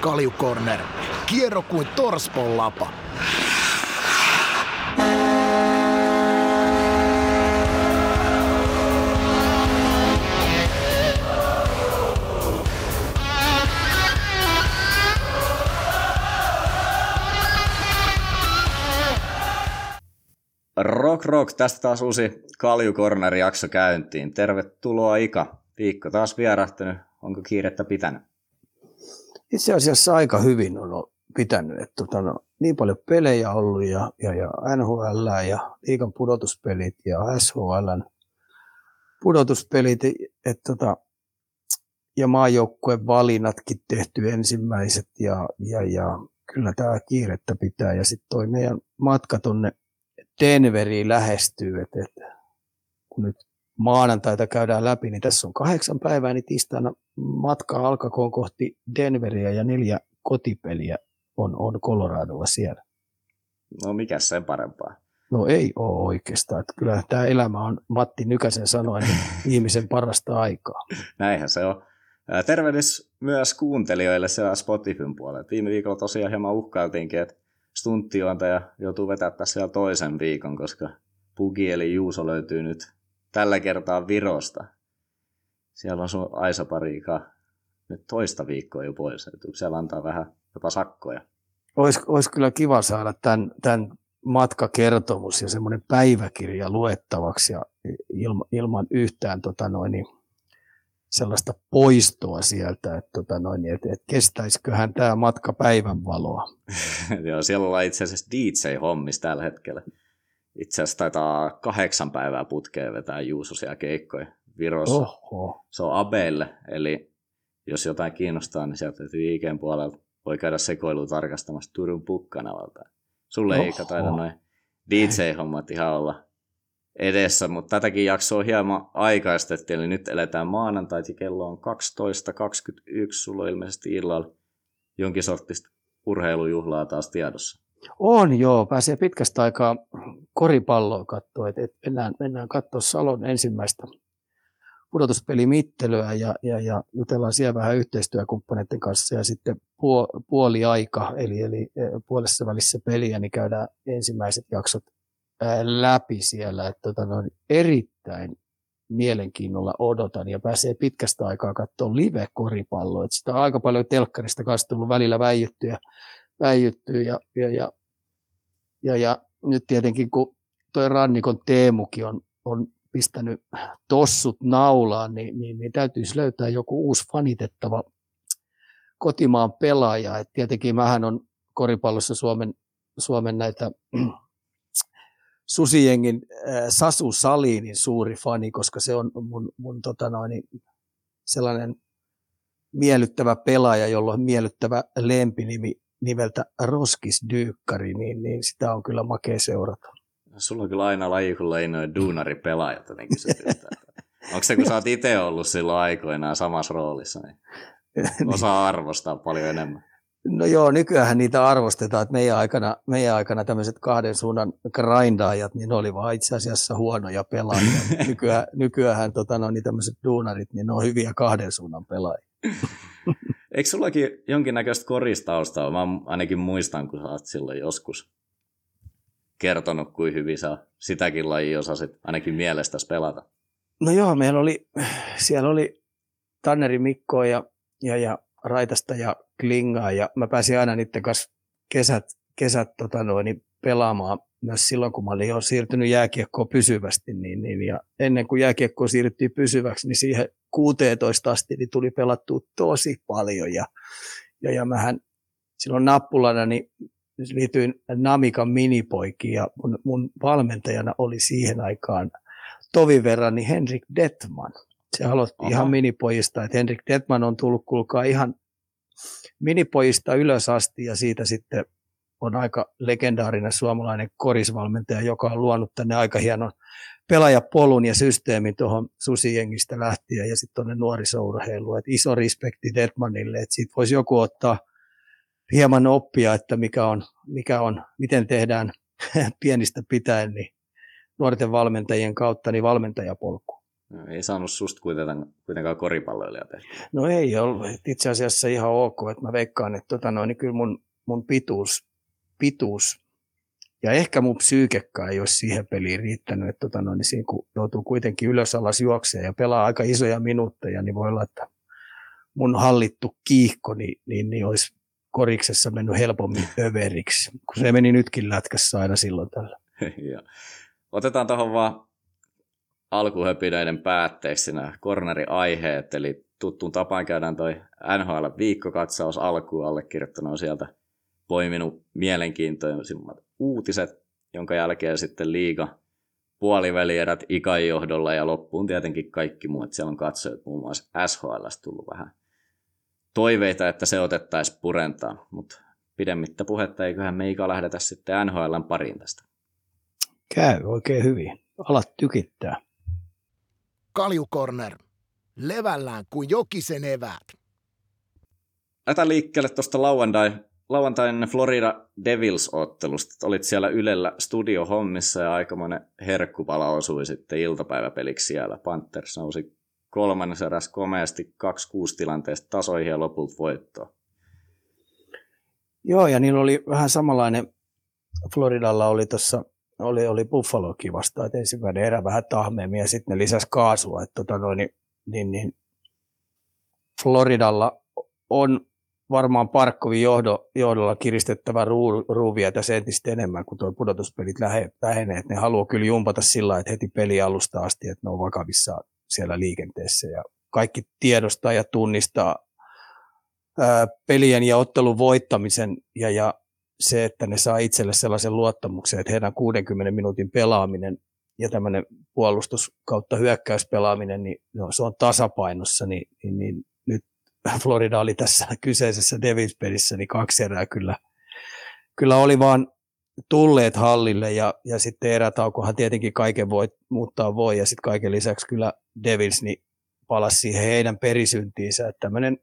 Kaljukorner. Kierro kuin torspon lapa. Rock Rock, tästä taas uusi Kalju Corner jakso käyntiin. Tervetuloa Ika. Viikko taas vierähtänyt. Onko kiirettä pitänyt? Itse asiassa aika hyvin on pitänyt. Että tota, no, niin paljon pelejä ollut ja, ja, ja NHL ja liikan pudotuspelit ja SHL pudotuspelit. että tota, ja maajoukkueen valinnatkin tehty ensimmäiset ja, ja, ja kyllä tämä kiirettä pitää. Ja sitten toi meidän matka tuonne Denveriin lähestyy, että, että kun nyt maanantaita käydään läpi, niin tässä on kahdeksan päivää, niin tiistaina matka alkakoon kohti Denveriä ja neljä kotipeliä on, on Coloradolla siellä. No mikä sen parempaa? No ei ole oikeastaan. Että kyllä tämä elämä on Matti Nykäsen sanoen ihmisen parasta aikaa. Näinhän se on. Tervehdys myös kuuntelijoille siellä Spotifyn puolella. Viime viikolla tosiaan hieman uhkailtiinkin, että stunttijuontaja joutuu vetämään siellä toisen viikon, koska Pugi eli Juuso löytyy nyt tällä kertaa Virosta. Siellä on sun Aisa Parika nyt toista viikkoa jo pois. Siellä antaa vähän jopa sakkoja. Olisi, olisi kyllä kiva saada tämän, tämän matkakertomus ja semmoinen päiväkirja luettavaksi ja ilma, ilman yhtään tota noin, sellaista poistoa sieltä, että, tota noin, että, että kestäisiköhän tämä matka päivän valoa. Joo, siellä ollaan itse asiassa DJ-hommissa tällä hetkellä. Itse asiassa taitaa kahdeksan päivää putkeen vetää Juusosia keikkoja Virossa. Oho. Se on Abelle, eli jos jotain kiinnostaa, niin sieltä IGn puolella voi käydä sekoilu tarkastamassa Turun pukkanavalta. Sulle Oho. ei taida noin DJ-hommat ihan olla edessä, mutta tätäkin jaksoa hieman aikaistettiin, eli nyt eletään maanantait ja kello on 12.21, sulla on ilmeisesti illalla jonkin sortista urheilujuhlaa taas tiedossa. On joo, pääsee pitkästä aikaa koripalloa katsoa, että et mennään, mennään katsoa Salon ensimmäistä pudotuspelimittelyä ja, ja, ja jutellaan siellä vähän yhteistyökumppaneiden kanssa ja sitten puo, puoli aika, eli, eli e, puolessa välissä peliä, niin käydään ensimmäiset jaksot läpi siellä. Että tota, noin erittäin mielenkiinnolla odotan ja pääsee pitkästä aikaa katsoa live-koripalloa. Sitä on aika paljon telkkarista kanssa tullut välillä väijyttyä, väijyttyä ja, ja, ja, ja, ja, nyt tietenkin kun toi Rannikon Teemukin on, on pistänyt tossut naulaan, niin, niin, niin täytyisi löytää joku uusi fanitettava kotimaan pelaaja. Et tietenkin mähän on koripallossa Suomen, Suomen näitä Susijengin äh, Sasu Salinin suuri fani, koska se on mun, mun tota noin, sellainen miellyttävä pelaaja, jolla on miellyttävä lempinimi nimeltä Roskis Dyykkari, niin, niin sitä on kyllä makea seurata. Sulla on kyllä aina laji, kun ei noin duunaripelaajat jotenkin se Onko se, kun sä oot itse ollut silloin aikoinaan samassa roolissa, niin osaa arvostaa paljon enemmän? No joo, nykyään niitä arvostetaan, että meidän aikana, meidän aikana tämmöiset kahden suunnan grindaajat, niin ne oli vaan itse asiassa huonoja pelaajia. nykyään, nykyään tota, no, niin tämmöiset duunarit, niin ne on hyviä kahden suunnan pelaajia. Eikö sullakin jonkinnäköistä koristaustaa? Mä ainakin muistan, kun sä oot silloin joskus kertonut, kuin hyvin sä sitäkin lajia osasit ainakin mielestäsi pelata. No joo, meillä oli, siellä oli Tanneri Mikko ja, ja, ja Raitasta ja Klingaa ja mä pääsin aina niiden kanssa kesät, kesät tota noin, niin pelaamaan myös silloin, kun mä olin jo siirtynyt jääkiekkoon pysyvästi, niin, niin, ja ennen kuin jääkiekko siirryttiin pysyväksi, niin siihen 16 asti niin tuli pelattua tosi paljon, ja, ja, ja mähän silloin nappulana niin liityin Namikan minipoikiin, ja mun, mun valmentajana oli siihen aikaan tovin verran niin Henrik Detman. Se aloitti Aha. ihan minipojista, että Henrik Detman on tullut, kuulkaa, ihan minipojista ylös asti ja siitä sitten on aika legendaarinen suomalainen korisvalmentaja, joka on luonut tänne aika hienon pelaajapolun ja systeemin tuohon susijengistä lähtien ja sitten tuonne nuorisourheiluun. Et iso respekti Detmanille, että siitä voisi joku ottaa hieman oppia, että mikä on, mikä on miten tehdään pienistä pitäen niin nuorten valmentajien kautta niin valmentajapolku. No, ei saanut susta kuitenkaan, kuitenkaan koripalloilija. No ei ollut. Itse asiassa ihan ok, että mä veikkaan, että tota noin, niin kyllä mun, mun pituus, pituus. Ja ehkä mun psyykekka ei olisi siihen peliin riittänyt, että tota noin, niin siinä kun joutuu kuitenkin ylös alas juokseen ja pelaa aika isoja minuutteja, niin voi olla, että mun hallittu kiihko niin, niin, niin olisi koriksessa mennyt helpommin överiksi, kun se meni nytkin lätkässä aina silloin tällä. Otetaan tuohon vaan alkuhöpinöiden päätteeksi nämä corneri-aiheet, eli tuttuun tapaan käydään toi NHL-viikkokatsaus alkuun, allekirjoittanut on sieltä poiminut mielenkiintoisimmat uutiset, jonka jälkeen sitten liiga puolivälierät Ikan johdolla ja loppuun tietenkin kaikki muut. Siellä on katsojat muun muassa SHL tullut vähän toiveita, että se otettaisiin purentaa, mutta pidemmittä puhetta eiköhän me Ika lähdetä sitten NHLn pariin tästä. Käy oikein hyvin. Alat tykittää. Kaljukorner. Levällään kuin jokisen eväät. Lähdetään liikkeelle tuosta lauantai, lauantain Florida Devils-ottelusta. Olit siellä Ylellä studiohommissa ja aikamoinen herkkupala osui sitten iltapäiväpeliksi siellä. Panthers nousi kolmannes eräs komeasti 2-6 tilanteesta tasoihin ja lopulta voittoa. Joo, ja niillä oli vähän samanlainen, Floridalla oli tuossa oli, oli Buffalokin vastaan, että ensimmäinen erä vähän tahmeemmin ja sitten ne lisäsi kaasua. Että tota noin, niin, niin, niin Floridalla on varmaan Parkkovin johdo, johdolla kiristettävä ruu, ruuvia tässä entistä enemmän, kun tuo pudotuspelit lähe, lähenee. ne haluaa kyllä jumpata sillä että heti peli alusta asti, että ne on vakavissa siellä liikenteessä. Ja kaikki tiedostaa ja tunnistaa ää, pelien ja ottelun voittamisen ja, ja se, että ne saa itselle sellaisen luottamuksen, että heidän 60 minuutin pelaaminen ja tämmöinen puolustus kautta hyökkäyspelaaminen, niin no, se on tasapainossa, niin, niin, niin Florida oli tässä kyseisessä Devils-pelissä, niin kaksi erää kyllä, kyllä oli vaan tulleet hallille ja, ja sitten erätaukohan tietenkin kaiken voi muuttaa voi ja sitten kaiken lisäksi kyllä Devils niin palasi siihen heidän perisyntiinsä, että tämmöinen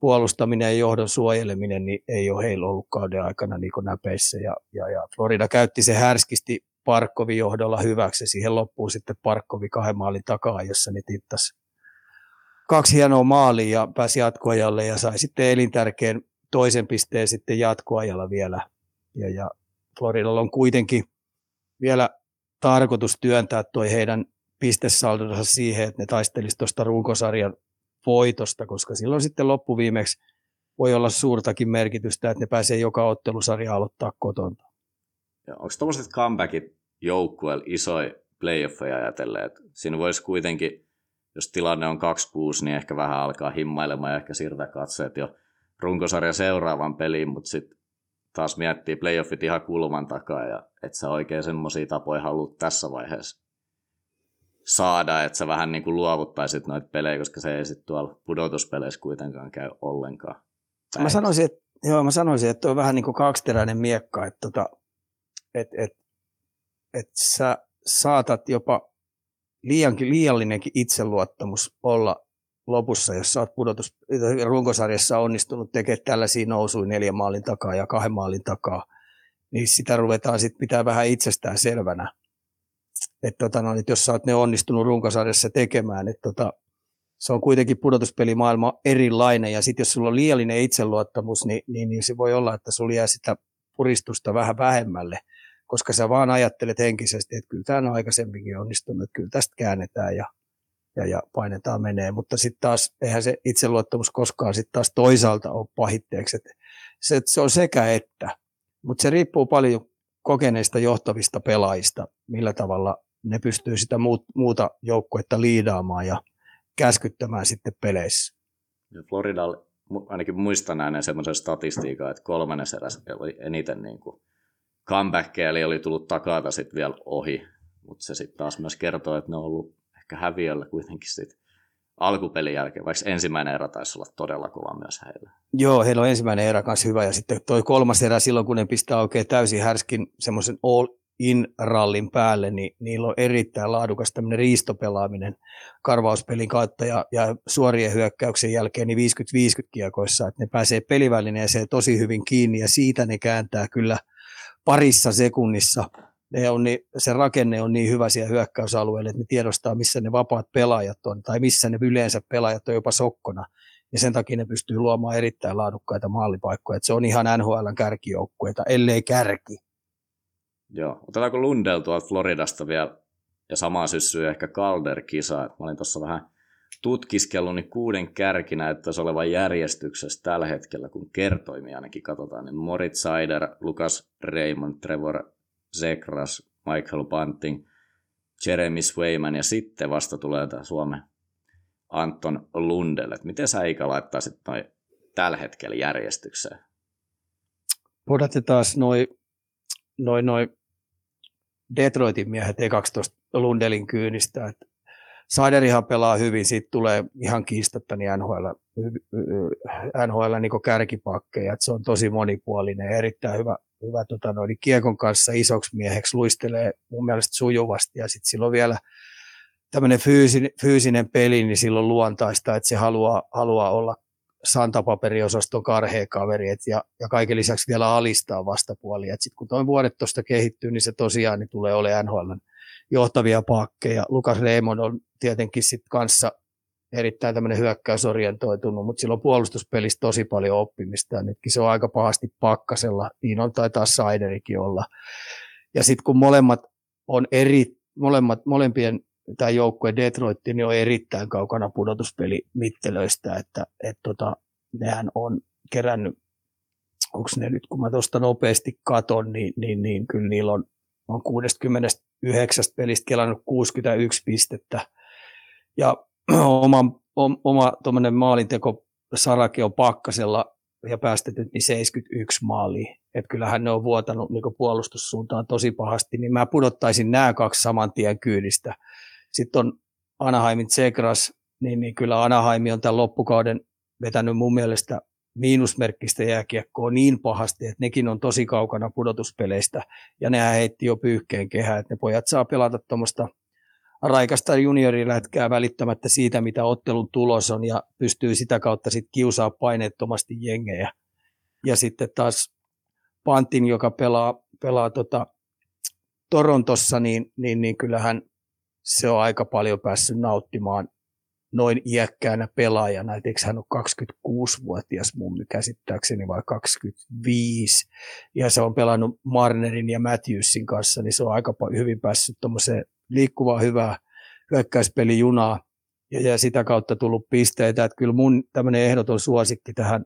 puolustaminen ja johdon suojeleminen niin ei ole heillä ollut kauden aikana niin näpeissä. Ja, ja, ja Florida käytti se härskisti Parkkovin johdolla hyväksi. Siihen loppuu sitten Parkkovi kahden maalin takaa, jossa ne tittasi kaksi hienoa maalia ja pääsi jatkoajalle ja sai sitten elintärkeän toisen pisteen sitten jatkoajalla vielä. Ja, ja Floridalla on kuitenkin vielä tarkoitus työntää toi heidän pistesaldonsa siihen, että ne taistelisi tuosta runkosarjan voitosta, koska silloin sitten loppuviimeksi voi olla suurtakin merkitystä, että ne pääsee joka ottelusarja aloittaa kotonta. Ja onko tuollaiset comebackit joukkueella isoja playoffeja ajatellen, että siinä voisi kuitenkin, jos tilanne on 2-6, niin ehkä vähän alkaa himmailemaan ja ehkä siirtää katseet jo runkosarja seuraavan peliin, mutta sitten taas miettii playoffit ihan kulman takaa ja et sä oikein semmoisia tapoja haluat tässä vaiheessa saada, että sä vähän niin kuin luovuttaisit noita pelejä, koska se ei sitten tuolla pudotuspeleissä kuitenkaan käy ollenkaan. Mä sanoisin, että, joo, mä sanoisin, että on vähän niin kuin kaksiteräinen miekka, että tota, et, et, et sä saatat jopa liiankin, liiallinenkin itseluottamus olla lopussa, jos sä oot pudotus, runkosarjassa onnistunut tekemään tällaisia nousuja neljän maalin takaa ja kahden maalin takaa, niin sitä ruvetaan sitten pitää vähän itsestään selvänä. Että, tota, no, että jos sä oot ne onnistunut runkosarjassa tekemään, että tota, se on kuitenkin pudotuspelimaailma erilainen, ja sitten jos sulla on liiallinen itseluottamus, niin, niin, niin se voi olla, että sulla jää sitä puristusta vähän vähemmälle, koska sä vaan ajattelet henkisesti, että kyllä tämä on aikaisemminkin onnistunut, että kyllä tästä käännetään ja, ja, ja painetaan menee, mutta sitten taas eihän se itseluottamus koskaan sitten taas toisaalta ole pahitteeksi, että se, se on sekä että, mutta se riippuu paljon kokeneista johtavista pelaajista, millä tavalla ne pystyy sitä muuta joukkuetta liidaamaan ja käskyttämään sitten peleissä. Florida ainakin muistan näin semmoisen statistiikan, että kolmannes eräs oli eniten niin kuin comebackia, eli oli tullut takata sitten vielä ohi, mutta se sitten taas myös kertoo, että ne on ollut ehkä häviöllä kuitenkin sitten alkupelin jälkeen, vaikka ensimmäinen erä taisi olla todella kova myös heillä. Joo, heillä on ensimmäinen erä kanssa hyvä, ja sitten toi kolmas erä silloin, kun ne pistää oikein täysin härskin semmoisen all in rallin päälle, niin niillä on erittäin laadukas tämmöinen riistopelaaminen karvauspelin kautta ja, ja suorien hyökkäyksen jälkeen niin 50-50 kiekoissa, että ne pääsee pelivälineeseen tosi hyvin kiinni ja siitä ne kääntää kyllä parissa sekunnissa ne on niin, se rakenne on niin hyvä siellä hyökkäysalueella, että ne tiedostaa, missä ne vapaat pelaajat on, tai missä ne yleensä pelaajat on jopa sokkona. Ja sen takia ne pystyy luomaan erittäin laadukkaita maalipaikkoja. Että se on ihan NHLn kärkijoukkueita, ellei kärki. Joo, otetaanko Lundell tuolta Floridasta vielä, ja samaa syssyä ehkä Calder-kisa. Mä olin tuossa vähän tutkiskellut, niin kuuden kärki näyttäisi olevan järjestyksessä tällä hetkellä, kun kertoimia ainakin katsotaan, niin Moritz Seider, Lukas Raymond, Trevor Zekras, Michael Bunting, Jeremy Swayman ja sitten vasta tulee tämä Suomen Anton Lundell. Et miten sä Ika laittaisit noin tällä hetkellä järjestykseen? Pudotetaan noin noi, noi Detroitin miehet E12 Lundelin kyynistä. Et Saiderihan pelaa hyvin, siitä tulee ihan kiistatta niin NHL, NHL niin kärkipakkeja, se on tosi monipuolinen ja erittäin hyvä, hyvä tota noin, kiekon kanssa isoksi mieheksi, luistelee mun mielestä sujuvasti. Ja sitten silloin vielä tämmöinen fyysinen, fyysinen peli, niin silloin luontaista, että se haluaa, haluaa olla santapaperiosaston karhea kaveri. Et ja, ja kaiken lisäksi vielä alistaa vastapuolia. Sitten kun tuo vuodet tuosta kehittyy, niin se tosiaan niin tulee olemaan NHL johtavia pakkeja. Lukas Reimon on tietenkin sitten kanssa erittäin tämmöinen hyökkäysorientoitunut, mutta sillä on puolustuspelissä tosi paljon oppimista ja nytkin se on aika pahasti pakkasella, niin on taitaa Saiderikin olla. Ja sitten kun molemmat on eri, molemmat, molempien tämä joukkue Detroit niin on erittäin kaukana pudotuspeli mittelöistä, että et tota, nehän on kerännyt, onko ne nyt, kun mä tuosta nopeasti katon, niin, niin, niin kyllä niillä on, on 69 pelistä kelannut 61 pistettä. Ja oma, oma maalinteko Sarake on pakkasella ja päästetyt niin 71 maalia. Että kyllähän ne on vuotanut niin puolustussuuntaan tosi pahasti, niin mä pudottaisin nämä kaksi saman tien kyydistä. Sitten on Anaheimin Zegras, niin, niin kyllä Anaheim on tämän loppukauden vetänyt mun mielestä miinusmerkkistä jääkiekkoa niin pahasti, että nekin on tosi kaukana pudotuspeleistä, ja nehän heitti jo pyyhkeen kehää, että ne pojat saa pelata tuommoista raikasta juniorilätkää välittämättä siitä, mitä ottelun tulos on, ja pystyy sitä kautta sitten kiusaa paineettomasti jengejä. Ja sitten taas Pantin, joka pelaa, pelaa tota Torontossa, niin, niin, niin kyllähän se on aika paljon päässyt nauttimaan noin iäkkäänä pelaajana, että eikö hän ole 26-vuotias mun käsittääkseni vai 25, ja se on pelannut Marnerin ja Matthewsin kanssa, niin se on aika hyvin päässyt tuommoiseen liikkuvaa hyvää hyökkäyspelijunaa, ja, ja sitä kautta tullut pisteitä, että kyllä mun tämmöinen ehdoton suosikki tähän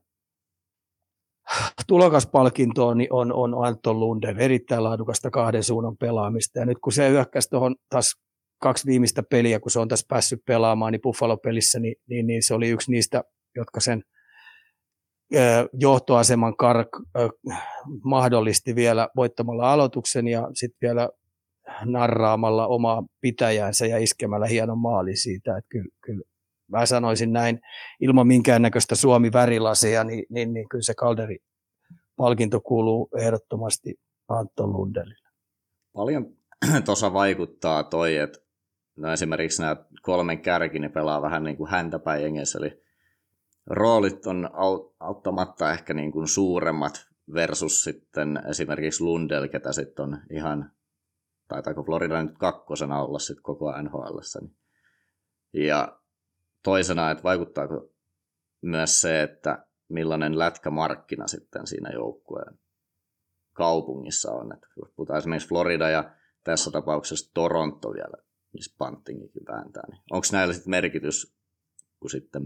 tulokaspalkintoon niin on, on Anton Lunden, erittäin laadukasta kahden suunnan pelaamista, ja nyt kun se hyökkäsi tuohon taas kaksi viimeistä peliä, kun se on tässä päässyt pelaamaan, niin Buffalo-pelissä, niin, niin, niin se oli yksi niistä, jotka sen johtoaseman kark, mahdollisti vielä voittamalla aloituksen ja sitten vielä narraamalla omaa pitäjäänsä ja iskemällä hienon maali siitä. Että kyllä, kyllä mä sanoisin näin, ilman minkäännäköistä Suomi-värilaseja, niin, niin, niin kyllä se Kalderi palkinto kuuluu ehdottomasti Anton Lundelille. Paljon tuossa vaikuttaa toi, että no esimerkiksi nämä kolmen kärki, ne pelaa vähän niin kuin häntäpäin jengessä, eli roolit on auttamatta ehkä niin kuin suuremmat versus sitten esimerkiksi Lundell, ketä sitten on ihan, taitaako Florida nyt kakkosena olla sitten koko NHL. Ja toisena, että vaikuttaako myös se, että millainen lätkämarkkina sitten siinä joukkueen kaupungissa on. Että puhutaan esimerkiksi Florida ja tässä tapauksessa Toronto vielä missä Panttingikin vääntää. Niin onko näillä sitten merkitys, kun sitten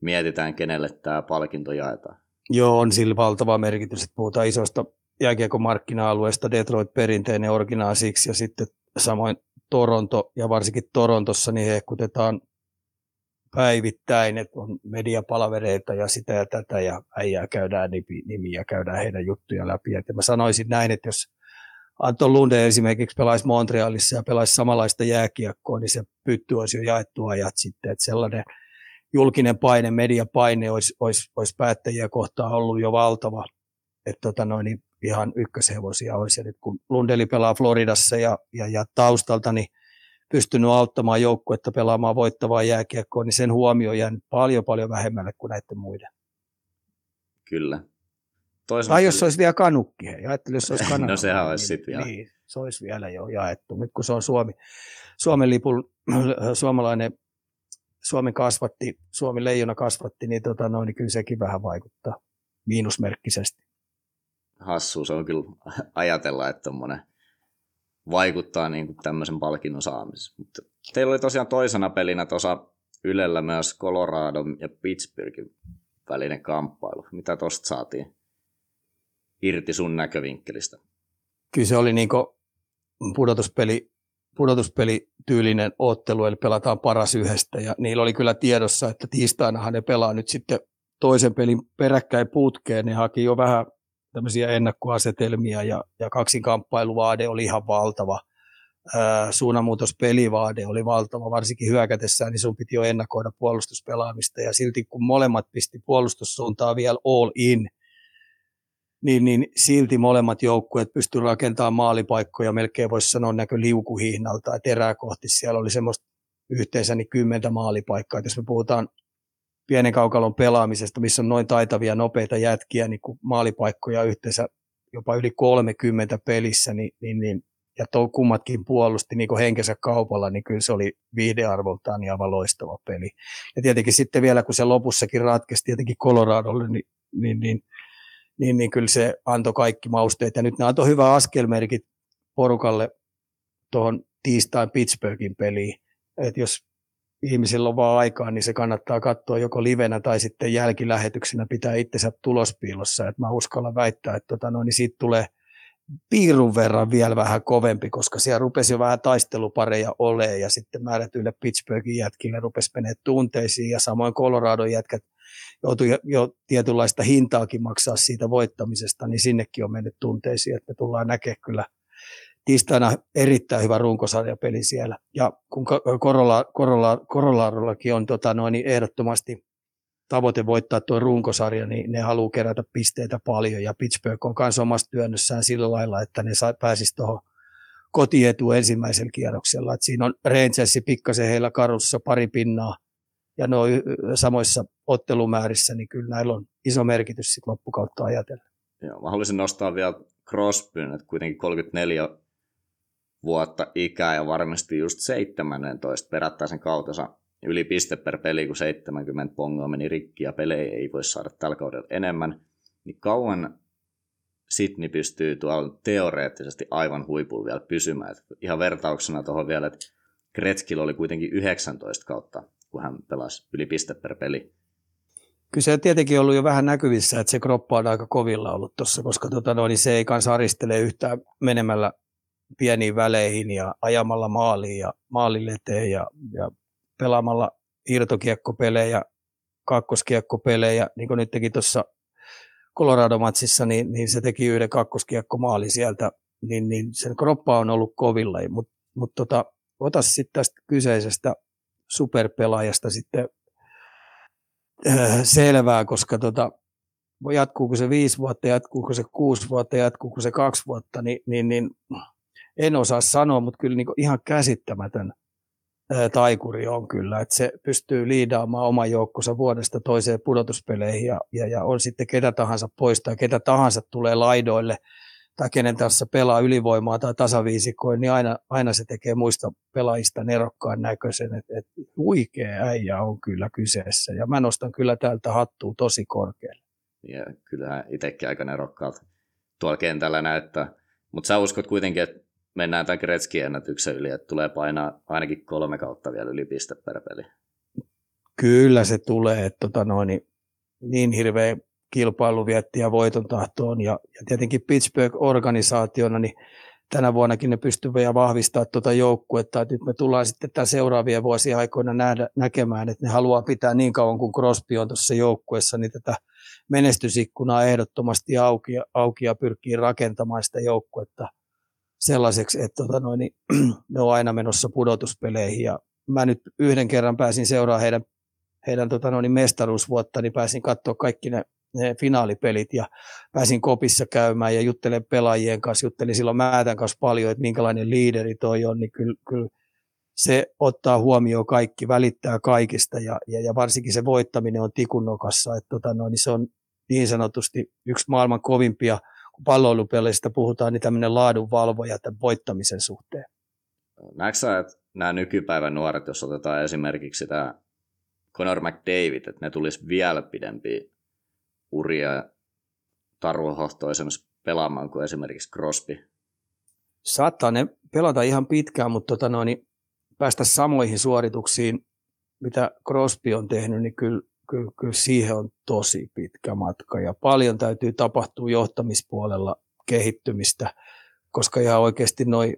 mietitään, kenelle tämä palkinto jaetaan? Joo, on sillä valtava merkitys, että puhutaan isosta jääkiekko-markkina-alueesta, Detroit perinteinen originaa siksi, ja sitten samoin Toronto, ja varsinkin Torontossa, niin hehkutetaan päivittäin, että on mediapalvereita ja sitä ja tätä, ja äijää käydään nimiä, käydään heidän juttuja läpi. Ja mä sanoisin näin, että jos Anton Lunde esimerkiksi pelaisi Montrealissa ja pelaisi samanlaista jääkiekkoa, niin se pytty olisi jo jaettu ajat sitten, että sellainen julkinen paine, mediapaine olisi, olisi, olisi päättäjiä kohtaan ollut jo valtava, että tota noin, niin ihan ykköshevosia olisi. Ja nyt kun Lundeli pelaa Floridassa ja, ja, ja taustalta, niin pystynyt auttamaan joukkuetta pelaamaan voittavaa jääkiekkoa, niin sen huomio jäänyt paljon paljon vähemmälle kuin näiden muiden. Kyllä. Toisaalta... Tai jos se olisi vielä kanukki, hei. Ajattelin, jos se olisi kanukki. no sehän olisi sitten vielä niin. se olisi vielä jo jaettu. Nyt kun se on Suomi, Suomen lipun, suomalainen, Suomen kasvatti, Suomi leijona kasvatti, niin, tota noin, niin kyllä sekin vähän vaikuttaa miinusmerkkisesti. Hassu se on kyllä ajatella, että tommonen vaikuttaa niin kuin tämmöisen palkinnon saamisessa. Mutta teillä oli tosiaan toisena pelinä tuossa Ylellä myös Colorado ja Pittsburghin välinen kamppailu. Mitä tosta saatiin irti sun näkövinkkelistä? Kyllä se oli niin pudotuspeli, pudotuspeli tyylinen ottelu, eli pelataan paras yhdestä. Ja niillä oli kyllä tiedossa, että tiistainahan ne pelaa nyt sitten toisen pelin peräkkäin putkeen. Ne haki jo vähän tämmöisiä ennakkoasetelmia ja, ja kaksinkamppailuvaade oli ihan valtava. Suunnanmuutospelivaade oli valtava, varsinkin hyökätessään, niin sun piti jo ennakoida puolustuspelaamista. Ja silti kun molemmat pisti puolustussuuntaan vielä all in, niin, niin silti molemmat joukkueet pystyivät rakentamaan maalipaikkoja, melkein voisi sanoa näkö liukuhihnalta, että erää kohti siellä oli semmoista yhteensä niin kymmentä maalipaikkaa. Et jos me puhutaan pienen kaukalon pelaamisesta, missä on noin taitavia, nopeita jätkiä, niin kuin maalipaikkoja yhteensä jopa yli 30 pelissä, niin, niin, niin ja tuo kummatkin puolusti niin kuin henkensä kaupalla, niin kyllä se oli viihdearvoltaan niin aivan loistava peli. Ja tietenkin sitten vielä, kun se lopussakin ratkesi tietenkin Coloradolle, niin, niin, niin, niin, niin kyllä se antoi kaikki mausteet. Ja nyt ne antoi hyvä askelmerkit porukalle tuohon tiistain Pittsburghin peliin. että jos ihmisillä on vaan aikaa, niin se kannattaa katsoa joko livenä tai sitten jälkilähetyksenä pitää itsensä tulospiilossa. Et mä uskallan väittää, että tota, no, niin siitä tulee piirun verran vielä vähän kovempi, koska siellä rupesi jo vähän taistelupareja ole ja sitten määrätyille Pittsburghin jätkille rupesi menee tunteisiin ja samoin Colorado jätkät joutui jo tietynlaista hintaakin maksaa siitä voittamisesta, niin sinnekin on mennyt tunteisiin, että tullaan näkemään kyllä – tiistaina erittäin hyvä runkosarjapeli siellä. Ja kun Korola, Korola, Korolaarollakin on tota noin, niin ehdottomasti tavoite voittaa tuo runkosarja, niin ne haluaa kerätä pisteitä paljon. Ja Pittsburgh on myös omassa työnnössään sillä lailla, että ne pääsisi tuohon kotietu ensimmäisellä kierroksella. Et siinä on Rangersi pikkasen heillä karussa pari pinnaa ja no samoissa ottelumäärissä, niin kyllä näillä on iso merkitys sit loppukautta ajatellen. Joo, mä haluaisin nostaa vielä Crosbyn, että kuitenkin 34 vuotta ikää ja varmasti just 17 perättäisen kautensa yli piste per peli, kun 70 pongoa meni rikki ja pelejä ei voi saada tällä kaudella enemmän, niin kauan Sydney pystyy tuolla teoreettisesti aivan huipulla vielä pysymään. Et ihan vertauksena tuohon vielä, että Gretzkillä oli kuitenkin 19 kautta, kun hän pelasi yli piste per peli. Kyllä se on tietenkin ollut jo vähän näkyvissä, että se kroppa on aika kovilla ollut tuossa, koska tota, no, niin se ei kanssa aristele yhtään menemällä pieniin väleihin ja ajamalla maaliin ja maalille eteen ja, ja pelaamalla irtokiekkopelejä, kakkoskiekkopelejä, niin kuin nyt teki tuossa Colorado-matsissa, niin, niin, se teki yhden kakkoskiekkomaali sieltä, niin, niin sen kroppa on ollut kovilla, mutta mut tota, ota sitten tästä kyseisestä superpelaajasta sitten äh, selvää, koska tota, jatkuuko se viisi vuotta, jatkuuko se kuusi vuotta, jatkuuko se kaksi vuotta, niin, niin, niin en osaa sanoa, mutta kyllä niin ihan käsittämätön taikuri on kyllä, että se pystyy liidaamaan oman joukkonsa vuodesta toiseen pudotuspeleihin ja, ja, ja on sitten ketä tahansa poistaa, ketä tahansa tulee laidoille tai kenen tässä pelaa ylivoimaa tai tasaviisikoin, niin aina, aina se tekee muista pelaajista nerokkaan näköisen, että et huikea äijä on kyllä kyseessä ja mä nostan kyllä täältä hattua tosi korkealle. Ja kyllähän itsekin aika nerokkaalta tuolla kentällä näyttää, mutta sä uskot kuitenkin, että mennään tämän Gretzkin ennätyksen yli, että tulee painaa ainakin kolme kautta vielä yli piste per peli. Kyllä se tulee, että tota noin, niin hirveä kilpailu vietti ja voiton tahtoon. Ja, ja tietenkin Pittsburgh-organisaationa, niin tänä vuonnakin ne pystyvät ja vahvistaa tuota joukkuetta. Että nyt me tullaan sitten tämän seuraavien vuosien aikoina nähdä, näkemään, että ne haluaa pitää niin kauan kuin Crosby on tuossa joukkueessa, niin tätä menestysikkunaa ehdottomasti auki, auki ja pyrkii rakentamaan sitä joukkuetta sellaiseksi, että tota noin, niin, ne on aina menossa pudotuspeleihin. Ja mä nyt yhden kerran pääsin seuraamaan heidän, heidän tota noin, mestaruusvuotta, niin pääsin katsoa kaikki ne, ne finaalipelit ja pääsin kopissa käymään ja juttelen pelaajien kanssa, juttelin silloin Määtän kanssa paljon, että minkälainen liideri toi on, niin kyllä, kyllä se ottaa huomioon kaikki, välittää kaikista ja, ja, ja varsinkin se voittaminen on tikunnokassa, että tota noin, niin se on niin sanotusti yksi maailman kovimpia kun palloilupeleistä puhutaan, niin tämmöinen laadunvalvoja tämän voittamisen suhteen. Näetkö sä, että nämä nykypäivän nuoret, jos otetaan esimerkiksi tämä Conor McDavid, että ne tulisi vielä pidempiä uria tarvohohtoisemmassa pelaamaan kuin esimerkiksi Crosby? Saattaa ne pelata ihan pitkään, mutta tota noin, niin päästä samoihin suorituksiin, mitä Crosby on tehnyt, niin kyllä, kyllä, kyllä siihen on tosi pitkä matka ja paljon täytyy tapahtua johtamispuolella kehittymistä, koska ihan oikeasti noin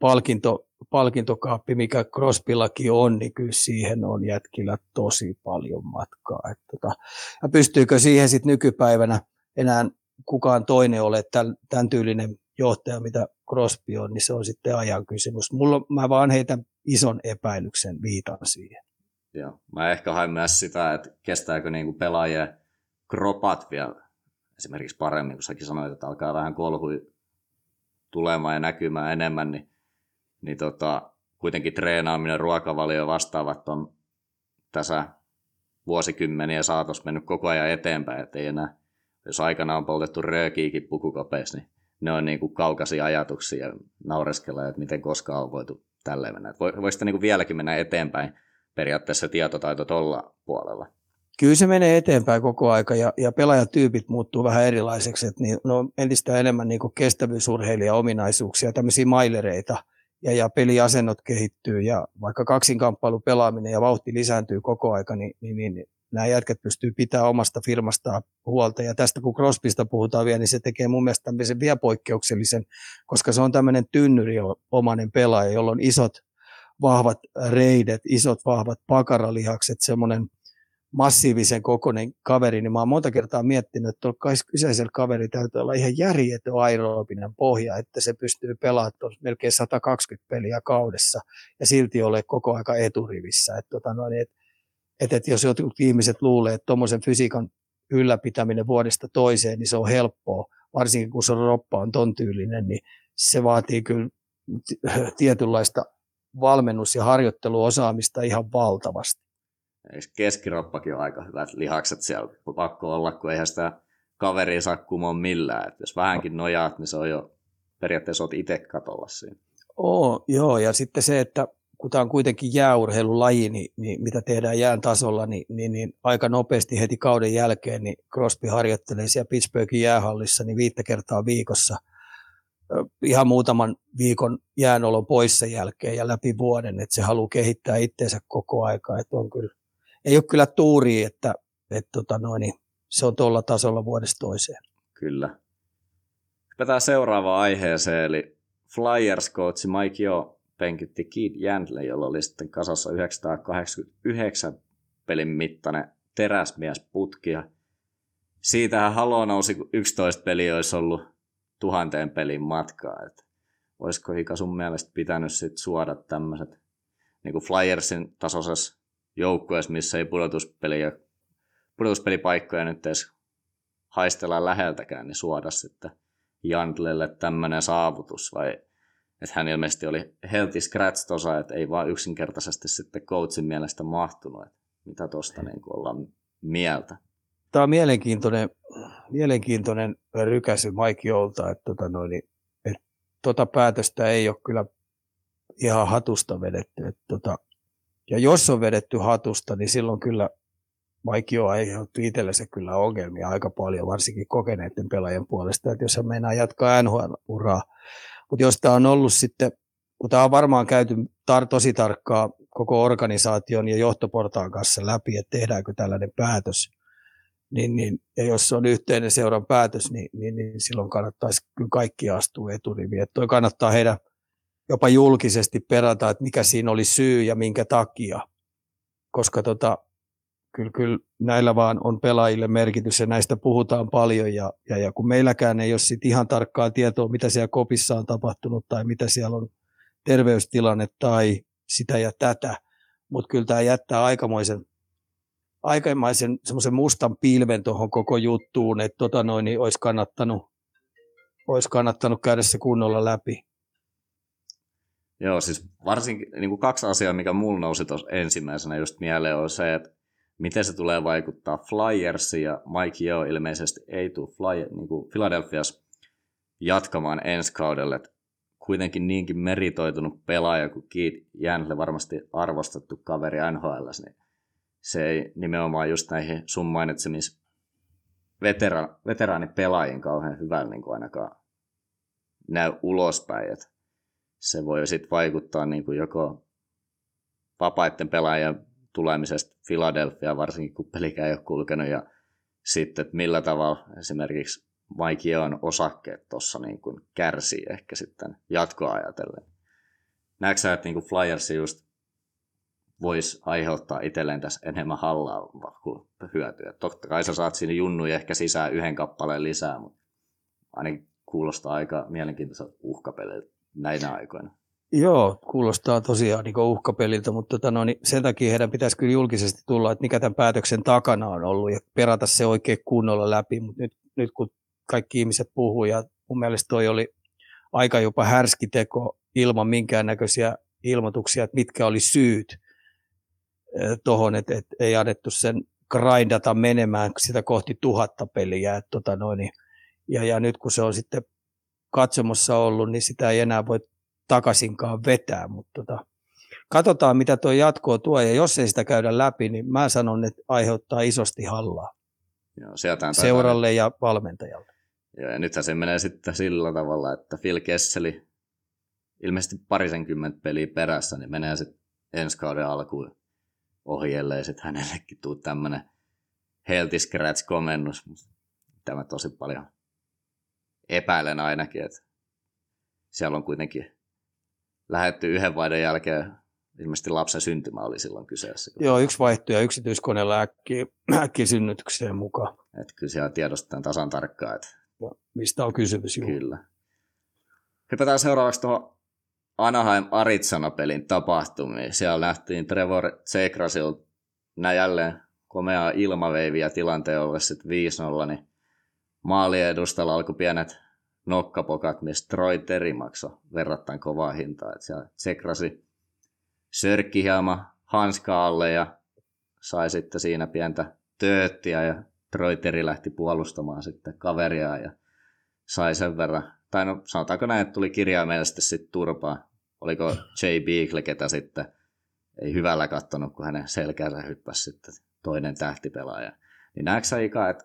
palkinto, palkintokaappi, mikä Crosbyllakin on, niin kyllä siihen on jätkillä tosi paljon matkaa. Että tota, ja pystyykö siihen sitten nykypäivänä enää kukaan toinen ole tämän, tämän tyylinen johtaja, mitä Crosby on, niin se on sitten ajan kysymys. Mulla, mä vaan heitän ison epäilyksen viitan siihen. Joo. Mä ehkä hain myös sitä, että kestääkö niinku pelaajien kropat vielä esimerkiksi paremmin, kun säkin sanoit, että alkaa vähän kolhui tulemaan ja näkymään enemmän, niin, niin tota, kuitenkin treenaaminen, ruokavalio vastaavat on tässä vuosikymmeniä saatossa mennyt koko ajan eteenpäin, että ei enää, jos aikana on poltettu röökiikin pukukopeissa, niin ne on niin kuin kaukaisia ajatuksia ja naureskella, että miten koskaan on voitu tälleen mennä. Voisi niin vieläkin mennä eteenpäin periaatteessa tietotaito tuolla puolella. Kyllä se menee eteenpäin koko aika ja, ja pelaajatyypit muuttuu vähän erilaiseksi, että niin, no, entistä enemmän niin kestävyysurheilija ominaisuuksia, tämmöisiä mailereita ja, ja peliasennot kehittyy ja vaikka kaksinkamppailu pelaaminen ja vauhti lisääntyy koko aika, niin, niin, niin nämä jätkät pystyy pitämään omasta firmastaan huolta. Ja tästä kun Crosbysta puhutaan vielä, niin se tekee mun mielestä tämmöisen vielä poikkeuksellisen, koska se on tämmöinen tynnyriomainen pelaaja, jolla on isot vahvat reidet, isot vahvat pakaralihakset, semmoinen massiivisen kokoinen kaveri, niin mä oon monta kertaa miettinyt, että tuolla kyseisellä kaveri täytyy olla ihan järjetön aerobinen pohja, että se pystyy pelaamaan melkein 120 peliä kaudessa ja silti ole koko aika eturivissä. Että tota noin, et, et, et jos jotkut ihmiset luulee, että tuommoisen fysiikan ylläpitäminen vuodesta toiseen, niin se on helppoa, varsinkin kun se roppa on ton tyylinen, niin se vaatii kyllä tietynlaista valmennus- ja harjoitteluosaamista ihan valtavasti. Keskiroppakin on aika hyvät lihakset siellä, pakko olla, kun eihän sitä kaveria saa kumoon millään. Et jos vähänkin nojaat, niin se on jo periaatteessa olet itse katolla siinä. Oo, joo, ja sitten se, että kun tämä on kuitenkin jääurheilulaji, niin, niin mitä tehdään jään tasolla, niin, niin, niin aika nopeasti heti kauden jälkeen niin Crosby harjoittelee siellä Pittsburghin jäähallissa niin viittä kertaa viikossa – ihan muutaman viikon jäänolon poissa jälkeen ja läpi vuoden, että se haluaa kehittää itseensä koko aika. Että on kyllä, ei ole kyllä tuuri, että, että tota noin, niin se on tuolla tasolla vuodesta toiseen. Kyllä. Hypätään seuraavaan aiheeseen, eli Flyers-coachi Mike Jo penkitti Keith Jandle, jolla oli sitten kasassa 989 pelin mittainen teräsmiesputki. Siitähän halo nousi, kun 11 peliä olisi ollut tuhanteen pelin matkaa. Et olisiko Hika sun mielestä pitänyt sit suoda tämmöiset niin Flyersin tasoisessa joukkueessa, missä ei pudotuspeliä, pudotuspelipaikkoja nyt edes haistella läheltäkään, niin suoda sitten Jandlelle tämmöinen saavutus, vai että hän ilmeisesti oli healthy scratch tosa, että ei vaan yksinkertaisesti sitten coachin mielestä mahtunut, että mitä tuosta niin ollaan mieltä. Tämä on mielenkiintoinen, mielenkiintoinen rykäsy Mike Jolta, että tota noin, että tota päätöstä ei ole kyllä ihan hatusta vedetty. Että tota, ja jos on vedetty hatusta, niin silloin kyllä Jo aiheutti itsellensä kyllä ongelmia aika paljon, varsinkin kokeneiden pelaajien puolesta, että jos hän meinaa jatkaa NHL-uraa. Mutta jos tämä on ollut sitten, kun tämä on varmaan käyty tar- tosi tarkkaa koko organisaation ja johtoportaan kanssa läpi, että tehdäänkö tällainen päätös, niin, niin, ja jos on yhteinen seuran päätös, niin, niin, niin silloin kannattaisi kyllä kaikki astua eturiviin. Että toi kannattaa heidän jopa julkisesti perata, että mikä siinä oli syy ja minkä takia. Koska tota, kyllä, kyllä näillä vaan on pelaajille merkitys ja näistä puhutaan paljon. Ja, ja, ja kun meilläkään ei ole sit ihan tarkkaa tietoa, mitä siellä kopissa on tapahtunut tai mitä siellä on terveystilanne tai sitä ja tätä, mutta kyllä tämä jättää aikamoisen aikaisen semmoisen mustan pilven tuohon koko juttuun, että tota noin, niin olisi kannattanut, olisi kannattanut käydä se kunnolla läpi. Joo, siis varsinkin niin kuin kaksi asiaa, mikä mulla nousi tuossa ensimmäisenä just mieleen, on se, että miten se tulee vaikuttaa Flyersiin ja Mike Yeo ilmeisesti ei tule Flyer, niin kuin Philadelphias jatkamaan ensi kaudelle. Et kuitenkin niinkin meritoitunut pelaaja kuin Keith Jänle, varmasti arvostettu kaveri NHL, niin se ei nimenomaan just näihin sun mainitsemis vetera, veteraanipelaajiin kauhean hyvän niin kuin ainakaan näy ulospäin. Et se voi sitten vaikuttaa niin kuin joko vapaiden pelaajien tulemisesta Philadelphia, varsinkin kun pelikään ei ole kulkenut, ja sitten, että millä tavalla esimerkiksi Mike on osakkeet tuossa niin kuin kärsii ehkä sitten jatkoa ajatellen. Näetkö sä, että niin kuin Flyers just voisi aiheuttaa itselleen tässä enemmän hallaa kuin hyötyä. Totta kai sä saat siinä junnuja ehkä sisään yhden kappaleen lisää, mutta ainakin kuulostaa aika mielenkiintoiselta uhkapeliltä näinä aikoina. Joo, kuulostaa tosiaan niin uhkapeliltä, mutta tota, no, niin sen takia heidän pitäisi kyllä julkisesti tulla, että mikä tämän päätöksen takana on ollut ja perata se oikein kunnolla läpi, mutta nyt, nyt kun kaikki ihmiset puhuu ja mun mielestä toi oli aika jopa härski teko ilman minkäännäköisiä ilmoituksia, että mitkä oli syyt eh, tuohon, että, että ei annettu sen grindata menemään sitä kohti tuhatta peliä. Että, tota noin, niin, ja, ja nyt kun se on sitten katsomossa ollut, niin sitä ei enää voi takaisinkaan vetää, mutta tota, katsotaan mitä tuo jatkoa tuo, ja jos ei sitä käydä läpi, niin mä sanon, että aiheuttaa isosti hallaa Joo, seuralle ja valmentajalle. Joo, ja nythän se menee sitten sillä tavalla, että Phil Kesseli ilmeisesti parisenkymmentä peliä perässä, niin menee sitten ensi kauden alkuun ohi, ellei sitten hänellekin tule tämmöinen healthy scratch-komennus. Tämä tosi paljon epäilen ainakin, että siellä on kuitenkin lähetty yhden vaihdon jälkeen, ilmeisesti lapsen syntymä oli silloin kyseessä. Joo, yksi vaihtoja yksityiskoneella äkki, äkki synnytykseen mukaan. Että kyllä siellä tiedostetaan tasan tarkkaan, että ja mistä on kysymys. Juu. Kyllä. Hypätään seuraavaksi tuohon Anaheim Arizona-pelin tapahtumiin. Siellä nähtiin Trevor Tsekrasil näin jälleen komeaa ilmaveiviä tilanteen ollessa 5-0, niin maaliedustalla alkoi pienet nokkapokat, missä Troy Terry maksoi verrattain kovaa hintaa. Että siellä Tsekrasi sörkki hieman hanska alle ja sai sitten siinä pientä tööttiä ja Troy Terry lähti puolustamaan sitten kaveria ja sai sen verran, tai no sanotaanko näin, että tuli kirjaimellisesti sitten turpaa. Oliko Jay Beagle, ketä sitten ei hyvällä kattonut, kun hänen selkäänsä hyppäsi sitten toinen tähtipelaaja. Niin näetkö sä Ika, että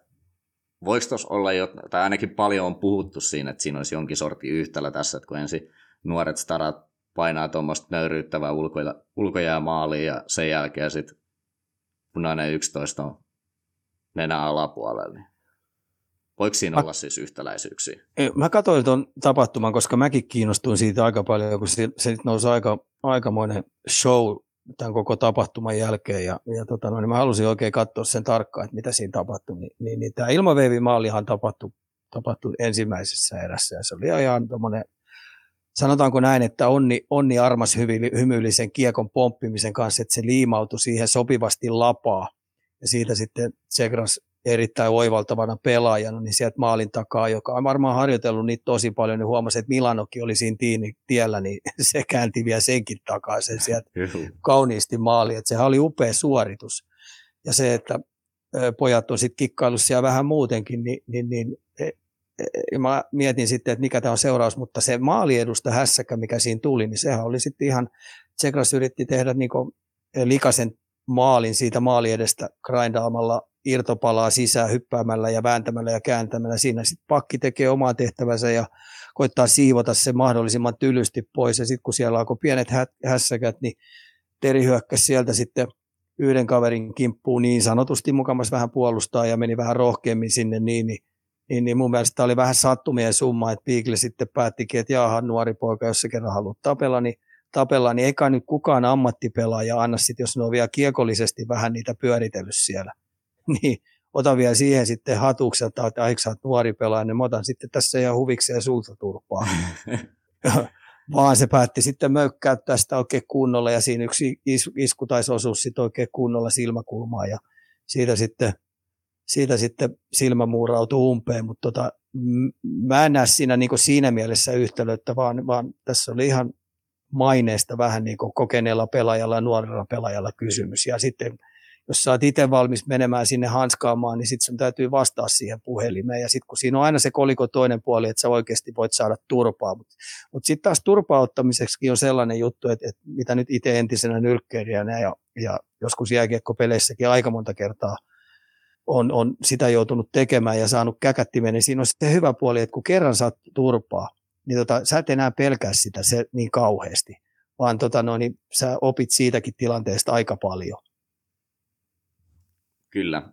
voiko tuossa olla jo, tai ainakin paljon on puhuttu siinä, että siinä olisi jonkin sorti yhtälö tässä, että kun ensin nuoret starat painaa tuommoista nöyryyttävää ulkoja, maaliin ja sen jälkeen sitten punainen 11 on nenä alapuolella, niin voiko siinä mä, olla siis yhtäläisyyksiä? Mä katsoin tuon tapahtuman, koska mäkin kiinnostuin siitä aika paljon, kun se, se nousi aika, aikamoinen show tämän koko tapahtuman jälkeen, ja, ja tota, no, niin mä halusin oikein katsoa sen tarkkaan, että mitä siinä tapahtui. Niin, niin, niin tämä ilmaveivimaalihan tapahtui, tapahtui ensimmäisessä erässä, ja se oli ihan tuommoinen sanotaanko näin, että onni, onni armas hymyillisen kiekon pomppimisen kanssa, että se liimautui siihen sopivasti lapaa. Ja siitä sitten Segras erittäin oivaltavana pelaajana, niin sieltä maalin takaa, joka on varmaan harjoitellut niitä tosi paljon, niin huomasi, että Milanokin oli siinä tiini, tiellä, niin se käänti vielä senkin takaisin sieltä kauniisti maali. Että sehän oli upea suoritus. Ja se, että pojat on sitten kikkailut siellä vähän muutenkin, niin, niin, niin e, e, mä mietin sitten, että mikä tämä on seuraus, mutta se maaliedusta hässäkä, mikä siinä tuli, niin sehän oli sitten ihan, Tsekras yritti tehdä niin likasen maalin siitä maali edestä grindaamalla irtopalaa sisään hyppäämällä ja vääntämällä ja kääntämällä. Siinä sitten pakki tekee omaa tehtävänsä ja koittaa siivota se mahdollisimman tylysti pois. Ja sitten kun siellä alkoi pienet hässäkät, niin Teri hyökkäsi sieltä sitten yhden kaverin kimppuun niin sanotusti mukamas vähän puolustaa ja meni vähän rohkeammin sinne niin, niin, niin, niin mun mielestä oli vähän sattumien summa, että Beagle sitten päättikin, että jaahan nuori poika, jos se kerran haluaa tapella, niin tapella, niin eikä nyt kukaan ammattipelaaja anna sitten, jos ne on vielä kiekollisesti vähän niitä pyöritellyt siellä. niin ota vielä siihen sitten hatukselta, että aika sä nuori pelaaja, niin mä otan sitten tässä ihan huvikseen sulta turpaa. Vaan se päätti sitten möykkäyttää sitä oikein kunnolla ja siinä yksi isku taisi osua sitten oikein kunnolla silmäkulmaa ja siitä sitten, siitä sitten silmä muurautui umpeen, mutta tota, mä en näe siinä, niin siinä mielessä yhtälöitä, vaan, vaan tässä oli ihan maineesta vähän niin kuin kokeneella pelaajalla ja nuorella pelaajalla kysymys. Ja sitten jos sä oot itse valmis menemään sinne hanskaamaan, niin sitten sun täytyy vastaa siihen puhelimeen. Ja sitten kun siinä on aina se koliko toinen puoli, että sä oikeasti voit saada turpaa. Mutta mut sitten taas turpauttamiseksi on sellainen juttu, että, että mitä nyt itse entisenä nyrkkeilijänä ja, ja joskus jääkiekkopeleissäkin aika monta kertaa on, on sitä joutunut tekemään ja saanut käkättimen, niin siinä on se hyvä puoli, että kun kerran saat turpaa, niin tota, sä et enää pelkää sitä se niin kauheasti, vaan tota, no, niin sä opit siitäkin tilanteesta aika paljon. Kyllä.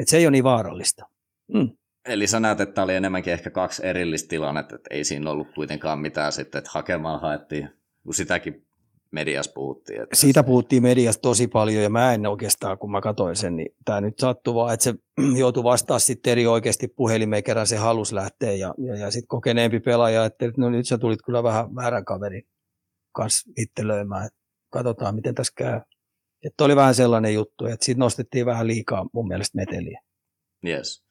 Et se ei ole niin vaarallista. Mm. Eli sä näet, että oli enemmänkin ehkä kaksi erillistä tilannetta, että ei siinä ollut kuitenkaan mitään sitten, että hakemaan haettiin, kun sitäkin mediassa puhuttiin. Että Siitä se... puhuttiin mediassa tosi paljon ja mä en oikeastaan, kun mä katsoin sen, niin tämä nyt sattuu vaan, että se joutui vastaa sitten eri oikeasti puhelimeen, kerran se halus lähteä ja, ja, ja sitten kokeneempi pelaaja, että no nyt sä tulit kyllä vähän väärän kaverin kanssa ittelöimään, että katsotaan miten tässä käy. Että oli vähän sellainen juttu, että siitä nostettiin vähän liikaa mun mielestä meteliä. Yes.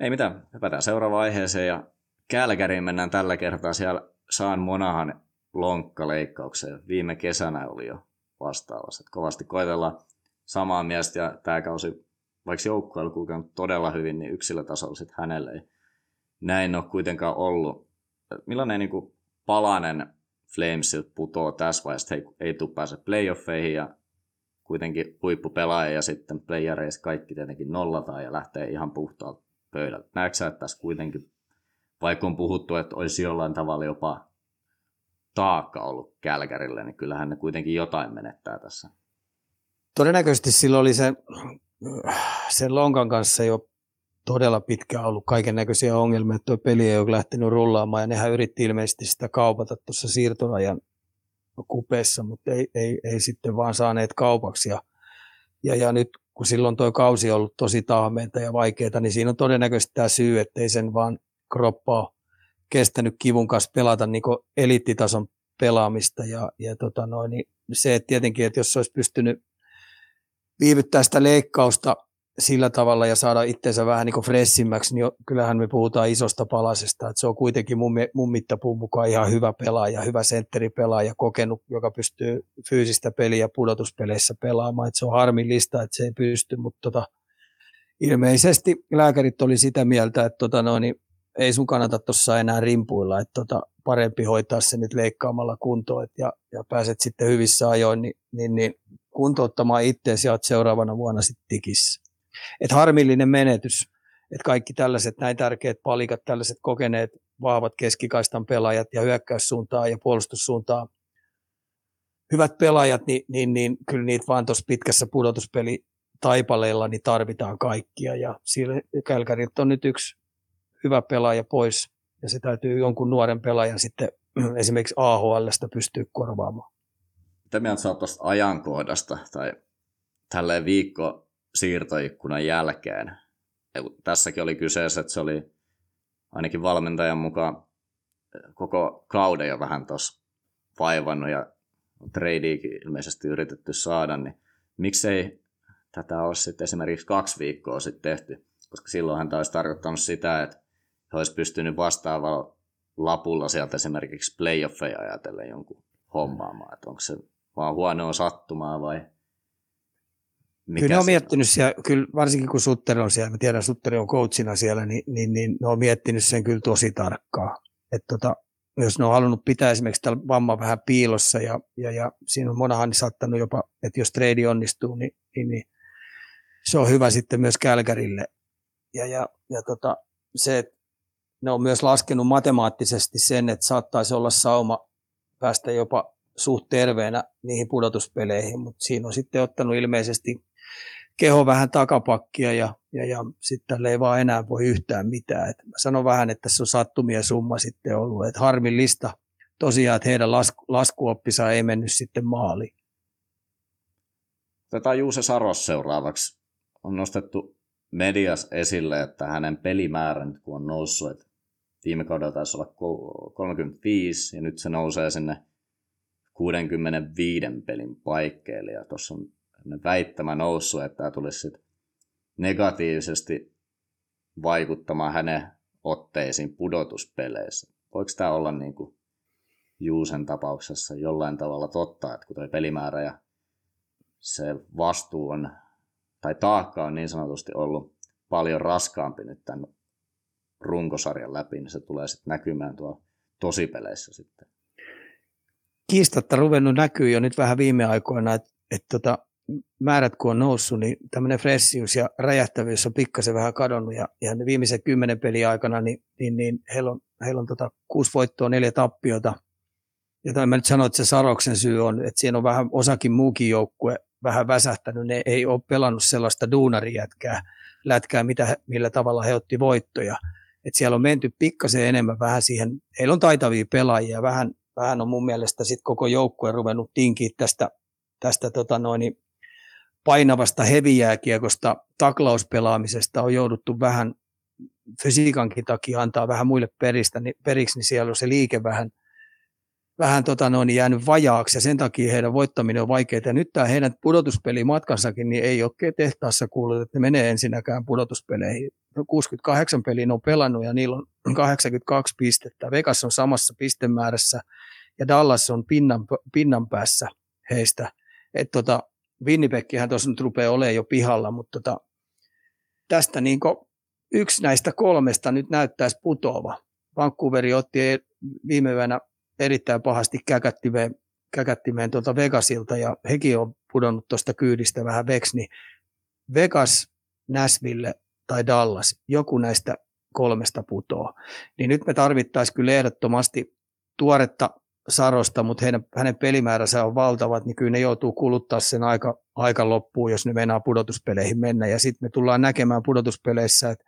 Ei mitään, hypätään seuraavaan aiheeseen ja Kälkäriin mennään tällä kertaa. Siellä Saan Monahan lonkkaleikkaukseen. Viime kesänä oli jo vastaavassa. Että kovasti koitellaan samaa miestä ja tämä kausi, vaikka joukkueella kulkenut todella hyvin, niin yksilötasolla sitten hänelle ei näin ole kuitenkaan ollut. Millainen niin palanen Flamesilta putoo tässä vaiheessa, ei, ei tule pääse playoffeihin ja kuitenkin huippupelaaja ja sitten playereissa kaikki tietenkin nollataan ja lähtee ihan puhtaalta pöydältä. Näetkö että tässä kuitenkin, vaikka on puhuttu, että olisi jollain tavalla jopa taakka ollut Kälkärille, niin kyllähän ne kuitenkin jotain menettää tässä. Todennäköisesti silloin oli se, sen Lonkan kanssa jo todella pitkään ollut kaiken näköisiä ongelmia, että tuo peli ei ole lähtenyt rullaamaan ja nehän yritti ilmeisesti sitä kaupata tuossa siirtorajan kupeessa, mutta ei, ei, ei sitten vaan saaneet kaupaksi. Ja, ja, ja nyt kun silloin tuo kausi on ollut tosi tahmeita ja vaikeita, niin siinä on todennäköisesti tämä syy, ei sen vaan kroppa kestänyt kivun kanssa pelata niin eliittitason pelaamista. Ja, ja tota noin, niin se, että tietenkin, että jos olisi pystynyt viivyttää sitä leikkausta sillä tavalla ja saada itseensä vähän niin fressimmäksi, niin kyllähän me puhutaan isosta palasesta. Että se on kuitenkin mun, mun mittapuun mukaan ihan hyvä pelaaja, hyvä sentteripelaaja, kokenut, joka pystyy fyysistä peliä pudotuspeleissä pelaamaan. Että se on harmillista, että se ei pysty, mutta tota, ilmeisesti lääkärit oli sitä mieltä, että tota noin, niin ei sun kannata tuossa enää rimpuilla, että tota, parempi hoitaa se nyt leikkaamalla kuntoon ja, ja pääset sitten hyvissä ajoin, niin, niin, niin kuntouttamaan itseäsi ja seuraavana vuonna sitten tikissä. Et harmillinen menetys, että kaikki tällaiset näin tärkeät palikat, tällaiset kokeneet vahvat keskikaistan pelaajat ja hyökkäyssuuntaan ja puolustussuuntaan hyvät pelaajat, niin, niin, niin kyllä niitä vaan tuossa pitkässä pudotuspeli taipaleilla niin tarvitaan kaikkia ja siellä Kälkärit on nyt yksi hyvä pelaaja pois ja se täytyy jonkun nuoren pelaajan sitten esimerkiksi AHLstä pystyä korvaamaan. Mitä mieltä sä tuosta ajankohdasta tai tälleen viikko siirtoikkunan jälkeen? Ja tässäkin oli kyseessä, että se oli ainakin valmentajan mukaan koko kauden jo vähän tuossa vaivannut ja tradeikin ilmeisesti yritetty saada, niin miksei tätä olisi sitten esimerkiksi kaksi viikkoa sitten tehty, koska silloinhan tämä olisi tarkoittanut sitä, että he olisi pystynyt vastaavalla lapulla sieltä esimerkiksi playoffeja ajatellen jonkun hommaamaan, että onko se vaan huonoa sattumaa vai mikä kyllä ne on miettinyt siellä, kyllä varsinkin kun Sutter on siellä, mä tiedän Sutter on coachina siellä, niin, niin, niin ne on miettinyt sen kyllä tosi tarkkaa. Että tota, jos ne on halunnut pitää esimerkiksi tällä vamma vähän piilossa ja, ja, ja siinä on monahan saattanut jopa, että jos trade onnistuu, niin, niin, niin se on hyvä sitten myös Kälkärille. Ja, ja, ja tota, se, että ne on myös laskenut matemaattisesti sen, että saattaisi olla sauma päästä jopa suht terveenä niihin pudotuspeleihin, mutta siinä on sitten ottanut ilmeisesti keho vähän takapakkia ja, ja, ja sitten tälle ei vaan enää voi yhtään mitään. Et mä sanon vähän, että se on sattumia summa sitten ollut, että harmillista tosiaan, että heidän lasku, laskuoppisa ei mennyt sitten maaliin. Otetaan Juuse Saros seuraavaksi. On nostettu medias esille, että hänen pelimäärä nyt kun on noussut, että viime kaudella taisi olla 35 ja nyt se nousee sinne 65 pelin paikkeelle ja tuossa on väittämä noussut, että tämä tulisi sit negatiivisesti vaikuttamaan hänen otteisiin pudotuspeleissä. Voiko tämä olla niin kuin Juusen tapauksessa jollain tavalla totta, että kun tuo pelimäärä ja se vastuu on tai taakka on niin sanotusti ollut paljon raskaampi nyt tämän runkosarjan läpi, niin se tulee sitten näkymään tuolla tosipeleissä sitten. Kiistatta ruvennut näkyy jo nyt vähän viime aikoina, että et tota, määrät kun on noussut, niin tämmöinen fressius ja räjähtävyys on pikkasen vähän kadonnut ja, ja ne viimeisen kymmenen pelin aikana, niin, niin, niin heillä on, heillä on tota kuusi voittoa, neljä tappiota. Ja mä nyt sanoin, että se Saroksen syy on, että siinä on vähän osakin muukin joukkue vähän väsähtänyt. Ne ei ole pelannut sellaista duunarijätkää, lätkää, mitä, millä tavalla he otti voittoja. Et siellä on menty pikkasen enemmän vähän siihen, heillä on taitavia pelaajia, vähän, vähän on mun mielestä sit koko joukkue ruvennut tinkiä tästä, tästä tota noin, painavasta heviääkiekosta, taklauspelaamisesta on jouduttu vähän fysiikankin takia antaa vähän muille peristä, niin, periksi, niin siellä on se liike vähän, vähän tota noin, jäänyt vajaaksi ja sen takia heidän voittaminen on vaikeaa. Ja nyt tämä heidän pudotuspelimatkassakin niin ei ole tehtaassa kuullut, että ne menee ensinnäkään pudotuspeleihin. 68 peliä on pelannut ja niillä on 82 pistettä. Vegas on samassa pistemäärässä ja Dallas on pinnan, pinnan päässä heistä. Et tota, Winnipeghän tuossa nyt rupeaa olemaan jo pihalla, mutta tota, tästä niin yksi näistä kolmesta nyt näyttäisi putoava. Vancouveri otti viime yönä erittäin pahasti käkättimeen, käkättimeen tuolta Vegasilta ja hekin on pudonnut tuosta kyydistä vähän veksi, niin Vegas, Nashville tai Dallas, joku näistä kolmesta putoaa. Niin nyt me tarvittaisiin kyllä ehdottomasti tuoretta Sarosta, mutta heidän, hänen pelimääränsä on valtavat, niin kyllä ne joutuu kuluttaa sen aika, aika loppuun, jos ne meinaa pudotuspeleihin mennä. Ja sitten me tullaan näkemään pudotuspeleissä, että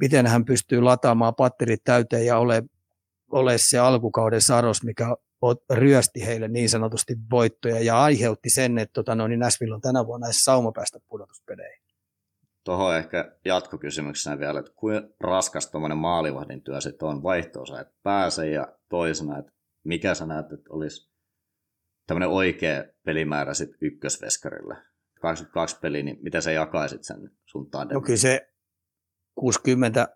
miten hän pystyy lataamaan patterit täyteen ja ole, ole se alkukauden Saros, mikä ryösti heille niin sanotusti voittoja ja aiheutti sen, että tota, no, niin Nashville on tänä vuonna näissä sauma päästä pudotuspeleihin. Tuohon ehkä jatkokysymyksenä vielä, että kuinka raskas tuommoinen maalivahdin työ sitten on vaihtoosa, että pääsee ja toisena, että mikä sä näet, että olisi tämmöinen oikea pelimäärä sitten ykkösveskarille? 22 peliä, niin mitä sä jakaisit sen sun tandem? No kyllä se 60,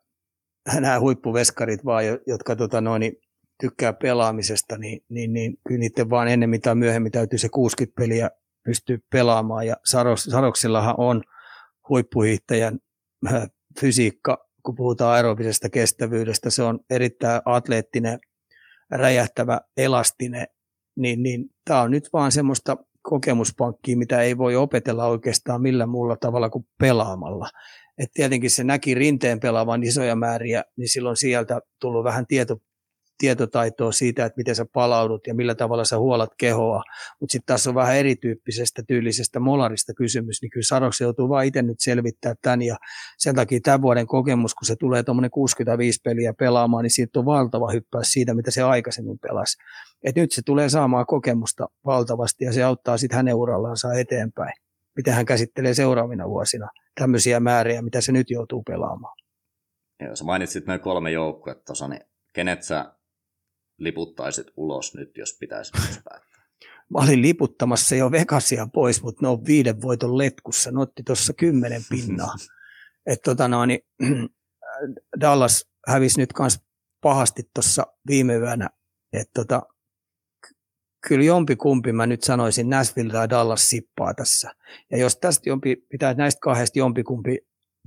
nämä huippuveskarit vaan, jotka tota noin, niin tykkää pelaamisesta, niin, niin, niin kyllä niiden vaan ennemmin tai myöhemmin täytyy se 60 peliä pystyä pelaamaan. Ja Saros, Saroksillahan on huippuhiihtäjän äh, fysiikka, kun puhutaan aerobisesta kestävyydestä, se on erittäin atleettinen räjähtävä, elastinen, niin, niin tämä on nyt vaan semmoista kokemuspankkia, mitä ei voi opetella oikeastaan millään muulla tavalla kuin pelaamalla. Et tietenkin se näki rinteen pelaavan isoja määriä, niin silloin sieltä tullut vähän tieto, tietotaitoa siitä, että miten sä palaudut ja millä tavalla sä huolat kehoa. Mutta sitten tässä on vähän erityyppisestä tyylisestä molarista kysymys, niin kyllä Saroks joutuu vaan itse nyt selvittää tämän ja sen takia tämän vuoden kokemus, kun se tulee tuommoinen 65 peliä pelaamaan, niin siitä on valtava hyppäys siitä, mitä se aikaisemmin pelasi. Et nyt se tulee saamaan kokemusta valtavasti ja se auttaa sitten hänen urallaan eteenpäin. Miten hän käsittelee seuraavina vuosina tämmöisiä määriä, mitä se nyt joutuu pelaamaan. Joo, sä mainitsit noin kolme joukkuetta tuossa, niin kenet sä liputtaisit ulos nyt, jos pitäisi myös päättää? Mä olin liputtamassa jo Vegasia pois, mutta ne on viiden voiton letkussa. Ne otti tuossa kymmenen pinnaa. Et tota no, niin, Dallas hävisi nyt kans pahasti tuossa viime yönä. Et tota, kyllä jompikumpi mä nyt sanoisin Nashville tai Dallas sippaa tässä. Ja jos tästä jompi, pitää näistä kahdesta jompikumpi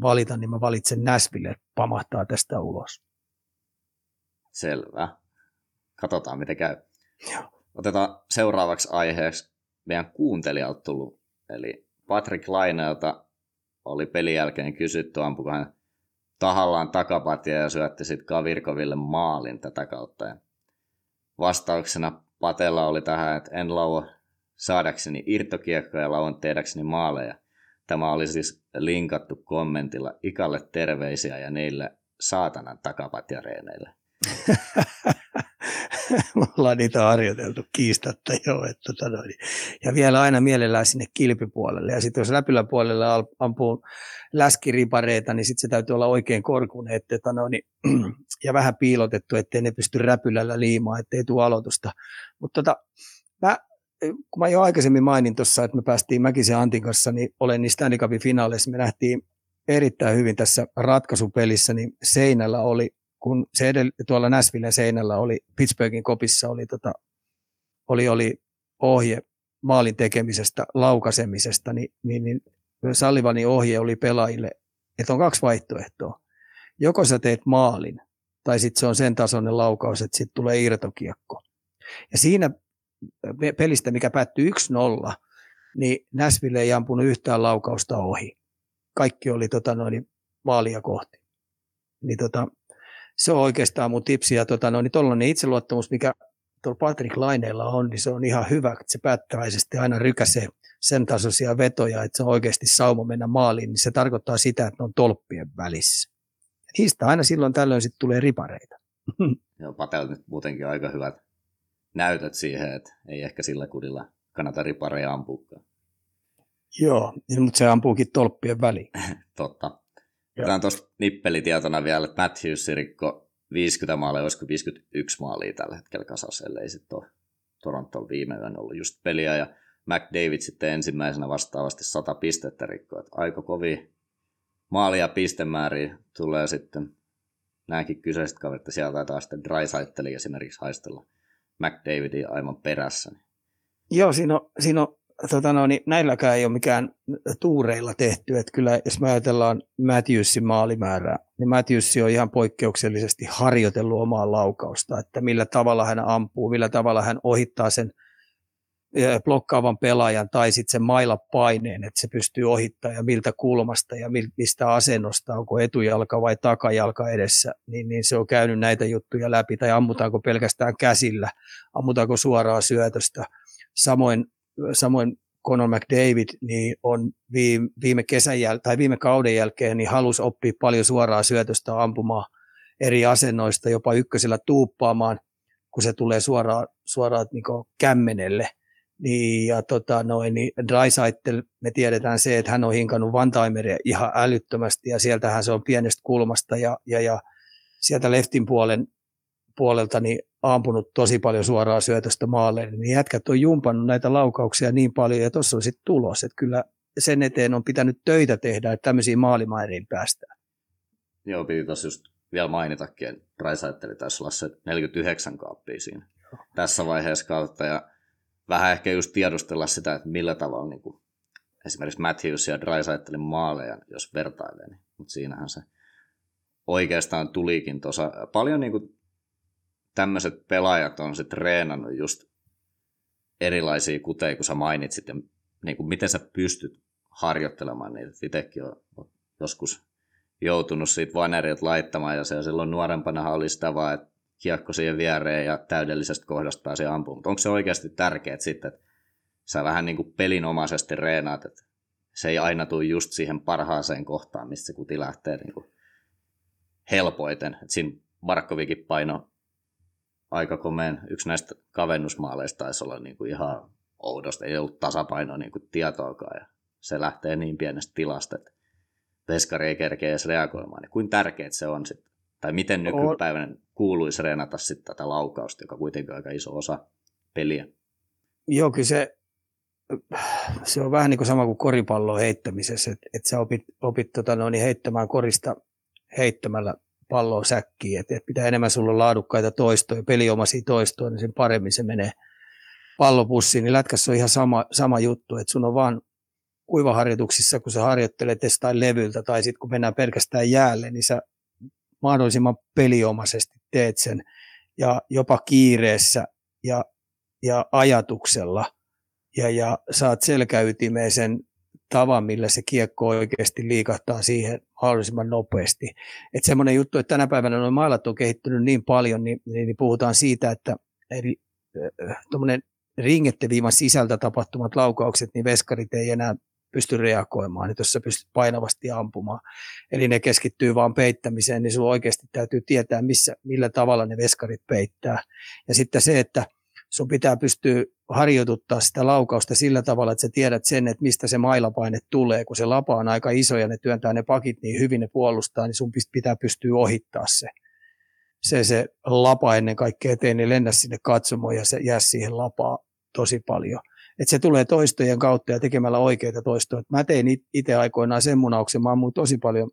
valita, niin mä valitsen Nashville, pamahtaa tästä ulos. Selvä katsotaan miten käy. Joo. Otetaan seuraavaksi aiheeksi meidän kuuntelijalta tullut, eli Patrick Laineelta oli pelin jälkeen kysytty, ampuko hän tahallaan takapatia ja syötti sitten Kavirkoville maalin tätä kautta. Ja vastauksena Patella oli tähän, että en lauo saadakseni irtokiekkoja ja lauan tehdäkseni maaleja. Tämä oli siis linkattu kommentilla Ikalle terveisiä ja niille saatanan takapatjareeneille. me ollaan niitä harjoiteltu kiistatta jo. Että, tota noin. Ja vielä aina mielellään sinne kilpipuolelle. Ja sitten jos läpyläpuolella ampuu läskiripareita, niin sitten se täytyy olla oikein korkunen että, tota noin, ja vähän piilotettu, ettei ne pysty räpylällä liimaan, ettei tule aloitusta. Mutta tota, mä, kun mä jo aikaisemmin mainin tuossa, että me päästiin Mäkisen Antin kanssa, niin olen niistä Stanley Cupin finaaleissa, me nähtiin erittäin hyvin tässä ratkaisupelissä, niin seinällä oli kun se edell- tuolla Näsvillen seinällä oli, Pittsburghin kopissa oli, tota, oli, oli ohje maalin tekemisestä, laukasemisesta, niin, niin, niin Sallivanin ohje oli pelaajille, että on kaksi vaihtoehtoa. Joko sä teet maalin, tai sitten se on sen tasoinen laukaus, että sitten tulee irtokiekko. Ja siinä pelistä, mikä päättyi 1-0, niin Näsville ei ampunut yhtään laukausta ohi. Kaikki oli tota, noin, maalia kohti. Niin, tota, se on oikeastaan mun tipsi. Ja tota, noin, niin itseluottamus, mikä tuolla Patrick Laineella on, niin se on ihan hyvä, että se päättäväisesti aina rykäsee sen tasoisia vetoja, että se on oikeasti sauma mennä maaliin, niin se tarkoittaa sitä, että ne on tolppien välissä. Niistä aina silloin tällöin sitten tulee ripareita. Joo, Patel nyt muutenkin aika hyvät näytöt siihen, että ei ehkä sillä kudilla kannata ripareja ampuukaan. Joo, niin, mutta se ampuukin tolppien väliin. Totta. Otetaan tuosta nippelitietona vielä, että Matthews rikko 50 maalia, olisiko 51 maalia tällä hetkellä kasassa, ellei sitten ole Torontolla viime yön ollut just peliä. Ja McDavid sitten ensimmäisenä vastaavasti 100 pistettä rikkoa. Aika kovin maalia ja pistemääriä tulee sitten nämäkin kyseiset kaverit, että siellä taitaa sitten Drysaitteli esimerkiksi haistella McDavidin aivan perässä. Joo, siinä on, siinä on tota no, niin näilläkään ei ole mikään tuureilla tehty. Että kyllä jos me ajatellaan Matthewsin maalimäärää, niin Matthews on ihan poikkeuksellisesti harjoitellut omaa laukausta, että millä tavalla hän ampuu, millä tavalla hän ohittaa sen blokkaavan pelaajan tai sitten sen mailla paineen, että se pystyy ohittamaan ja miltä kulmasta ja mistä asennosta, onko etujalka vai takajalka edessä, niin, niin se on käynyt näitä juttuja läpi, tai ammutaanko pelkästään käsillä, ammutaanko suoraa syötöstä. Samoin samoin Conor McDavid niin on viime, viime kesän jäl- tai viime kauden jälkeen niin halusi oppia paljon suoraa syötöstä ampumaan eri asennoista, jopa ykkösellä tuuppaamaan, kun se tulee suoraan, suoraan niin kämmenelle. Niin, ja tota, noin, niin Drysaitel, me tiedetään se, että hän on hinkannut Vantaimeria ihan älyttömästi, ja sieltähän se on pienestä kulmasta, ja, ja, ja sieltä leftin puolen puolelta niin ampunut tosi paljon suoraa syötöstä maalle, niin jätkät on jumpannut näitä laukauksia niin paljon, ja tuossa on sitten tulos, että kyllä sen eteen on pitänyt töitä tehdä, että tämmöisiin maalimairiin päästään. Joo, piti tuossa just vielä mainitakin, että Raisaitteli taisi olla se 49 kaappia siinä tässä vaiheessa kautta, ja vähän ehkä just tiedustella sitä, että millä tavalla niin kuin, esimerkiksi Matthews ja Drysaitelin maaleja, jos vertailee, niin, mutta siinähän se oikeastaan tulikin tuossa. Paljon niin kuin, tämmöiset pelaajat on sitten treenannut just erilaisia kuteja, kun sä mainitsit, ja niin kuin miten sä pystyt harjoittelemaan niitä. Itsekin on joskus joutunut siitä vanerit laittamaan, ja se silloin nuorempana oli sitä vaan, että kiekko siihen viereen ja täydellisestä kohdasta pääsee ampumaan. Mutta onko se oikeasti tärkeää sitten, että sä vähän niin kuin pelinomaisesti reenaat, että se ei aina tule just siihen parhaaseen kohtaan, mistä se kuti lähtee niin kuin helpoiten. Et siinä Barkovikin paino aika komeen. Yksi näistä kavennusmaaleista taisi olla niin kuin ihan oudosta. Ei ollut tasapainoa niin kuin tietoakaan. Ja se lähtee niin pienestä tilasta, että veskari ei kerkeä edes reagoimaan. Ja kuin tärkeää se on sitten? Tai miten nykypäivänä kuuluisi reenata sitten tätä laukausta, joka kuitenkin on aika iso osa peliä? Joo, kyllä se, se on vähän niin kuin sama kuin koripallon heittämisessä, että, että sä opit, opit tota, no, niin heittämään korista heittämällä palloa säkkiin, että, pitää enemmän sulla laadukkaita toistoja, peliomaisia toistoja, niin sen paremmin se menee pallopussiin. Niin lätkässä on ihan sama, sama juttu, että sun on vaan kuivaharjoituksissa, kun sä harjoittelet jostain levyltä tai sitten kun mennään pelkästään jäälle, niin sä mahdollisimman peliomaisesti teet sen ja jopa kiireessä ja, ja ajatuksella ja, ja saat selkäytimeen sen tavan, millä se kiekko oikeasti liikahtaa siihen mahdollisimman nopeasti. Että semmoinen juttu, että tänä päivänä nuo mailat on kehittynyt niin paljon, niin, niin puhutaan siitä, että eri tuommoinen ringetteviiman sisältä tapahtumat laukaukset, niin veskarit ei enää pysty reagoimaan, että jos sä pystyt painavasti ampumaan. Eli ne keskittyy vaan peittämiseen, niin sulla oikeasti täytyy tietää, missä, millä tavalla ne veskarit peittää. Ja sitten se, että sun pitää pystyä harjoituttaa sitä laukausta sillä tavalla, että sä tiedät sen, että mistä se mailapaine tulee. Kun se lapa on aika iso ja ne työntää ne pakit niin hyvin ne puolustaa, niin sun pitää pystyä ohittaa se. Se, se lapa ennen kaikkea eteen, niin lennä sinne katsomoon ja se jää siihen lapaa tosi paljon. Että se tulee toistojen kautta ja tekemällä oikeita toistoja. Mä tein itse aikoinaan sen munauksen, mä ammuin tosi paljon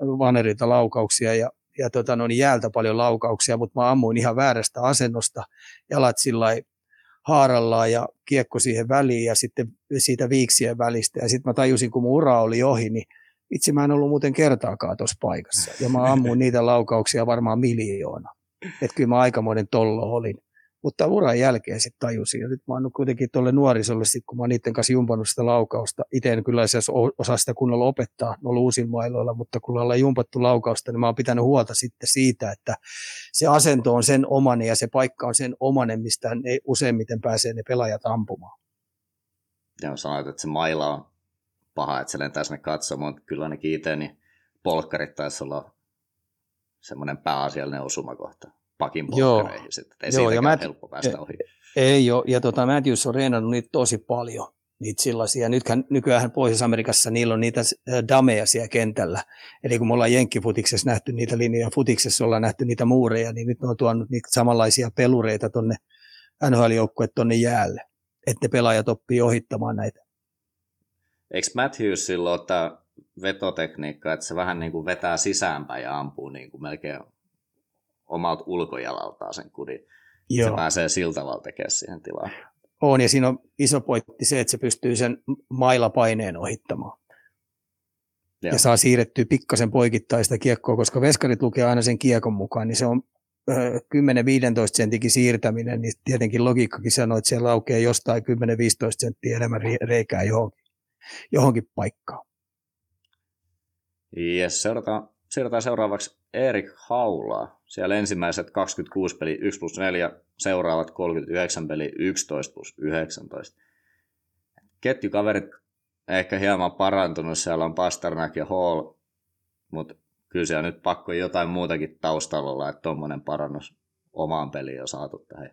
vanerilta laukauksia ja ja tota, no, niin jäältä paljon laukauksia, mutta mä ammuin ihan väärästä asennosta, jalat sillä haarallaan ja kiekko siihen väliin ja sitten siitä viiksien välistä. Ja sitten mä tajusin, kun mun ura oli ohi, niin itse mä en ollut muuten kertaakaan tuossa paikassa. Ja mä ammuin niitä laukauksia varmaan miljoona. Että kyllä mä aikamoinen tollo olin. Mutta uran jälkeen sitten tajusin. Ja nyt mä oon kuitenkin tuolle nuorisolle, sit, kun mä oon niiden kanssa jumpannut sitä laukausta. Itse en kyllä osaa sitä kunnolla opettaa noilla uusin mailoilla, mutta kun ollaan jumpattu laukausta, niin mä oon pitänyt huolta sitten siitä, että se asento on sen omanen ja se paikka on sen omanen, mistä ne useimmiten pääsee ne pelaajat ampumaan. Ja sanoit, että se maila on paha, että se lentää sinne katsomaan, mutta kyllä ainakin itse, niin polkkarit taisi olla semmoinen pääasiallinen osumakohta pakin Joo. sitten. Ei Joo, ja mä, helppo päästä ohi. Ei ole, ja tota, Matthews on reenannut niitä tosi paljon, niitä sellaisia. Nythän, nykyään Pohjois-Amerikassa niillä on niitä dameja siellä kentällä. Eli kun me ollaan Jenkkifutiksessa nähty niitä linjoja, futiksessa ollaan nähty niitä muureja, niin nyt ne on tuonut niitä samanlaisia pelureita tuonne NHL-joukkueet tuonne jäälle, että ne pelaajat oppii ohittamaan näitä. Eikö Matthews silloin tämä vetotekniikka, että se vähän niin kuin vetää sisäänpäin ja ampuu niin kuin melkein omalta ulkojalaltaan sen kudin. Joo. Se pääsee sillä tavalla tekemään siihen tilaan. On, ja siinä on iso pointti se, että se pystyy sen mailapaineen ohittamaan. Joo. Ja saa siirrettyä pikkasen poikittaista kiekkoa, koska veskarit lukee aina sen kiekon mukaan, niin se on 10-15 sentikin siirtäminen, niin tietenkin logiikkakin sanoo, että siellä aukeaa jostain 10-15 senttiä enemmän reikää johonkin, johonkin paikkaan. Yes, seurataan, seurataan seuraavaksi Erik Haulaa. Siellä ensimmäiset 26 peli 1 plus 4, seuraavat 39 peli 11 plus 19. Ketjukaverit ehkä hieman parantunut, siellä on Pasternak ja Hall, mutta kyllä siellä nyt pakko jotain muutakin taustalla olla, että tuommoinen parannus omaan peliin on saatu tähän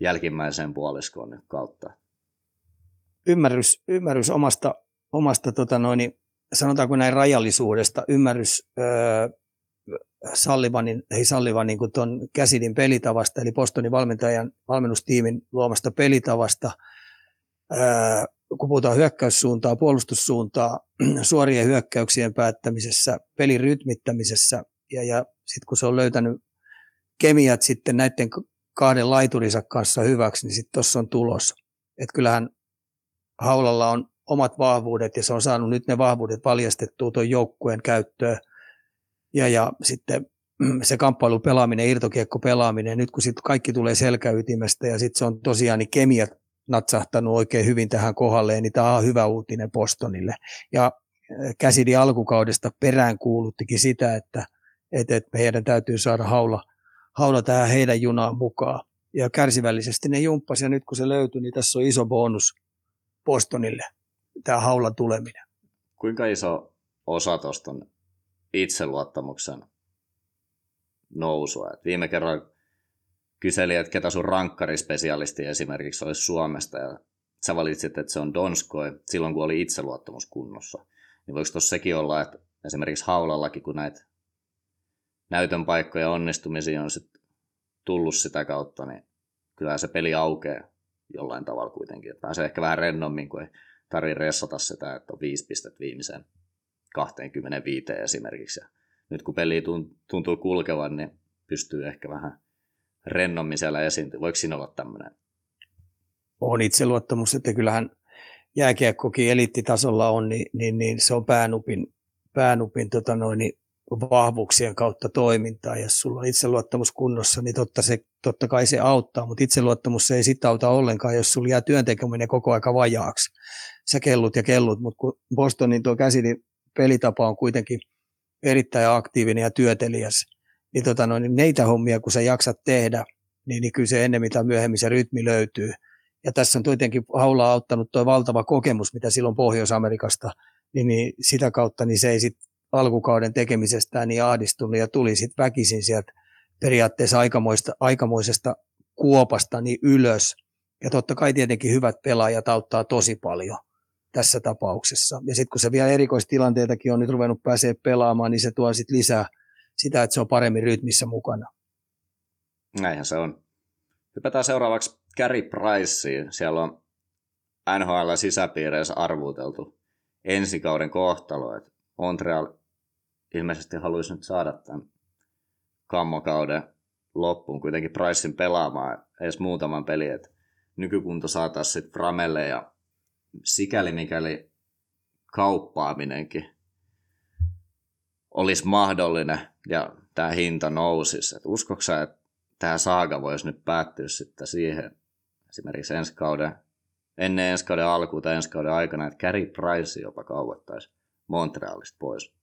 jälkimmäiseen puoliskoon kautta. Ymmärrys, ymmärrys omasta, omasta tota noin, sanotaanko näin rajallisuudesta, ymmärrys öö, Sallivanin, ei Sallivanin kuin tuon Käsidin pelitavasta, eli Postonin valmentajan valmennustiimin luomasta pelitavasta, ää, kun puhutaan hyökkäyssuuntaa, puolustussuuntaa, suorien hyökkäyksien päättämisessä, pelin rytmittämisessä, ja, ja sitten kun se on löytänyt kemiat sitten näiden kahden laiturinsa kanssa hyväksi, niin sitten tuossa on tulos. Että kyllähän Haulalla on omat vahvuudet, ja se on saanut nyt ne vahvuudet valjastettua tuon joukkueen käyttöön – ja, ja sitten se kamppailu pelaaminen, irtokiekko pelaaminen, nyt kun sitten kaikki tulee selkäytimestä ja sitten se on tosiaan niin kemiat natsahtanut oikein hyvin tähän kohdalleen, niin tämä on hyvä uutinen Bostonille. Ja äh, käsidi alkukaudesta perään kuuluttikin sitä, että, että, meidän täytyy saada haula, haula tähän heidän junaan mukaan. Ja kärsivällisesti ne jumppasi ja nyt kun se löytyi, niin tässä on iso bonus Bostonille, tämä haulan tuleminen. Kuinka iso osa tuosta on itseluottamuksen nousua. Et viime kerralla kyseli, että ketä sun rankkarispesialisti esimerkiksi olisi Suomesta, ja sä valitsit, että se on Donskoi silloin, kun oli itseluottamus kunnossa. Niin voiko tuossa sekin olla, että esimerkiksi Haulallakin, kun näitä näytön paikkoja onnistumisia on sit tullut sitä kautta, niin kyllä se peli aukeaa jollain tavalla kuitenkin. Pääsee ehkä vähän rennommin, kun ei tarvitse ressata sitä, että on viisi pistettä viimeiseen 25 esimerkiksi. Ja nyt kun peli tuntuu kulkevan, niin pystyy ehkä vähän rennommin siellä esiintyä. Voiko siinä olla tämmöinen? On itseluottamus, että kyllähän jääkiekkokin eliittitasolla on, niin, niin, niin se on päänupin, päänupin tota noin, niin vahvuuksien kautta toimintaa. Jos sulla on itseluottamus kunnossa, niin totta, se, totta kai se auttaa, mutta itseluottamus se ei sitä auta ollenkaan, jos sulla jää työntekeminen koko aika vajaaksi. Sä kellut ja kellut, mutta kun Bostonin tuo käsi, niin pelitapa on kuitenkin erittäin aktiivinen ja työtelijäs, niin, tota noin, niin neitä hommia, kun sä jaksat tehdä, niin, niin kyllä se ennemmin tai myöhemmin se rytmi löytyy. Ja tässä on kuitenkin Haula auttanut tuo valtava kokemus, mitä silloin Pohjois-Amerikasta, niin, niin sitä kautta niin se ei sit alkukauden tekemisestään niin ahdistunut ja tuli sitten väkisin sieltä periaatteessa aikamoista, aikamoisesta kuopasta niin ylös. Ja totta kai tietenkin hyvät pelaajat auttaa tosi paljon tässä tapauksessa. Ja sitten kun se vielä erikoistilanteitakin on nyt ruvennut pääsee pelaamaan, niin se tuo sitten lisää sitä, että se on paremmin rytmissä mukana. Näinhän se on. Hypätään seuraavaksi Gary Priceen. Siellä on NHL sisäpiireissä arvuteltu ensi kauden kohtalo. Että Montreal ilmeisesti haluaisi nyt saada tämän kammokauden loppuun kuitenkin Pricein pelaamaan edes muutaman pelin. Että nykykunto saataisiin sitten Framelle ja sikäli mikäli kauppaaminenkin olisi mahdollinen ja tämä hinta nousisi. Et uskoksa, että tämä saaga voisi nyt päättyä sitten siihen esimerkiksi ensi kauden, ennen ensi kauden alkuun tai ensi kauden aikana, että Carey Price jopa kauattaisi Montrealista pois.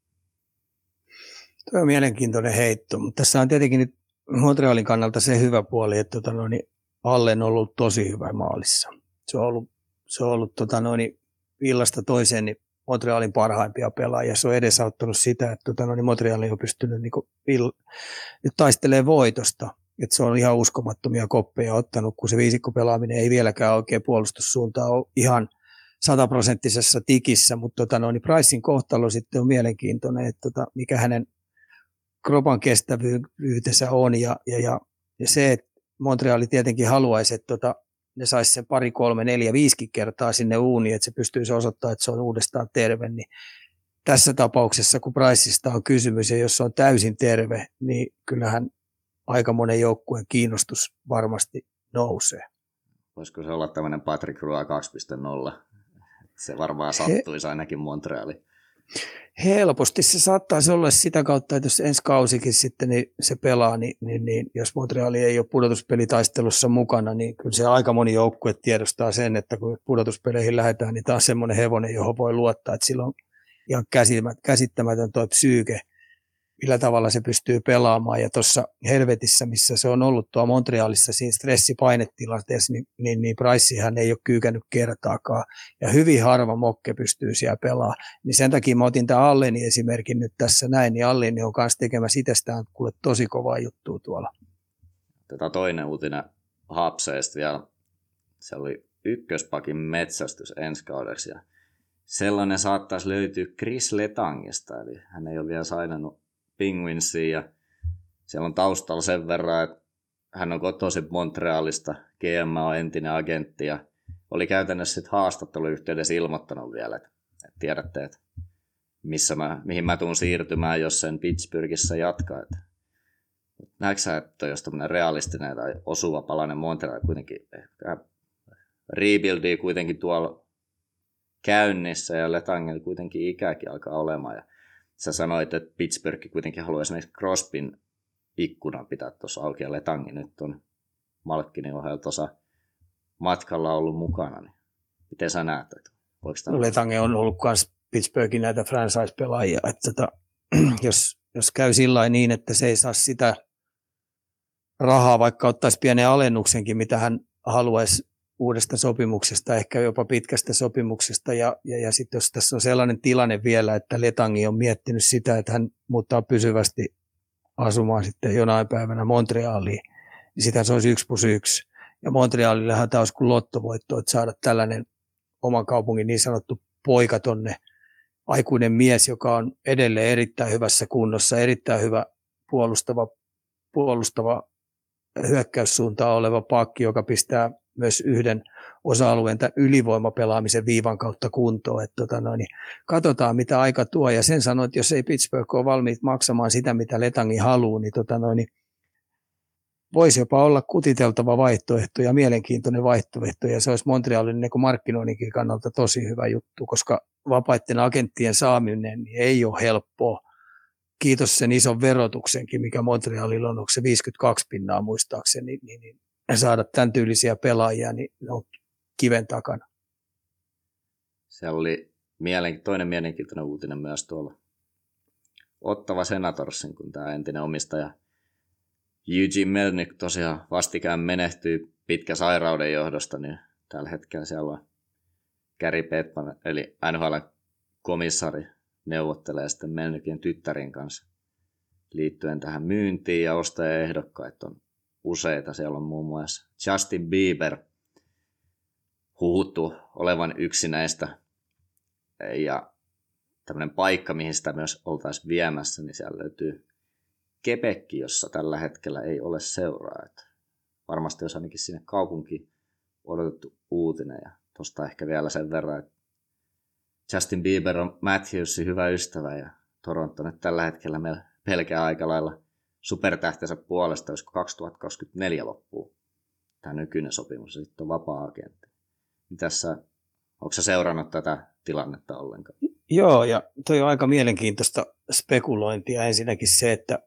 Tuo on mielenkiintoinen heitto, mutta tässä on tietenkin nyt Montrealin kannalta se hyvä puoli, että tota noin, Allen on ollut tosi hyvä maalissa. Se on ollut, se on ollut tota noin, illasta toiseen niin Montrealin parhaimpia pelaajia. Se on edesauttanut sitä, että tota, no, niin Montreal on pystynyt niin nyt taistelee voitosta. Että se on ihan uskomattomia koppeja ottanut, kun se viisikkopelaaminen ei vieläkään oikein puolustussuuntaan ole ihan sataprosenttisessa tikissä, mutta tota, no, niin Pricein kohtalo sitten on mielenkiintoinen, että tota, mikä hänen kropan kestävyytensä on ja, ja, ja, ja se, että Montreali tietenkin haluaisi, että tota, ne saisi sen pari, kolme, neljä, viisi kertaa sinne uuniin, että se pystyisi osoittamaan, että se on uudestaan terve, niin tässä tapauksessa, kun Priceista on kysymys ja jos se on täysin terve, niin kyllähän aika monen joukkueen kiinnostus varmasti nousee. Voisiko se olla tämmöinen Patrick Roy 2.0? Se varmaan sattuisi ainakin Montrealiin. Helposti. Se saattaisi olla sitä kautta, että jos ensi kausikin sitten niin se pelaa, niin, niin, niin jos Montreali ei ole pudotuspelitaistelussa mukana, niin kyllä se aika moni joukkue tiedostaa sen, että kun pudotuspeleihin lähdetään, niin on semmoinen hevonen, johon voi luottaa, että sillä on ihan käsittämätön tuo psyyke millä tavalla se pystyy pelaamaan. Ja tuossa helvetissä, missä se on ollut tuo Montrealissa siinä stressipainetilanteessa, niin, niin, niin Pricehan ei ole kyykännyt kertaakaan. Ja hyvin harva mokke pystyy siellä pelaamaan. Niin sen takia mä otin tämän Alleni esimerkin nyt tässä näin, niin Alleni on kanssa tekemässä itsestään kuule tosi kovaa juttua tuolla. Tätä toinen uutinen Hapseesta vielä. Se oli ykköspakin metsästys ensi kaudeksi sellainen saattaisi löytyä Chris Letangista, eli hän ei ole vielä sainannut Penguinsiin ja siellä on taustalla sen verran, että hän on kotoisin Montrealista, GM on entinen agentti ja oli käytännössä sitten haastatteluyhteydessä ilmoittanut vielä, että, että tiedätte, että missä mä, mihin mä tuun siirtymään, jos sen Pittsburghissa jatkaa. Että, näetkö sä, että jos tämmöinen realistinen tai osuva palanen? Montreal kuitenkin rebuildi kuitenkin tuolla käynnissä ja Letangel kuitenkin ikäkin alkaa olemaan. Ja sä sanoit, että Pittsburgh kuitenkin haluaa esimerkiksi Crospin ikkunan pitää tuossa auki ja Letangi nyt on Malkkinin ohella tuossa matkalla ollut mukana. Niin miten sä näet, voiko no, Letange on ollut myös Pittsburghin näitä franchise-pelaajia, että tota, jos, jos käy sillä niin, että se ei saa sitä rahaa, vaikka ottaisi pienen alennuksenkin, mitä hän haluaisi uudesta sopimuksesta, ehkä jopa pitkästä sopimuksesta. Ja, ja, ja sitten jos tässä on sellainen tilanne vielä, että Letangi on miettinyt sitä, että hän muuttaa pysyvästi asumaan sitten jonain päivänä Montrealiin, niin sitä se olisi yksi plus yksi. Ja Montrealillehan tämä olisi kuin lottovoitto, että saada tällainen oman kaupungin niin sanottu poika tonne, aikuinen mies, joka on edelleen erittäin hyvässä kunnossa, erittäin hyvä puolustava, puolustava hyökkäyssuuntaan oleva pakki, joka pistää myös yhden osa-alueen ylivoimapelaamisen viivan kautta kuntoon. Että tota noin, niin katsotaan, mitä aika tuo. Ja sen sanoin, että jos ei Pittsburgh ole valmiit maksamaan sitä, mitä Letangi haluaa, niin, tota noin, niin voisi jopa olla kutiteltava vaihtoehto ja mielenkiintoinen vaihtoehto. Ja se olisi Montrealin niin markkinoinninkin kannalta tosi hyvä juttu, koska vapaiden agenttien saaminen niin ei ole helppoa. Kiitos sen ison verotuksenkin, mikä Montrealilla on, onko se 52 pinnaa muistaakseni, niin, niin saada tämän tyylisiä pelaajia, niin ne on kiven takana. Se oli mielen, toinen mielenkiintoinen uutinen myös tuolla Ottava Senatorsin, kun tämä entinen omistaja Eugene Melnick tosiaan vastikään menehtyy pitkä sairauden johdosta, niin tällä hetkellä siellä on Gary Bettman, eli NHL komissari, neuvottelee sitten Melnickin tyttärin kanssa liittyen tähän myyntiin ja ostajaehdokkaat on useita. Siellä on muun muassa Justin Bieber huhuttu olevan yksi näistä. Ja tämmöinen paikka, mihin sitä myös oltaisiin viemässä, niin siellä löytyy Kepekki, jossa tällä hetkellä ei ole seuraa. Että varmasti olisi ainakin sinne kaupunki odotettu uutinen. Ja tuosta ehkä vielä sen verran, että Justin Bieber on Matthewsin hyvä ystävä ja Toronto nyt tällä hetkellä pelkää aika lailla supertähtensä puolesta, olisiko 2024 loppuu tämä nykyinen sopimus, ja sitten on vapaa-agentti. Tässä, onko sä seurannut tätä tilannetta ollenkaan? Joo, ja toi on aika mielenkiintoista spekulointia. Ensinnäkin se, että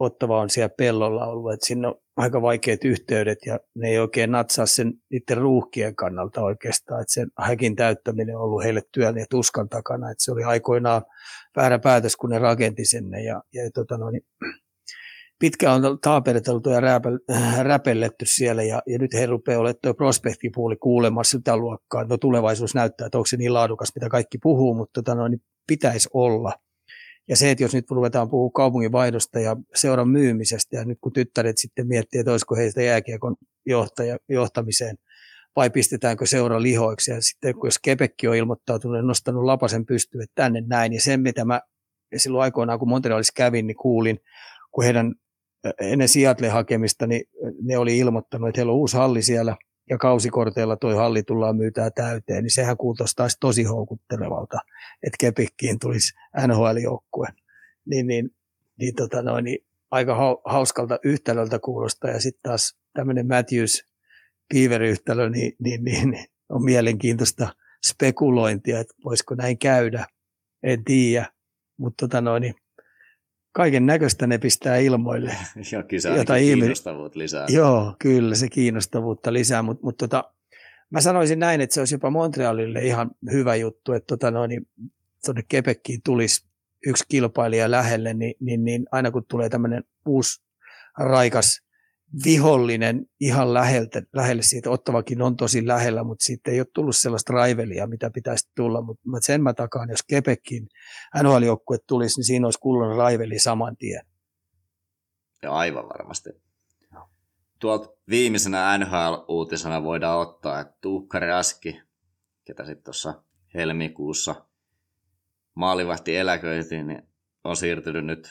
Ottava on siellä pellolla ollut, että sinne on aika vaikeat yhteydet ja ne ei oikein natsaa sen niiden ruuhkien kannalta oikeastaan, että sen häkin täyttäminen on ollut heille työn ja tuskan takana, että se oli aikoinaan väärä päätös, kun ne rakenti sinne ja, ja tota no, niin, pitkään on taaperiteltu ja räpel, räpelletty siellä ja, ja nyt he rupeaa olemaan tuo prospektipuuli kuulemassa sitä luokkaa. No tulevaisuus näyttää, että onko se niin laadukas, mitä kaikki puhuu, mutta tota no, niin pitäisi olla. Ja se, että jos nyt ruvetaan puhua kaupungin vaihdosta ja seuran myymisestä, ja nyt kun tyttäret sitten miettii, että olisiko heistä jääkiekon johtaja, johtamiseen, vai pistetäänkö seura lihoiksi. Ja sitten kun jos Kepekki on ilmoittautunut ja nostanut lapasen pystyyn, tänne näin, ja sen mitä mä silloin aikoinaan, kun Montrealissa kävin, niin kuulin, kun heidän ennen Seattle hakemista, niin ne oli ilmoittanut, että heillä on uusi halli siellä, ja kausikorteilla toi halli tullaan myytää täyteen, niin sehän kuulostaisi tosi houkuttelevalta, että Kepikkiin tulisi NHL-joukkue. Niin, niin, niin, tota noin, niin aika hauskalta yhtälöltä kuulostaa. Ja sitten taas tämmöinen Matthews Beaver-yhtälö, niin, niin, niin, niin, on mielenkiintoista spekulointia, että voisiko näin käydä. En tiedä, mutta tota noin, niin kaiken näköistä ne pistää ilmoille. Joo, kyllä se jota kiinnostavuutta lisää. Joo, kyllä se kiinnostavuutta lisää, mutta mut tota, mä sanoisin näin, että se olisi jopa Montrealille ihan hyvä juttu, että tota noin, niin tuonne Quebeciin tulisi yksi kilpailija lähelle, niin, niin, niin aina kun tulee tämmöinen uusi raikas vihollinen ihan läheltä, lähelle siitä. Ottavakin on tosi lähellä, mutta siitä ei ole tullut sellaista raivelia, mitä pitäisi tulla. Mutta sen mä takaan, jos Kepekin NHL-joukkue tulisi, niin siinä olisi kullon raiveli saman tien. Ja aivan varmasti. Tuolta viimeisenä NHL-uutisena voidaan ottaa, että Tuukka Raski, ketä sitten tuossa helmikuussa maalivahti eläköitiin, niin on siirtynyt nyt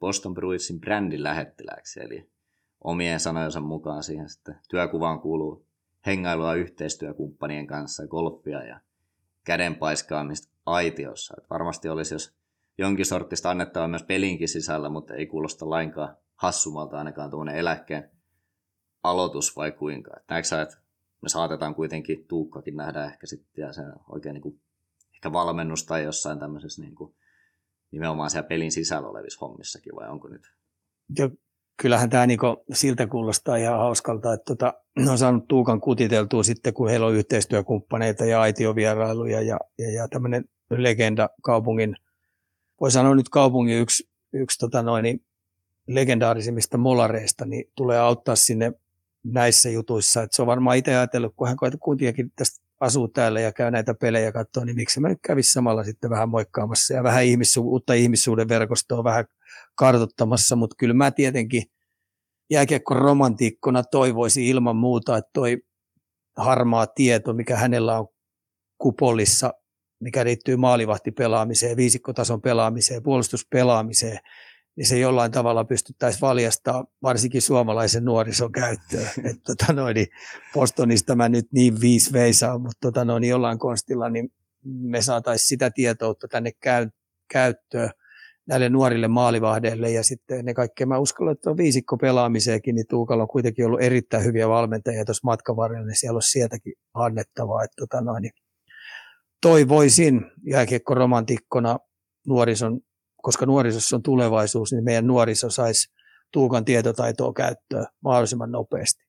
Boston Bruinsin brändin lähettiläksi, eli omien sanojensa mukaan siihen sitten työkuvaan kuuluu hengailua yhteistyökumppanien kanssa, golfia ja kädenpaiskaamista aitiossa. Et varmasti olisi, jos jonkin sortista annettava myös pelinkin sisällä, mutta ei kuulosta lainkaan hassumalta ainakaan tuommoinen eläkkeen aloitus vai kuinka. Et näetkö sä, että me saatetaan kuitenkin Tuukkakin nähdä ehkä sitten ja se oikein niin kuin, ehkä valmennus tai jossain tämmöisessä niin kuin, nimenomaan siellä pelin sisällä olevissa hommissakin vai onko nyt? Ja kyllähän tämä niinku siltä kuulostaa ihan hauskalta, että tota, on saanut Tuukan kutiteltua sitten, kun heillä on yhteistyökumppaneita ja aitiovierailuja ja, ja, ja tämmöinen legenda kaupungin, voi sanoa nyt kaupungin yksi, yksi tota noin, legendaarisimmista molareista, niin tulee auttaa sinne näissä jutuissa. Et se on varmaan itse ajatellut, kun hän kuitenkin tästä asuu täällä ja käy näitä pelejä katsoa, niin miksi mä nyt kävisi samalla sitten vähän moikkaamassa ja vähän ihmissu- uutta ihmissuuden verkostoa vähän kartottamassa, mutta kyllä mä tietenkin jääkiekko romantiikkona toivoisin ilman muuta, että toi harmaa tieto, mikä hänellä on kupolissa, mikä liittyy maalivahtipelaamiseen, viisikkotason pelaamiseen, puolustuspelaamiseen, niin se jollain tavalla pystyttäisiin valjastaa varsinkin suomalaisen nuorison käyttöön. että tota noin, niin Bostonista mä nyt niin viisi veisaan, mutta tota noin, niin jollain konstilla niin me saataisiin sitä tietoutta tänne käy, käyttöön näille nuorille maalivahdeille ja sitten ne kaikkea, mä uskallan, että on viisikko pelaamiseenkin, niin Tuukalla on kuitenkin ollut erittäin hyviä valmentajia tuossa matkan niin siellä on sieltäkin annettavaa, että tota noin, niin toivoisin jääkiekko romantikkona nuorison koska nuorisossa on tulevaisuus, niin meidän nuoriso saisi Tuukan tietotaitoa käyttöön mahdollisimman nopeasti.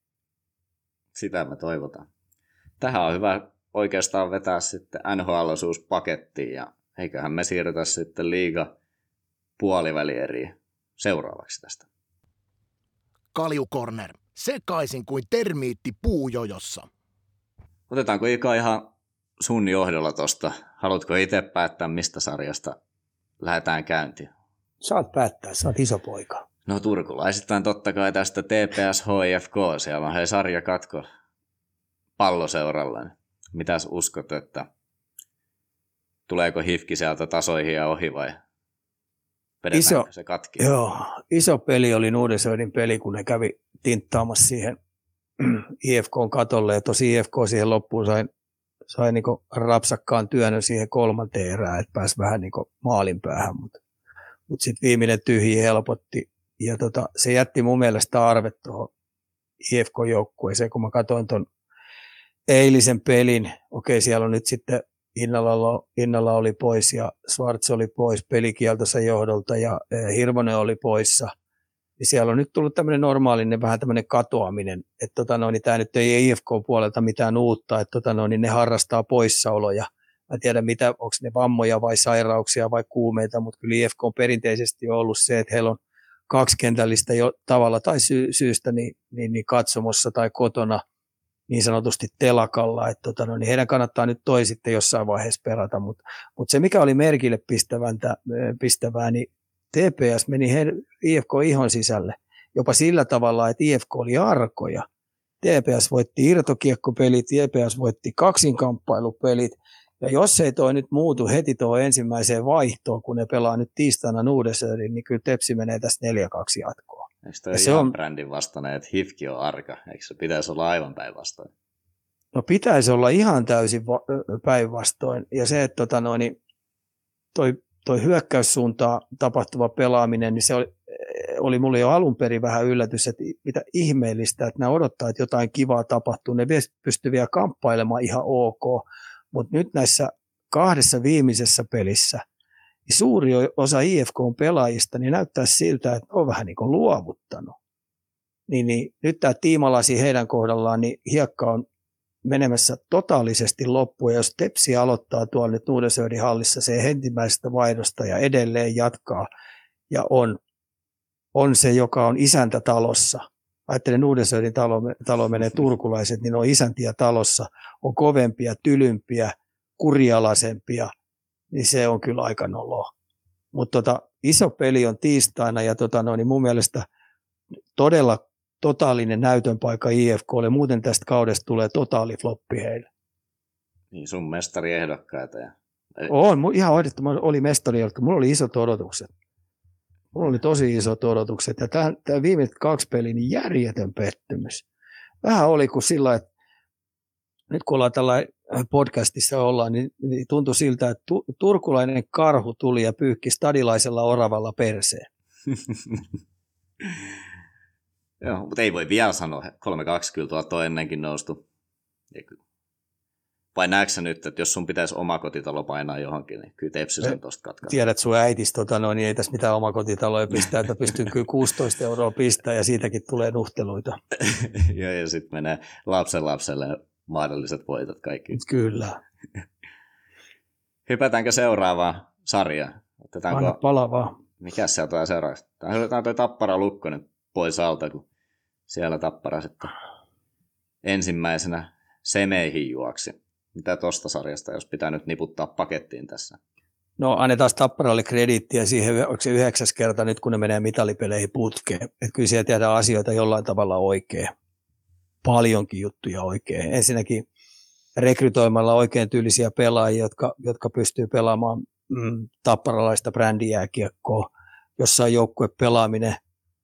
Sitä me toivotaan. Tähän on hyvä oikeastaan vetää sitten NHL-osuus pakettiin ja eiköhän me siirrytä sitten liiga puolivälieriin seuraavaksi tästä. Kaljukorner. Sekaisin kuin termiitti puujojossa. Otetaanko Ika ihan sun johdolla tuosta? Haluatko itse päättää, mistä sarjasta lähdetään käyntiin? Saat päättää, sä oot iso poika. No turkulaisittain totta kai tästä TPS HFK, siellä on hei sarja katko palloseuralle. Mitäs uskot, että tuleeko hifki sieltä tasoihin ja ohi vai iso, se katki? Joo, iso peli oli Nuudesöidin peli, kun ne kävi tinttaamassa siihen IFK katolle ja tosi IFK siihen loppuun sai sai niinku rapsakkaan työnnön siihen kolmanteen erään, että pääsi vähän niinku maalin päähän, mutta mut sitten viimeinen tyhji helpotti. Ja tota, se jätti mun mielestä arvet tuohon IFK-joukkueeseen, kun mä katsoin tuon eilisen pelin. Okei, siellä on nyt sitten Innalla, Innalla oli pois ja Schwarz oli pois pelikieltossa johdolta ja eh, Hirvonen oli poissa. Niin siellä on nyt tullut tämmöinen normaalinen vähän tämmöinen katoaminen, että tota no, niin tämä nyt ei IFK-puolelta mitään uutta, että tota no, niin ne harrastaa poissaoloja. Mä en tiedä, mitä, onko ne vammoja vai sairauksia vai kuumeita, mutta kyllä IFK on perinteisesti ollut se, että heillä on kaksikentällistä jo tavalla tai sy- syystä niin, niin, niin katsomossa tai kotona – niin sanotusti telakalla, että tota, no, niin heidän kannattaa nyt toi sitten jossain vaiheessa perata, mutta mut se mikä oli merkille pistävää, niin TPS meni he, IFK ihon sisälle jopa sillä tavalla, että IFK oli arkoja. TPS voitti irtokiekkopelit, TPS voitti kaksinkamppailupelit, ja jos ei toi nyt muutu heti tuo ensimmäiseen vaihtoon, kun ne pelaa nyt tiistaina Nuudesöörin, niin kyllä Tepsi menee tästä 4-2 jatkoon. Eikö toi se on brändin vastainen, että hifki on arka? Eikö se pitäisi olla aivan päinvastoin? No pitäisi olla ihan täysin päinvastoin. Ja se, että tota noin, niin toi, toi hyökkäyssuuntaan tapahtuva pelaaminen, niin se oli, oli mulle jo alun perin vähän yllätys, että mitä ihmeellistä, että nämä odottaa, että jotain kivaa tapahtuu. Ne pystyy vielä kamppailemaan ihan ok, mutta nyt näissä kahdessa viimeisessä pelissä – niin suuri osa IFK-pelaajista niin näyttää siltä, että on vähän niin kuin luovuttanut. Niin, niin nyt tämä tiimalasi heidän kohdallaan, niin hiekka on menemässä totaalisesti loppuun. Ja jos Tepsi aloittaa tuolla nyt hallissa se ensimmäisestä vaihdosta ja edelleen jatkaa ja on, on se, joka on isäntä talossa. Ajattelen Nuudesöörin talo, talo menee turkulaiset, niin on isäntiä talossa, on kovempia, tylympiä, kurialaisempia – niin se on kyllä aika nolo. Mutta tota, iso peli on tiistaina ja tota, no, niin mun mielestä todella totaalinen näytön paikka IFKlle. Muuten tästä kaudesta tulee totaali floppi heille. Niin sun mestariehdokkaita. Ja... On, ihan oikeasti oli mestari, mulla oli isot odotukset. Mulla oli tosi isot odotukset ja tämä, tämä viimeiset kaksi peliä, niin järjetön pettymys. Vähän oli kuin sillä, että nyt kun ollaan tällä podcastissa ollaan, niin, niin tuntui siltä, että tu, turkulainen karhu tuli ja pyyhki stadilaisella oravalla perseen. Joo, mutta ei voi vielä sanoa, 3-2 kyllä tuolta on ennenkin noustu. Vai näetkö nyt, että jos sun pitäisi oma kotitalo painaa johonkin, niin kyllä Tepsi sen tuosta katkaa. Tiedät, sun äitis, tota, no, niin ei tässä mitään omakotitaloja pistää, että pystyy kyllä 16 euroa pistää ja siitäkin tulee nuhteluita. Joo, ja sitten menee lapsen lapselle mahdolliset voitot kaikki. Kyllä. Hypätäänkö seuraavaan sarjaan? Otetaanko... Anna palavaa. Mikä se on seuraavaksi? Otetaan tuo Tappara Lukkonen pois alta, kun siellä Tappara sitten ensimmäisenä semeihin juoksi. Mitä tuosta sarjasta, jos pitää nyt niputtaa pakettiin tässä? No annetaan Tapparalle krediittiä siihen, onko se yhdeksäs kerta nyt, kun ne menee mitalipeleihin putkeen. Että kyllä siellä tehdään asioita jollain tavalla oikein paljonkin juttuja oikein. Ensinnäkin rekrytoimalla oikein tyylisiä pelaajia, jotka, jotka pystyy pelaamaan mm, tapparalaista brändijääkiekkoa, jossa on joukkue pelaaminen,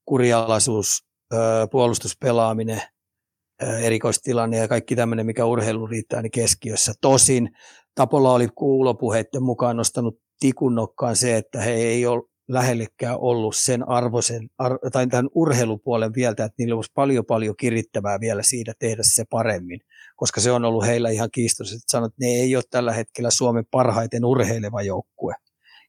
kurialaisuus, puolustuspelaaminen, erikoistilanne ja kaikki tämmöinen, mikä urheilu riittää, niin keskiössä. Tosin Tapolla oli kuulopuheiden mukaan nostanut tikunnokkaan se, että he ei ole lähellekään ollut sen arvoisen, ar, tai tämän urheilupuolen vielä, että niillä olisi paljon paljon kirittävää vielä siitä tehdä se paremmin, koska se on ollut heillä ihan kiistossa, että sanot, että ne ei ole tällä hetkellä Suomen parhaiten urheileva joukkue.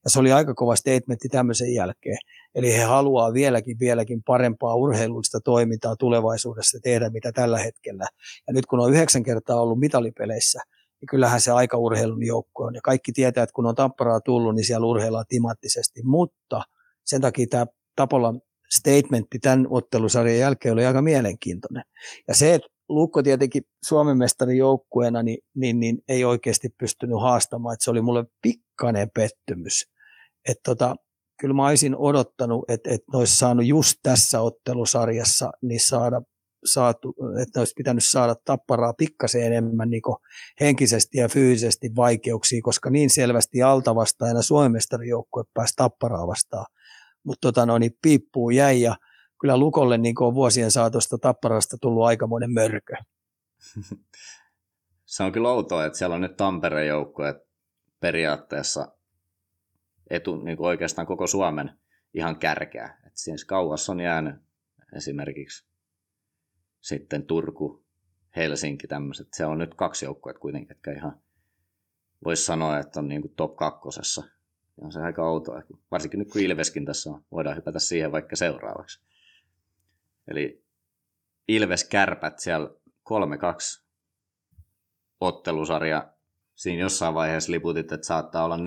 Ja se oli aika kova statementti tämmöisen jälkeen. Eli he haluaa vieläkin, vieläkin parempaa urheilullista toimintaa tulevaisuudessa tehdä, mitä tällä hetkellä. Ja nyt kun on yhdeksän kertaa ollut mitalipeleissä, niin kyllähän se aika urheilun joukko on. Ja kaikki tietää, että kun on Tapparaa tullut, niin siellä urheillaan timattisesti. Mutta sen takia tämä Tapolan statementti tämän ottelusarjan jälkeen oli aika mielenkiintoinen. Ja se, että Lukko tietenkin Suomen mestarin joukkueena niin, niin, niin, ei oikeasti pystynyt haastamaan, että se oli mulle pikkainen pettymys. Että tota, kyllä mä olisin odottanut, että, että ne olisi saanut just tässä ottelusarjassa niin saada saatu, että olisi pitänyt saada tapparaa pikkasen enemmän niin henkisesti ja fyysisesti vaikeuksia, koska niin selvästi altavastaajana Suomen joukkue pääsi tapparaa vastaan. Mutta tota, no, niin piippuu jäi ja kyllä Lukolle niin on vuosien saatosta tapparasta tullut aikamoinen mörkö. Se on kyllä outoa, että siellä on nyt Tampereen joukkue periaatteessa etu, niin oikeastaan koko Suomen ihan kärkeä. Et siinä kauas on jäänyt esimerkiksi sitten Turku, Helsinki, tämmöiset. Siellä on nyt kaksi joukkuetta kuitenkin, jotka ihan voisi sanoa, että on niin kuin top kakkosessa. Ja on se aika outoa, varsinkin nyt kun Ilveskin tässä on, voidaan hypätä siihen vaikka seuraavaksi. Eli Ilves Kärpät siellä 3-2 ottelusarja. Siinä jossain vaiheessa liputit, että saattaa olla 4-0,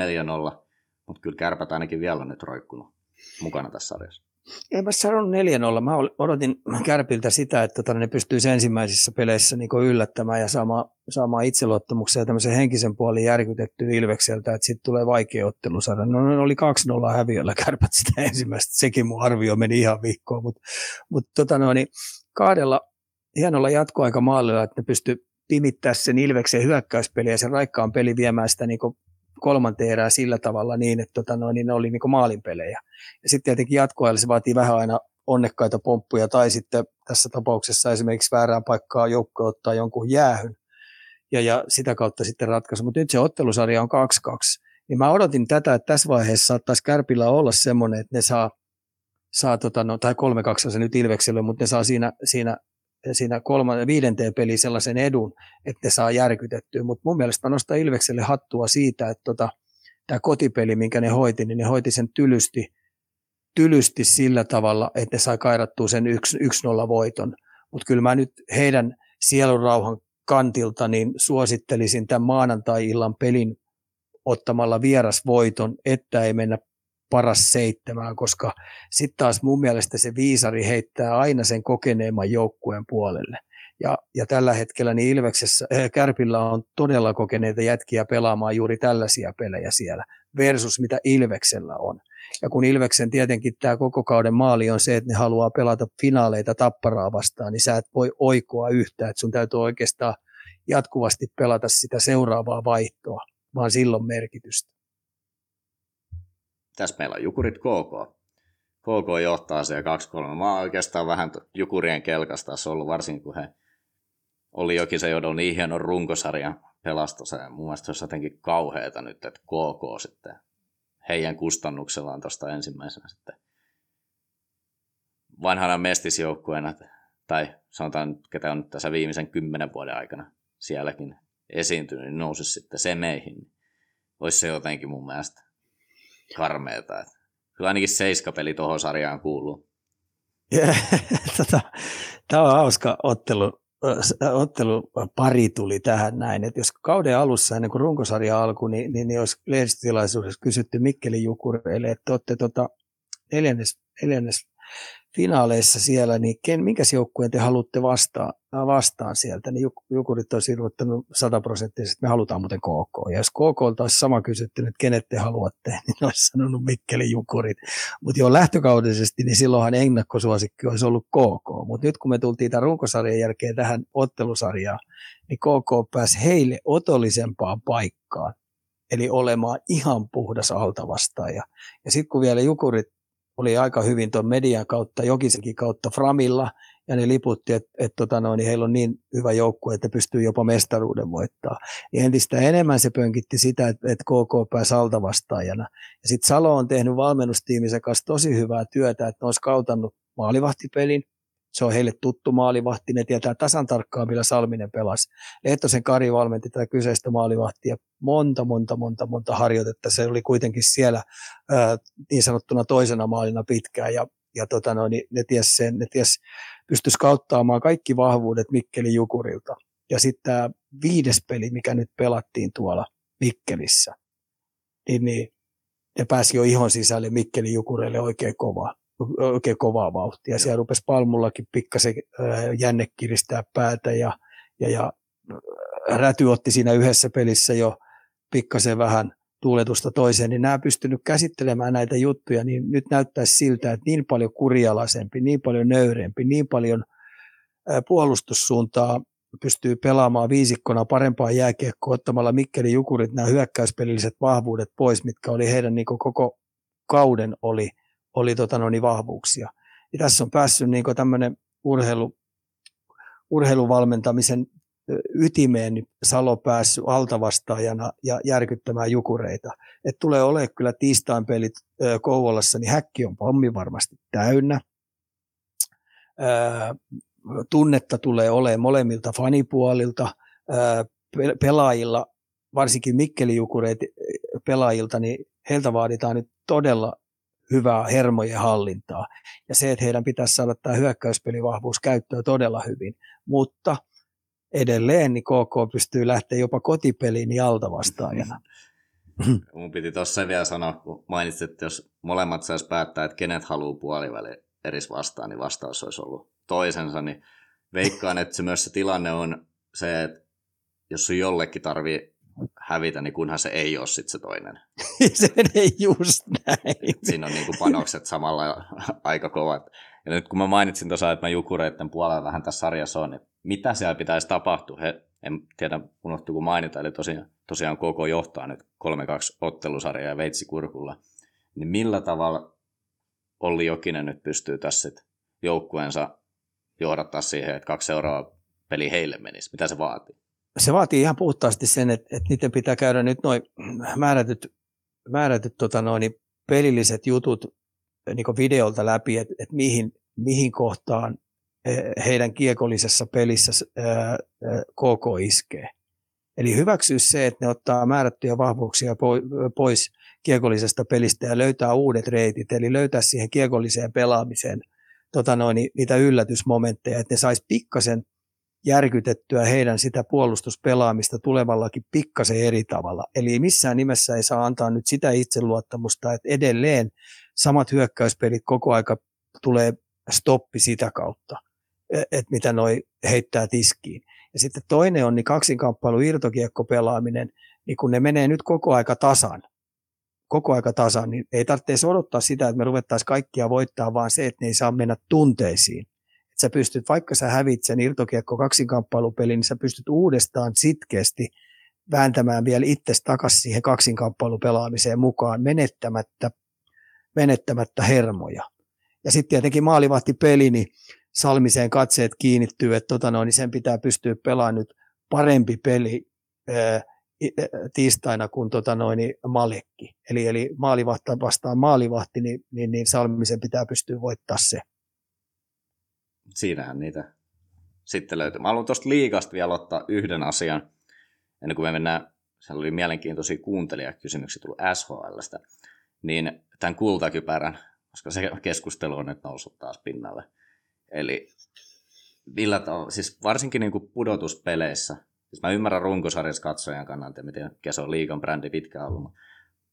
mutta kyllä Kärpät ainakin vielä on nyt roikkunut mukana tässä sarjassa. En mä sanonut 4-0. Mä odotin Kärpiltä sitä, että tota, ne pystyisi ensimmäisissä peleissä niin yllättämään ja saamaan, saamaan itseluottamuksen ja tämmöisen henkisen puolin järkytetty Ilvekseltä, että sitten tulee vaikea ottelusarja. No ne oli 2-0 häviöllä Kärpät sitä ensimmäistä. Sekin mun arvio meni ihan vihkoon, mutta mut, tota no, niin kahdella hienolla jatkoaikamaalilla, että ne pysty pimittää sen Ilveksen hyökkäyspeli ja sen raikkaan peli viemään sitä niin kolmanteen erään sillä tavalla niin, että tota noin, niin ne oli niin maalinpelejä. Ja sitten tietenkin jatkoajalla se vaatii vähän aina onnekkaita pomppuja tai sitten tässä tapauksessa esimerkiksi väärään paikkaa joukko ottaa jonkun jäähyn ja, ja sitä kautta sitten ratkaisu. Mutta nyt se ottelusarja on 2-2. Niin mä odotin tätä, että tässä vaiheessa saattaisi Kärpillä olla semmoinen, että ne saa, saa tota, no, tai 3-2 se nyt Ilvekselle, mutta ne saa siinä, siinä siinä kolman, viidenteen peliin sellaisen edun, että ne saa järkytettyä. Mutta mun mielestä nostaa Ilvekselle hattua siitä, että tota, tämä kotipeli, minkä ne hoiti, niin ne hoiti sen tylysti, tylysti sillä tavalla, että ne sai kairattua sen 1-0 voiton. Mutta kyllä mä nyt heidän sielunrauhan kantilta niin suosittelisin tämän maanantai-illan pelin ottamalla vierasvoiton, että ei mennä paras seitsemään, koska sitten taas mun mielestä se viisari heittää aina sen kokeneemman joukkueen puolelle. Ja, ja tällä hetkellä niin Ilveksessä, äh, Kärpillä on todella kokeneita jätkiä pelaamaan juuri tällaisia pelejä siellä, versus mitä Ilveksellä on. Ja kun Ilveksen tietenkin tämä koko kauden maali on se, että ne haluaa pelata finaaleita tapparaa vastaan, niin sä et voi oikoa yhtään, että sun täytyy oikeastaan jatkuvasti pelata sitä seuraavaa vaihtoa, vaan silloin merkitystä. Tässä meillä on Jukurit KK. KK johtaa se 2-3. Mä oon oikeastaan vähän Jukurien kelkasta ollut, varsinkin kun he oli jokin se joudon niin hienon runkosarjan pelastus. Ja mun mielestä se olisi jotenkin kauheata nyt, että KK sitten heidän kustannuksellaan tuosta ensimmäisenä sitten vanhana mestisjoukkueena, tai sanotaan, ketä on nyt tässä viimeisen kymmenen vuoden aikana sielläkin esiintynyt, niin nousi sitten se meihin. Olisi se jotenkin mun mielestä karmeeta. Kyllä ainakin seiskapeli tuohon sarjaan kuuluu. tota, Tämä on hauska ottelu, ottelu pari tuli tähän näin, että jos kauden alussa ennen kuin runkosarja alkoi, niin, niin, niin olisi lehdistötilaisuudessa kysytty Mikkeli Jukureille, että olette tota neljännes, neljännes finaaleissa siellä, niin ken, minkä joukkueen te haluatte vastaan, vastaan sieltä, niin Jukurit olisi ilmoittanut sataprosenttisesti, että me halutaan muuten KK. Ja jos KK olisi sama kysytty, että kenet te haluatte, niin olisi sanonut Mikkeli Jukurit. Mutta jo lähtökaudellisesti, niin silloinhan ennakkosuosikki olisi ollut KK. Mutta nyt kun me tultiin tämän runkosarjan jälkeen tähän ottelusarjaan, niin KK pääsi heille otollisempaan paikkaan eli olemaan ihan puhdas altavastaaja. Ja sitten kun vielä Jukurit oli aika hyvin tuon median kautta, Jokisenkin kautta Framilla, ja ne liputti, että et, tota niin heillä on niin hyvä joukkue, että pystyy jopa mestaruuden voittaa. Niin entistä enemmän se pönkitti sitä, että et KK pääsi altavastaajana. Ja sitten Salo on tehnyt valmennustiiminsä kanssa tosi hyvää työtä, että ne olisi kautannut maalivahtipelin, se on heille tuttu maalivahti, ne tietää tasan tarkkaan, millä Salminen pelasi. Lehtosen Kari valmenti tätä kyseistä maalivahtia monta, monta, monta, monta harjoitetta. Se oli kuitenkin siellä ää, niin sanottuna toisena maalina pitkään ja, ja tota no, niin ne ties sen, ne ties, pystyisi kauttaamaan kaikki vahvuudet Mikkeli Jukurilta. Ja sitten tämä viides peli, mikä nyt pelattiin tuolla Mikkelissä, niin, niin ne pääsi jo ihon sisälle Mikkeli Jukureille oikein kovaa oikein kovaa vauhtia. Joo. Siellä rupesi Palmullakin pikkasen jänne kiristää päätä ja, ja, ja Räty otti siinä yhdessä pelissä jo pikkasen vähän tuuletusta toiseen, niin nämä pystynyt käsittelemään näitä juttuja, niin nyt näyttäisi siltä, että niin paljon kurialaisempi, niin paljon nöyrempi, niin paljon puolustussuuntaa pystyy pelaamaan viisikkona parempaa jääkiekkoa ottamalla Mikkeli Jukurit nämä hyökkäyspelilliset vahvuudet pois, mitkä oli heidän niin koko kauden oli – oli tota, no, niin vahvuuksia. Ja tässä on päässyt niin tämmöinen urheilu, urheiluvalmentamisen ytimeen niin Salo päässyt altavastaajana ja järkyttämään jukureita. Et tulee olemaan kyllä tiistain pelit Kouvolassa, niin häkki on pommi varmasti täynnä. tunnetta tulee olemaan molemmilta fanipuolilta, pelaajilla, varsinkin Mikkelijukureet pelaajilta, niin heiltä vaaditaan nyt todella hyvää hermojen hallintaa. Ja se, että heidän pitäisi saada tämä hyökkäyspelivahvuus käyttöön todella hyvin. Mutta edelleen niin KK pystyy lähteä jopa kotipeliin jalta vastaajana. Mun piti tuossa vielä sanoa, kun mainitsit, että jos molemmat saisi päättää, että kenet haluaa puoliväli eris vastaan, niin vastaus olisi ollut toisensa, niin veikkaan, että se myös se tilanne on se, että jos sun jollekin tarvii hävitä, niin kunhan se ei ole sit se toinen. se menee just näin. Siinä on niinku panokset samalla aika kovat. Ja nyt kun mä mainitsin tuossa, että mä jukureiden puolella vähän tässä sarjassa on, niin mitä siellä pitäisi tapahtua? He, en tiedä, unohtuuko mainita, eli tosiaan, tosiaan koko johtaa nyt 3-2 ottelusarjaa ja veitsi kurkulla. Niin millä tavalla Olli Jokinen nyt pystyy tässä joukkueensa johdattaa siihen, että kaksi seuraavaa peli heille menisi? Mitä se vaatii? Se vaatii ihan puhtaasti sen, että, että niiden pitää käydä nyt noin määrätyt, määrätyt tota noin, niin pelilliset jutut niin videolta läpi, että, että mihin, mihin kohtaan heidän kiekollisessa pelissä KK iskee. Eli hyväksyä se, että ne ottaa määrättyjä vahvuuksia pois kiekollisesta pelistä ja löytää uudet reitit, eli löytää siihen kiekolliseen pelaamiseen tota noin, niitä yllätysmomentteja, että ne saisi pikkasen järkytettyä heidän sitä puolustuspelaamista tulevallakin pikkasen eri tavalla. Eli missään nimessä ei saa antaa nyt sitä itseluottamusta, että edelleen samat hyökkäyspelit koko aika tulee stoppi sitä kautta, e, että mitä noi heittää tiskiin. Ja sitten toinen on niin kaksinkamppailu irtokiekko pelaaminen, niin kun ne menee nyt koko aika tasan, koko aika tasan, niin ei tarvitse odottaa sitä, että me ruvettaisiin kaikkia voittaa, vaan se, että ne ei saa mennä tunteisiin. Sä pystyt, vaikka sä hävit sen irtokiekko kaksinkamppailupelin, niin sä pystyt uudestaan sitkeästi vääntämään vielä itse takaisin siihen kaksinkamppailupelaamiseen mukaan menettämättä, menettämättä hermoja. Ja sitten tietenkin peli, niin Salmiseen katseet kiinnittyy, että tota noin, niin sen pitää pystyä pelaamaan nyt parempi peli ää, tiistaina kuin tota noin, niin Malekki. Eli, eli maalivahti vastaan maalivahti, niin, niin, niin Salmisen pitää pystyä voittaa se. Siinähän niitä sitten löytyy. Mä haluan tuosta liikasta vielä ottaa yhden asian, ennen kuin me mennään, siellä oli mielenkiintoisia kuuntelijakysymyksiä tullut SHLstä, niin tämän kultakypärän, koska se keskustelu on nyt noussut taas pinnalle. Eli millä tavalla, siis varsinkin niin kuin pudotuspeleissä, Siis mä ymmärrän runkosarjassa katsojan kannalta, miten Keso on liikan brändi pitkään ollut, mutta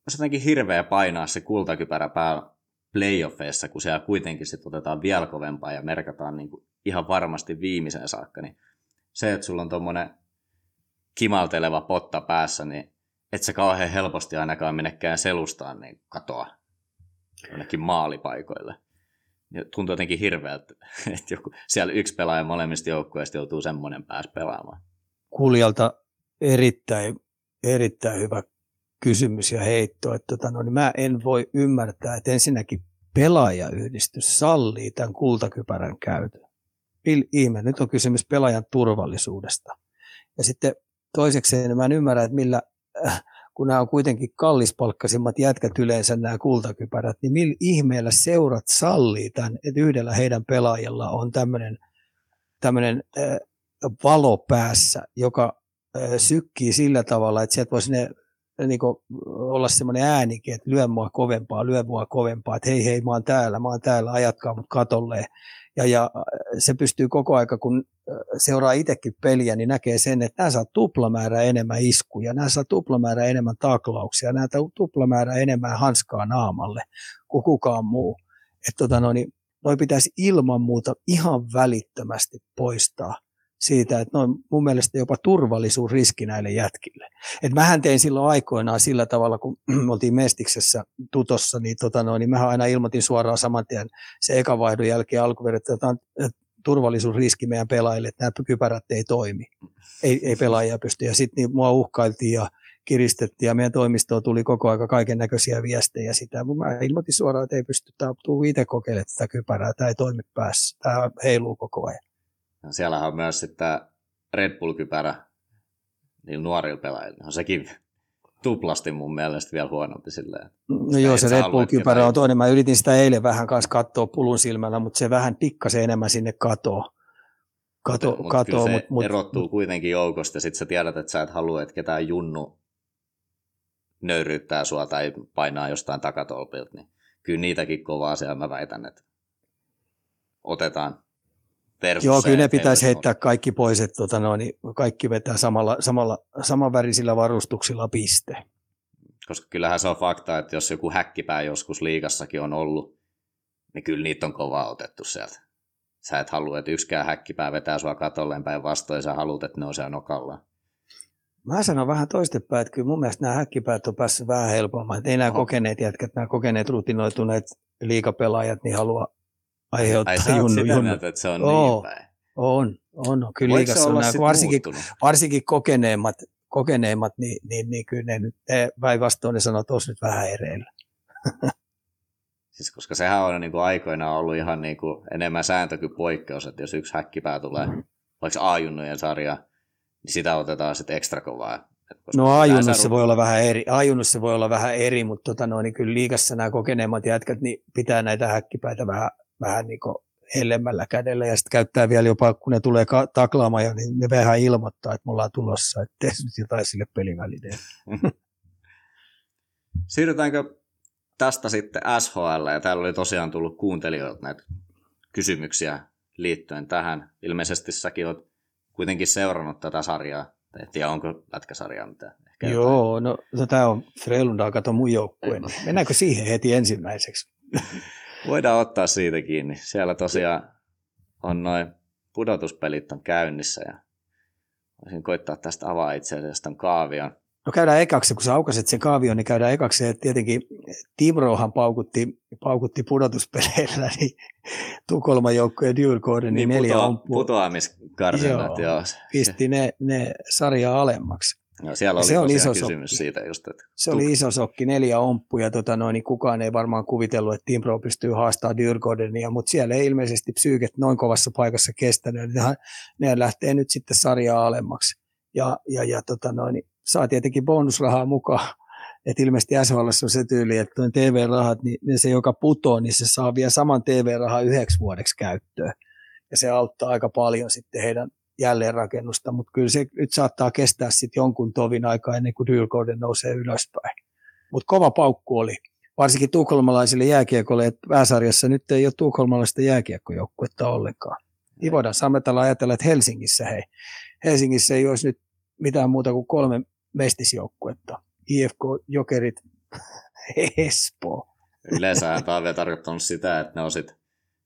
olisi jotenkin hirveä painaa se kultakypärä päällä playoffeissa, kun siellä kuitenkin sitten otetaan vielä kovempaa ja merkataan niin kuin ihan varmasti viimeisen saakka, niin se, että sulla on tuommoinen kimalteleva potta päässä, niin et sä kauhean helposti ainakaan menekään selustaan niin katoa jonnekin maalipaikoille. Ja tuntuu jotenkin hirveältä, että joku, siellä yksi pelaaja molemmista joukkueista joutuu semmoinen pääs pelaamaan kuulijalta erittäin, erittäin hyvä kysymys ja heitto. Että tota, no, niin mä en voi ymmärtää, että ensinnäkin pelaajayhdistys sallii tämän kultakypärän käytön. Ihme, nyt on kysymys pelaajan turvallisuudesta. Ja sitten toiseksi mä en ymmärrä, että millä, äh, kun nämä on kuitenkin kallispalkkaisimmat jätkät yleensä nämä kultakypärät, niin millä ihmeellä seurat sallii tämän, että yhdellä heidän pelaajalla on tämmöinen, tämmöinen äh, valo päässä, joka sykkii sillä tavalla, että sieltä voisi ne, niin kuin, olla semmoinen äänikin, että lyö mua kovempaa, lyö mua kovempaa, että hei hei, mä oon täällä, mä oon täällä, ajatkaa mut katolle. Ja, ja se pystyy koko aika, kun seuraa itsekin peliä, niin näkee sen, että nämä saa tuplamäärä enemmän iskuja, nämä saa tuplamäärä enemmän taklauksia, nämä saa tuplamäärä enemmän hanskaa naamalle kuin kukaan muu. Että tota, no, niin, noi pitäisi ilman muuta ihan välittömästi poistaa siitä, että noin mun mielestä jopa turvallisuusriski näille jätkille. Et mähän tein silloin aikoinaan sillä tavalla, kun me oltiin Mestiksessä tutossa, niin, tota noin, niin mähän aina ilmoitin suoraan saman tien se eka vaihdon jälkeen alkuverran, että on turvallisuusriski meidän pelaajille, että nämä kypärät ei toimi. Ei, ei pelaajia pysty. Ja sitten niin mua uhkailtiin ja kiristettiin ja meidän toimistoon tuli koko aika kaiken näköisiä viestejä sitä. Mutta mä ilmoitin suoraan, että ei pysty, tämä itse kokeilemaan tätä kypärää, tämä ei toimi päässä, tämä heiluu koko ajan. Siellähän on myös sitten Red Bull-kypärä niillä nuorilla pelaajilla. On sekin tuplasti mun mielestä vielä huonompi silleen. No joo, se Red Bull-kypärä on toinen. Mä yritin sitä eilen vähän kanssa katsoa pulun silmällä, mutta se vähän pikkasen enemmän sinne katoo. kato, Mutta kato, kyllä se mut, mut, erottuu kuitenkin joukosta ja sitten sä tiedät, että sä et halua, että ketään junnu nöyryyttää sua tai painaa jostain takatolpilta, niin kyllä niitäkin kovaa siellä mä väitän, että otetaan versus Joo, kyllä ne pitäisi heittää kaikki pois, että tota, no, niin kaikki vetää samalla, samalla, samanvärisillä varustuksilla piste. Koska kyllähän se on fakta, että jos joku häkkipää joskus liikassakin on ollut, niin kyllä niitä on kovaa otettu sieltä. Sä et halua, että yksikään häkkipää vetää sua katolleen päin vastoin, sä haluat, että ne on siellä nokalla. Mä sanon vähän toistepäin, että kyllä mun mielestä nämä häkkipäät on päässyt vähän helpommin. Että ei nämä Oho. kokeneet jätkät, nämä kokeneet rutinoituneet liikapelaajat, niin haluaa aiheuttaa Ai sä junnu, sitä junnu. mieltä, että se on Oo. niin päin. On, on, on. Kyllä liikassa on nämä, varsinkin, muuttunut? varsinkin kokeneemmat, kokeneemmat niin, niin, niin kyllä ne nyt päinvastoin ne sanoo, että olisi nyt vähän ereillä. Siis koska sehän on niin kuin aikoinaan ollut ihan niin kuin enemmän sääntö kuin poikkeus, että jos yksi häkkipää tulee vaikka A-junnujen sarja, niin sitä otetaan sitten ekstra kovaa. Koska No yleensä ajunnossa se ru- voi olla vähän eri, ajunnossa se voi olla vähän eri mutta tota noin, niin kyllä liikassa nämä kokeneemmat jätkät niin pitää näitä häkkipäitä vähän, vähän niin kuin hellemmällä kädellä ja sitten käyttää vielä jopa, kun ne tulee ka- taklaamaan, ja niin ne vähän ilmoittaa, että me ollaan tulossa, että tee nyt jotain sille pelivälineelle. Siirrytäänkö tästä sitten SHL, ja täällä oli tosiaan tullut kuuntelijoilta näitä kysymyksiä liittyen tähän. Ilmeisesti säkin oot kuitenkin seurannut tätä sarjaa. En tiedä, onko lätkäsarjaa mitään. Ehkä jotain. Joo, no, no tämä on Frelunda, kato mun joukkue. niin Mennäänkö siihen heti ensimmäiseksi? Voidaan ottaa siitä kiinni. Siellä tosiaan on noin pudotuspelit on käynnissä ja voisin koittaa tästä avaa itse asiassa tämän kaavion. No käydään ekaksi, kun sä aukaset sen kaavion, niin käydään ekaksi. että Tietenkin Timrohan paukutti, paukutti pudotuspeleillä, niin Tukholman joukkojen Djurgården, niin neljä putoa, omppua putoamiskarsinat, Joo. joo. pisti ne, ne sarjaa alemmaksi. Joo. Siellä oli se on tosiaan iso kysymys sokki. siitä just, että Se oli iso sokki, neljä omppuja, tota noin, niin kukaan ei varmaan kuvitellut, että Timbro pystyy haastamaan Dyrgårdenia, mutta siellä ei ilmeisesti psyyket noin kovassa paikassa kestänyt. Ne, ne lähtee nyt sitten sarjaa alemmaksi. Ja, ja, ja tota noin, niin saa tietenkin bonusrahaa mukaan. Et ilmeisesti SHL on se tyyli, että noin TV-rahat, niin se joka putoo, niin se saa vielä saman TV-rahaa yhdeksi vuodeksi käyttöön. Ja se auttaa aika paljon sitten heidän jälleenrakennusta, mutta kyllä se nyt saattaa kestää sitten jonkun tovin aikaa ennen kuin Dyrgården nousee ylöspäin. Mutta kova paukku oli, varsinkin tukholmalaisille jääkiekolle, että pääsarjassa nyt ei ole tukholmalaista jääkiekkojoukkuetta ollenkaan. Niin voidaan samalla ajatella, että Helsingissä, hei, Helsingissä ei olisi nyt mitään muuta kuin kolme mestisjoukkuetta. IFK, Jokerit, Espoo. yleensä tämä on vielä tarkoittanut sitä, että ne on sit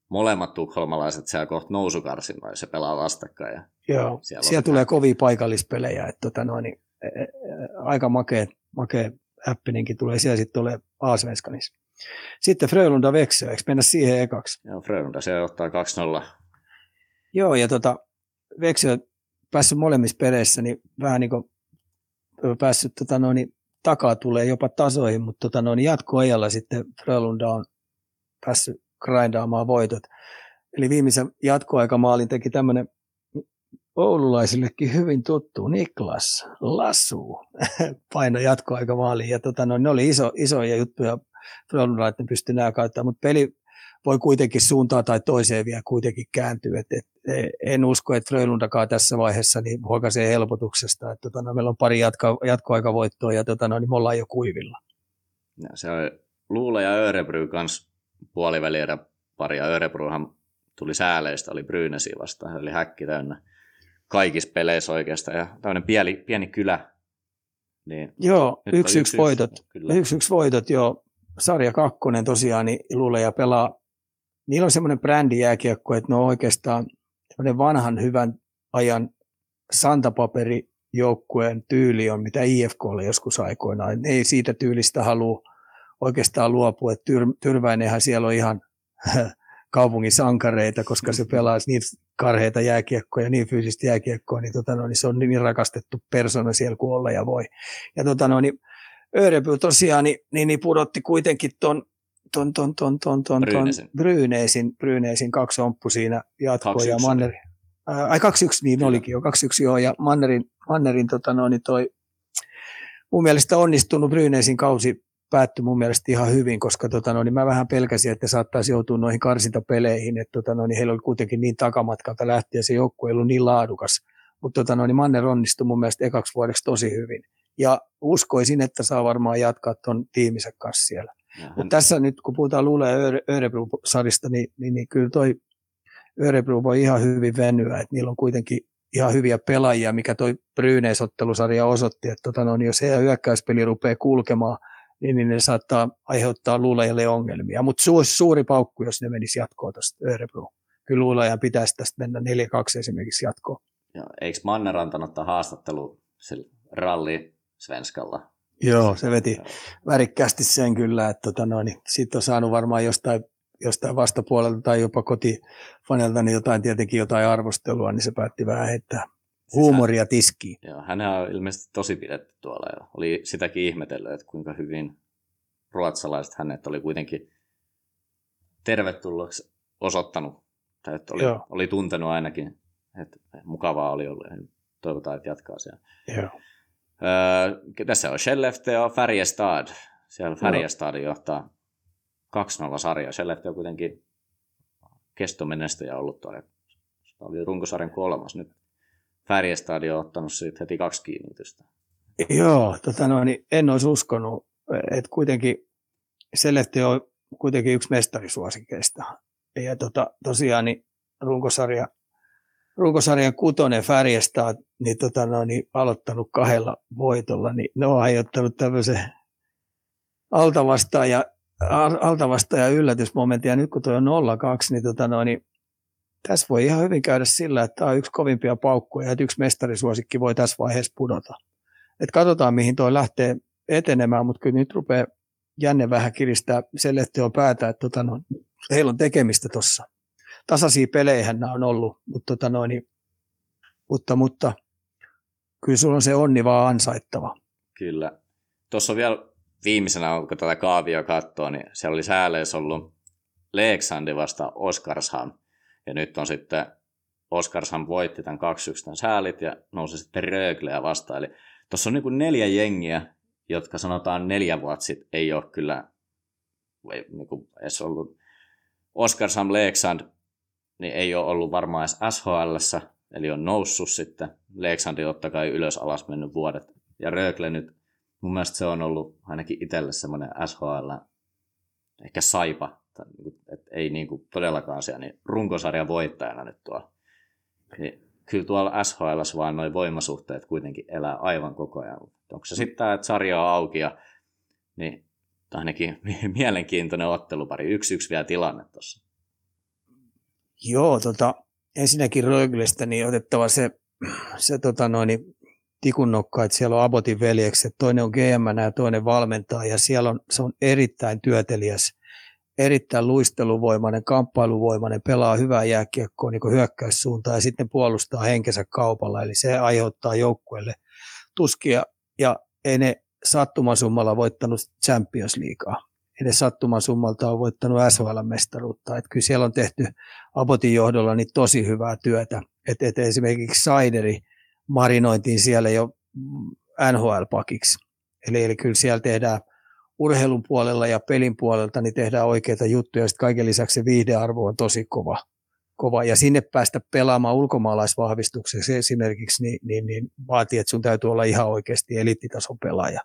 molemmat tukholmalaiset siellä kohta nousukarsinnoissa ja pelaa vastakkain. Ja Joo, Siellä siellä, tulee kovia paikallispelejä, että tota noin, niin, ä, ä, aika makea, makea äppininkin tulee siellä sitten tulee Aasvenskanissa. Sitten Frölunda Växjö, eikö mennä siihen ekaksi? Joo, Frölunda siellä ottaa 2-0. Joo, ja tota, Växjö päässyt molemmissa peleissä, niin vähän niin kuin päässyt tota noin, niin takaa tulee jopa tasoihin, mutta tota noin, jatkoajalla sitten Frölunda on päässyt grindaamaan voitot. Eli viimeisen jatkoaikamaalin teki tämmöinen oululaisillekin hyvin tuttu Niklas Lassu paino jatkoaikamaaliin. Ja tota, no, ne oli iso, isoja juttuja Frölunda, että ne pystyi nämä kautta, mutta peli voi kuitenkin suuntaan tai toiseen vielä kuitenkin kääntyä. Et, et, en usko, että Frölundakaan tässä vaiheessa niin huokaisee helpotuksesta. Et, tota, no, meillä on pari jatko, jatkoaikavoittoa ja tota, no, niin me ollaan jo kuivilla. Ja se oli Luula ja Örebry kans puolivälierä pari, ja Örebryhan tuli sääleistä, oli Brynesi vastaan, eli häkki täynnä kaikissa peleissä oikeastaan, ja tämmöinen pieni, pieni kylä. Niin Joo, yksi yksi voitot. Yksi yksi voitot, joo. Sarja kakkonen tosiaan, niin Luule ja pelaa. Niillä on semmoinen brändi jääkiekko, että ne on oikeastaan semmoinen vanhan hyvän ajan santapaperi joukkueen tyyli on, mitä IFK oli joskus aikoinaan. Ne ei siitä tyylistä halua oikeastaan luopua. että Tyr, Tyrväinenhän siellä on ihan kaupungin sankareita, koska se pelaa niin karheita jääkiekkoja, niin fyysistä jääkiekkoa, niin, tota, no, niin se on niin rakastettu persona siellä kuin olla ja voi. Ja tota, no, niin Örebö tosiaan niin, niin, niin pudotti kuitenkin ton, ton, ton, ton, ton, ton, Brynäsin. Brynäsin, Brynäsin kaksi omppu siinä jatkoa ja 2-1 Manneri. Ää, ai 2-1, niin Kyllä. olikin jo, 2-1 joo, ja Mannerin, Mannerin tota, no, niin toi mun mielestä onnistunut Brynäsin kausi päättyi mun mielestä ihan hyvin, koska tota, no, niin mä vähän pelkäsin, että saattaisi joutua noihin karsintapeleihin, että tota, no, niin heillä oli kuitenkin niin takamatkalta lähtien, se joukkue ei ollut niin laadukas. Mutta tota, no, niin Manner onnistui mun mielestä ekaksi vuodeksi tosi hyvin. Ja uskoisin, että saa varmaan jatkaa tuon tiiminsä kanssa siellä. Mutta tässä nyt, kun puhutaan Lule Örebro-sarista, niin, niin, niin kyllä toi Örebro voi ihan hyvin venyä, että niillä on kuitenkin ihan hyviä pelaajia, mikä toi Brynäs-ottelusarja osoitti, että tota, no, niin jos heidän hyökkäyspeli rupeaa kulkemaan, niin, niin ne saattaa aiheuttaa luulajalle ongelmia. Mutta se olisi suuri paukku, jos ne menisi jatkoon tuosta Örebro. Kyllä luulajan pitäisi tästä mennä 4-2 esimerkiksi jatkoon. Ja, eikö Manner antanut haastattelu sillä ralli Svenskalla? Joo, se veti värikkäästi sen kyllä, että tota noin, niin siitä on saanut varmaan jostain jostain vastapuolelta tai jopa kotifanelta niin jotain tietenkin jotain arvostelua, niin se päätti vähän heittää huumoria tiskiin. Joo, hän on ilmeisesti tosi pidetty tuolla ja oli sitäkin ihmetellyt, että kuinka hyvin ruotsalaiset hänet oli kuitenkin tervetulleeksi osoittanut, tai että oli, oli tuntenut ainakin, että mukavaa oli ollut toivotaan, että jatkaa siellä. Joo. Öö, tässä on Schellefte ja Färjestad. Siellä Färjestad johtaa 2-0 sarja. Shellefte on kuitenkin kestomenestäjä ollut tuolla. Se oli runkosarjan kolmas. Nyt Färjestad on ottanut siitä heti kaksi kiinnitystä. Joo, tota no, niin en olisi uskonut, että kuitenkin Selefte on kuitenkin yksi mestarisuosikeista. Ja tota, tosiaan niin runkosarja, runkosarjan kutonen Färjestad niin, tota no, niin aloittanut kahdella voitolla, niin ne on aiheuttanut tämmöisen altavastaan ja altavasta ja nyt kun tuo on 0-2, niin, tota noin, niin tässä voi ihan hyvin käydä sillä, että tämä on yksi kovimpia paukkuja, että yksi mestarisuosikki voi tässä vaiheessa pudota. Et katsotaan, mihin tuo lähtee etenemään, mutta kyllä nyt rupeaa jänne vähän kiristää on päätä, että tota, no, heillä on tekemistä tuossa. Tasaisia pelejä nämä on ollut, mutta, tota, no, niin, mutta, mutta kyllä sulla on se onni vaan ansaittava. Kyllä. Tuossa on vielä viimeisenä, kun tätä kaavia katsoo, niin siellä oli sääleissä ollut Leeksandi vasta Oskarshamn. Ja nyt on sitten Oskarshamn voitti tämän 2-1 tämän säälit ja nousi sitten Rögleä vastaan. Eli tuossa on niin neljä jengiä, jotka sanotaan neljä vuotta sitten ei ole kyllä ei, niin kuin edes ollut Oskarshamn Leeksand, niin ei ole ollut varmaan edes SHL, eli on noussut sitten. Leeksandi totta kai ylös alas mennyt vuodet. Ja Rögle nyt mun mielestä se on ollut ainakin itselle semmoinen SHL, ehkä saipa, niinku, että ei niin kuin todellakaan siellä, niin runkosarjan voittajana nyt tuo. Niin kyllä tuolla SHL vaan noin voimasuhteet kuitenkin elää aivan koko ajan. Onko se sitten tämä, että sarja on auki ja niin ainakin mielenkiintoinen ottelupari. Yksi yksi vielä tilanne tuossa. Joo, tota, ensinnäkin Röglestä niin otettava se, se tota noin, tikunnokka, että siellä on Abotin veljekset, toinen on GM ja toinen valmentaa ja siellä on, se on erittäin työteliäs, erittäin luisteluvoimainen, kamppailuvoimainen, pelaa hyvää jääkiekkoa niin hyökkäyssuuntaan ja sitten puolustaa henkensä kaupalla, eli se aiheuttaa joukkueelle tuskia ja ei ne sattumasummalla voittanut Champions Leaguea. Ei ne sattumasummalta on voittanut SHL-mestaruutta. Että kyllä siellä on tehty Abotin johdolla niin tosi hyvää työtä. Et, et esimerkiksi Saideri – marinointiin siellä jo NHL-pakiksi. Eli, eli kyllä siellä tehdään urheilun puolella ja pelin puolelta niin tehdään oikeita juttuja. Sitten kaiken lisäksi se viihdearvo on tosi kova. kova. Ja sinne päästä pelaamaan ulkomaalaisvahvistukseksi esimerkiksi, niin, niin, niin vaatii, että sun täytyy olla ihan oikeasti eliittitason pelaaja.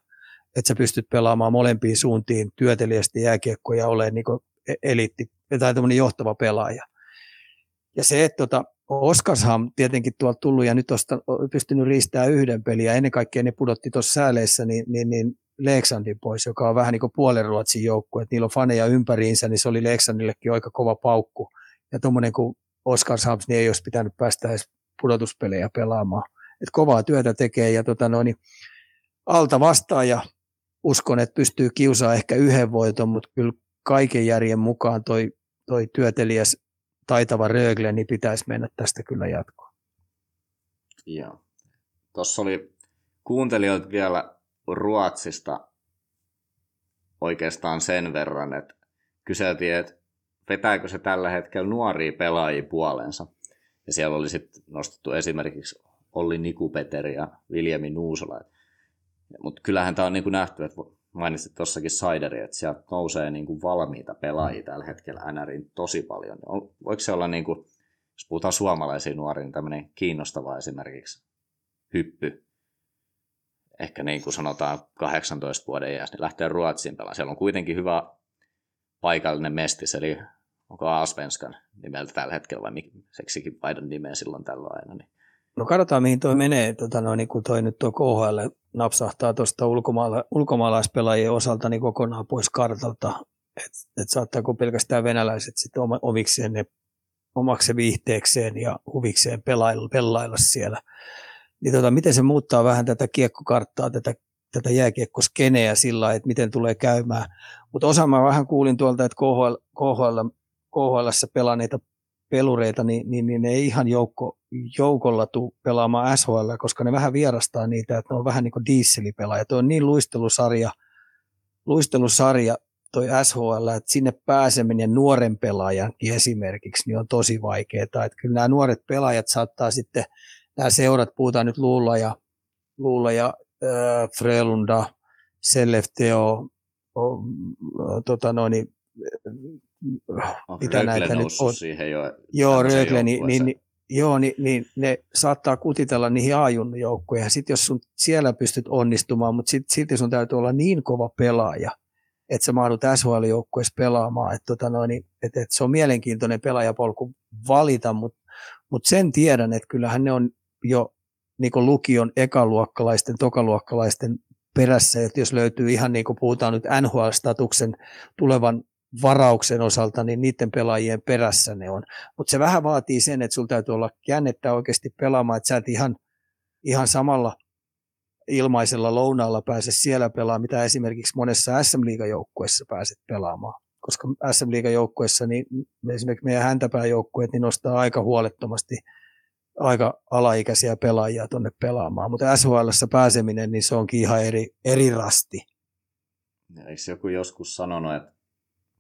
Että sä pystyt pelaamaan molempiin suuntiin työtelijästi jääkiekkoja ja olemaan niin eliitti tai johtava pelaaja. Ja se, että tota, Oskarshan tietenkin tuolta tullut ja nyt on pystynyt riistämään yhden pelin ja ennen kaikkea ne pudotti tuossa sääleissä niin, niin, niin Leksandin pois, joka on vähän niin kuin puolen Ruotsin joukkue, että niillä on faneja ympäriinsä, niin se oli Leksandillekin aika kova paukku. Ja tuommoinen kuin Oskarshamns, niin ei olisi pitänyt päästä edes pudotuspelejä pelaamaan. Et kovaa työtä tekee ja tota noin, alta vastaan ja uskon, että pystyy kiusaamaan ehkä yhden voiton, mutta kyllä kaiken järjen mukaan toi, toi työtelijäs taitava Rögle, niin pitäisi mennä tästä kyllä jatkoon. Joo. Tuossa oli kuuntelijoita vielä Ruotsista oikeastaan sen verran, että kyseltiin, että vetääkö se tällä hetkellä nuoria pelaajia puolensa. Ja siellä oli sitten nostettu esimerkiksi Olli Nikupeteri ja Viljami Nuusola. Mutta kyllähän tämä on niin kuin nähty, että mainitsit tuossakin Sideri, että sieltä nousee niin kuin valmiita pelaajia tällä hetkellä NRin tosi paljon. Voiko se olla, niin kuin, jos puhutaan suomalaisiin nuoriin, niin tämmöinen kiinnostava esimerkiksi hyppy, ehkä niin kuin sanotaan 18 vuoden iässä, niin lähtee Ruotsiin pelaamaan. Siellä on kuitenkin hyvä paikallinen mestis, eli onko Asvenskan nimeltä tällä hetkellä vai seksikin vaihdan nimeä silloin tällä aina. Niin. No katsotaan mihin toi menee, tota no, niin kun toi nyt tuo KHL napsahtaa tuosta ulkomaala, ulkomaalaispelaajien osalta niin kokonaan pois kartalta, että et saattaako pelkästään venäläiset sitten omikseen ne omaksi viihteekseen ja huvikseen pelailla, pelailla siellä. Niin tota, miten se muuttaa vähän tätä kiekkokarttaa, tätä, tätä jääkiekkoskeneä sillä että miten tulee käymään. Mutta osa mä vähän kuulin tuolta, että KHL, KHL, KHL pelanneita pelureita, niin, niin, niin ne ei ihan joukko, joukolla tule pelaamaan SHL, koska ne vähän vierastaa niitä, että ne on vähän niin kuin dieselipelaaja. Tuo on niin luistelusarja, luistelusarja toi SHL, että sinne pääseminen nuoren pelaajankin esimerkiksi niin on tosi vaikeaa. Että kyllä nämä nuoret pelaajat saattaa sitten, nämä seurat, puhutaan nyt Luulla ja, Luulla ja äh, Frelunda, Sellefteo, tota noin, mitä näitä nyt on. Siihen jo joo, Rögle, niin, niin, niin, joo, niin, niin, ne saattaa kutitella niihin A-junnu joukkoihin. Sitten jos sun siellä pystyt onnistumaan, mutta sit, silti sun täytyy olla niin kova pelaaja, että sä mahdut SHL-joukkueessa pelaamaan. Että tota noin, et, et se on mielenkiintoinen pelaajapolku valita, mutta mut sen tiedän, että kyllähän ne on jo niin lukion ekaluokkalaisten, tokaluokkalaisten perässä, että jos löytyy ihan niin kuin puhutaan nyt NHL-statuksen tulevan varauksen osalta, niin niiden pelaajien perässä ne on. Mutta se vähän vaatii sen, että sulla täytyy olla jännettä oikeasti pelaamaan, että sä et ihan, ihan samalla ilmaisella lounaalla pääse siellä pelaamaan, mitä esimerkiksi monessa SM joukkueessa pääset pelaamaan. Koska SM joukkueessa niin esimerkiksi meidän häntäpääjoukkueet niin nostaa aika huolettomasti aika alaikäisiä pelaajia tuonne pelaamaan. Mutta SHL pääseminen, niin se onkin ihan eri, eri rasti. Eikö joku joskus sanonut, että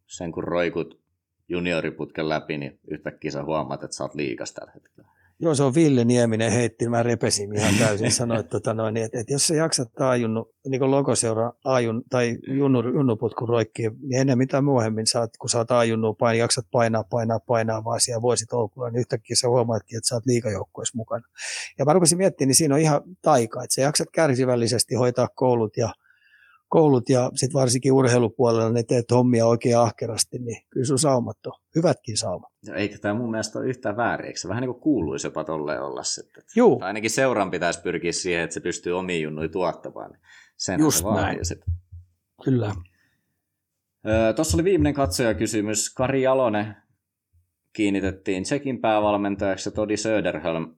sen kun roikut junioriputken läpi, niin yhtäkkiä sä huomaat, että sä oot liikas tällä hetkellä. Joo, se on Ville Nieminen heitti, mä repesin ihan täysin, sanoin, että, tota noin, että, että jos sä jaksat aajunnu, niin kuin logoseura aajun, tai junnu, junnuputkun roikkiin, niin ennen mitä myöhemmin saat, kun sä oot aajunnu, pain, jaksat painaa, painaa, painaa vaan siellä vuositolkulla, niin yhtäkkiä sä huomaatkin, että sä oot liikajoukkueessa mukana. Ja mä rupesin miettimään, niin siinä on ihan taika, että sä jaksat kärsivällisesti hoitaa koulut ja koulut ja sitten varsinkin urheilupuolella ne teet hommia oikein ahkerasti, niin kyllä sun saumat on. Hyvätkin saumat. No, eikä tämä mun mielestä ole yhtään väärin, eikö se vähän niin kuin kuuluisi jopa tolleen olla sitten. Juu. Tai ainakin seuran pitäisi pyrkiä siihen, että se pystyy omiin junnuja tuottamaan. Niin sen Just näin. Sitten. Kyllä. Öö, Tuossa oli viimeinen katsojakysymys. Kari Jalonen kiinnitettiin Tsekin päävalmentajaksi ja Todi Söderholm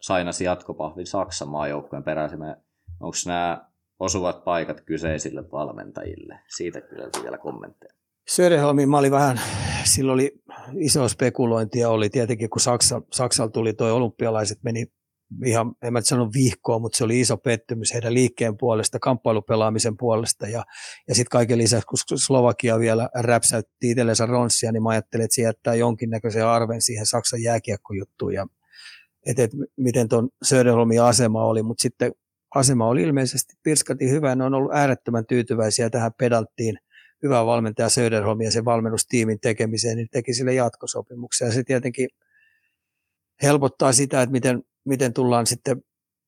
sainasi jatkopahvin Saksan maajoukkueen peräisimme. Onko nämä osuvat paikat kyseisille valmentajille. Siitä kyllä vielä kommentteja. Söderholmi, mä olin vähän, silloin oli iso spekulointia, oli tietenkin kun Saksa, Saksalla tuli toi olympialaiset, meni ihan, en mä sano vihkoa, mutta se oli iso pettymys heidän liikkeen puolesta, kamppailupelaamisen puolesta ja, ja sitten kaiken lisäksi, kun Slovakia vielä räpsäytti itsellensä ronssia, niin mä ajattelin, että se jättää jonkinnäköisen arven siihen Saksan jääkiekkojuttuun ja että et, miten tuon Söderholmin asema oli, mutta sitten asema oli ilmeisesti Pirskati hyvä. Ne on ollut äärettömän tyytyväisiä tähän pedalttiin hyvää valmentaja Söderholm ja sen valmennustiimin tekemiseen, niin teki sille jatkosopimuksia. Ja se tietenkin helpottaa sitä, että miten, miten tullaan sitten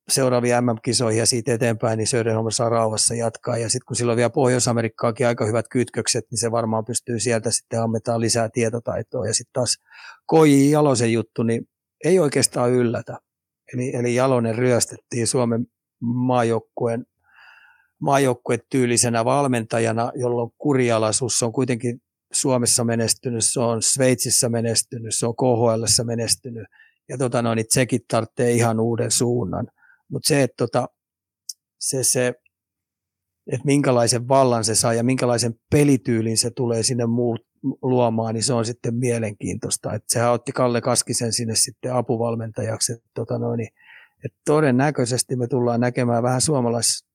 seuraavia MM-kisoihin ja siitä eteenpäin, niin Söderholm saa rauhassa jatkaa. Ja sitten kun sillä on vielä Pohjois-Amerikkaakin aika hyvät kytkökset, niin se varmaan pystyy sieltä sitten ammetaan lisää tietotaitoa. Ja sitten taas Koji Jalosen juttu, niin ei oikeastaan yllätä. Eli, eli Jalonen ryöstettiin Suomen maajoukkueen tyylisenä valmentajana, jolloin kurialaisuus on kuitenkin Suomessa menestynyt, se on Sveitsissä menestynyt, se on KHL menestynyt ja tota noin, niin tsekit tarvitsee ihan uuden suunnan. Mutta se, että tota, se, se, että minkälaisen vallan se saa ja minkälaisen pelityylin se tulee sinne muut, luomaan, niin se on sitten mielenkiintoista. Et sehän otti Kalle Kaskisen sinne sitten apuvalmentajaksi. Et, tota noin, niin että todennäköisesti me tullaan näkemään vähän suomalais,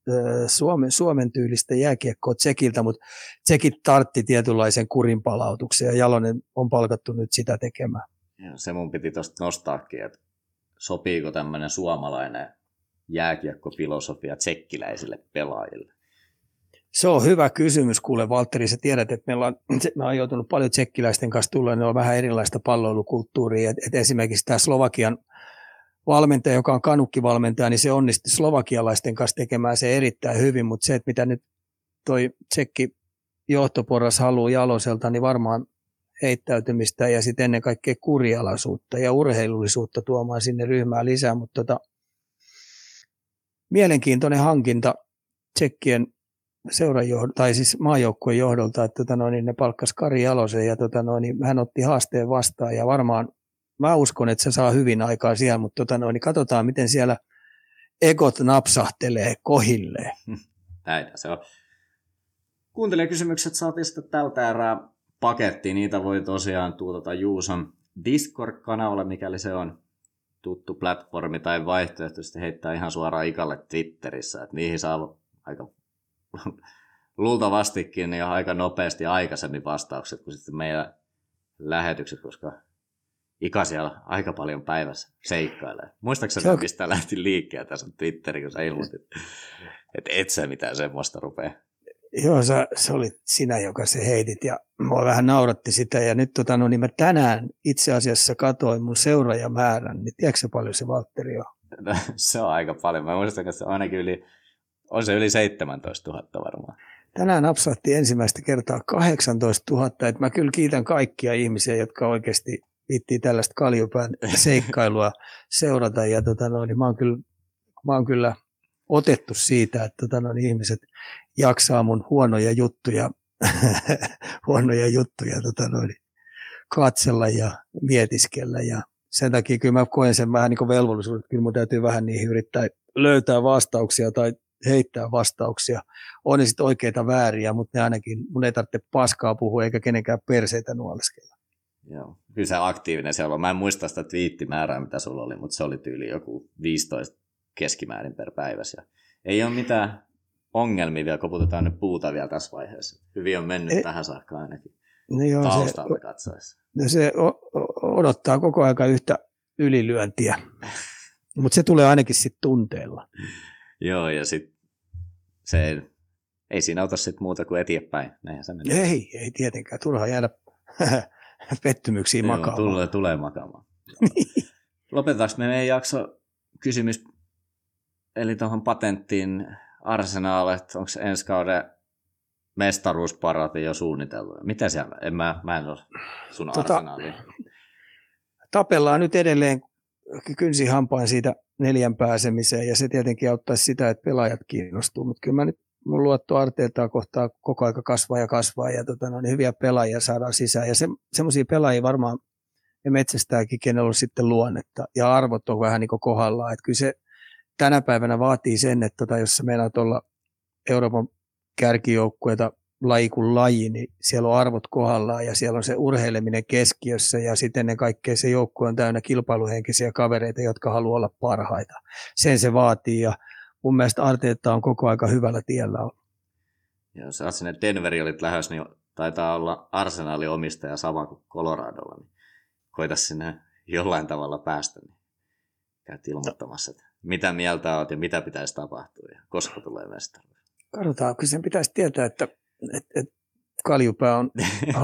Suomen, Suomen tyylistä jääkiekkoa Tsekiltä, mutta Tsekit tartti tietynlaisen kurin palautuksen ja Jalonen on palkattu nyt sitä tekemään. Ja se mun piti tuosta nostaakin, että sopiiko tämmöinen suomalainen jääkiekkofilosofia tsekkiläisille pelaajille? Se on hyvä kysymys, kuule Valtteri. Sä tiedät, että meillä on, me on joutunut paljon tsekkiläisten kanssa tulla, ne on vähän erilaista palloilukulttuuria. Et, et esimerkiksi tämä Slovakian valmentaja, joka on kanukkivalmentaja, niin se onnistui slovakialaisten kanssa tekemään se erittäin hyvin, mutta se, että mitä nyt toi tsekki johtoporras haluaa Jaloselta, niin varmaan heittäytymistä ja sitten ennen kaikkea kurialaisuutta ja urheilullisuutta tuomaan sinne ryhmään lisää, mutta tota, mielenkiintoinen hankinta tsekkien seuran tai siis maajoukkueen johdolta, että tota noin, niin ne palkkas Kari Jalosen ja tota noin, niin hän otti haasteen vastaan ja varmaan mä uskon, että se saa hyvin aikaa siellä, mutta tota noin, niin katsotaan, miten siellä ekot napsahtelee kohilleen. Näitä se on. Kuuntelijakysymykset saatiin sitten tältä erää pakettiin. Niitä voi tosiaan tuutata Juuson Discord-kanavalle, mikäli se on tuttu platformi, tai vaihtoehtoisesti heittää ihan suoraan Ikalle Twitterissä. Että niihin saa aika luultavastikin ja aika nopeasti aikaisemmin vastaukset kuin sitten meidän lähetykset, koska Ika siellä aika paljon päivässä seikkailee. Muistaakseni, on... mistä lähti liikkeelle tässä Twitteri, kun sä ilmoitit, että et sä mitään semmoista rupea. Joo, sä, se oli sinä, joka se heitit ja mua vähän nauratti sitä. Ja nyt tota, no, niin mä tänään itse asiassa katoin mun seuraajamäärän, niin tiedätkö se paljon se Valtteri on? No, se on aika paljon. Mä muistan, että se on ainakin yli, on se yli 17 000 varmaan. Tänään napsahti ensimmäistä kertaa 18 000, että mä kyllä kiitän kaikkia ihmisiä, jotka oikeasti viittii tällaista kaljupään seikkailua seurata. Ja tota, no, niin mä, oon kyllä, mä oon kyllä otettu siitä, että tota, no, niin ihmiset jaksaa mun huonoja juttuja, huonoja juttuja tota, no, niin katsella ja mietiskellä. Ja sen takia kyllä mä koen sen vähän niin velvollisuuden, että kyllä mun täytyy vähän niihin yrittää löytää vastauksia tai heittää vastauksia. On ne sitten oikeita vääriä, mutta ne ainakin, mun ei tarvitse paskaa puhua eikä kenenkään perseitä nuoleskella. Joo, kyllä se aktiivinen siellä on. Mä en muista sitä twiittimäärää, mitä sulla oli, mutta se oli tyyli joku 15 keskimäärin per päivä. Ja ei ole mitään ongelmia vielä, koputetaan nyt puuta vielä tässä vaiheessa. Hyvin on mennyt ei, tähän saakka ainakin no joo, taustalta se, katsoessa. No se odottaa koko aika yhtä ylilyöntiä, mutta se tulee ainakin sitten tunteella. joo, ja sitten se ei siinä auta sitten muuta kuin eteenpäin. Näinhän se menee. Ei, ei tietenkään. Turha jäädä pettymyksiin Joo, makaamaan. Tulee, tulee makaamaan. Lopetetaanko me meidän jakso kysymys, eli tuohon patenttiin Arsenal, että onko ensi kauden mestaruusparati jo suunniteltu? Mitä siellä? En mä, mä en ole sun tota, Arsenaaliin. Tapellaan nyt edelleen kynsi hampaan siitä neljän pääsemiseen ja se tietenkin auttaisi sitä, että pelaajat kiinnostuu, mutta kyllä mä nyt mun luotto Arteetaa kohtaa koko aika kasvaa ja kasvaa ja tota, no, niin hyviä pelaajia saadaan sisään. Ja se, semmoisia pelaajia varmaan ne metsästääkin, kenellä on sitten luonnetta ja arvot on vähän niin kuin kohdallaan. Että kyllä se tänä päivänä vaatii sen, että tota, jos sä meinaat olla Euroopan kärkijoukkueita laji kuin laji, niin siellä on arvot kohdallaan ja siellä on se urheileminen keskiössä ja sitten ne kaikkea se joukkue on täynnä kilpailuhenkisiä kavereita, jotka haluaa olla parhaita. Sen se vaatii ja mun mielestä Arteetta on koko aika hyvällä tiellä ollut. Joo, sä sinne Denveri olit lähes, niin taitaa olla arsenaalin omistaja sama kuin Coloradolla, niin koita sinne jollain tavalla päästä, niin käyt ilmoittamassa, että mitä mieltä olet ja mitä pitäisi tapahtua ja koska tulee mestaruus. Katsotaan, kyllä sen pitäisi tietää, että, että, että Kaljupää on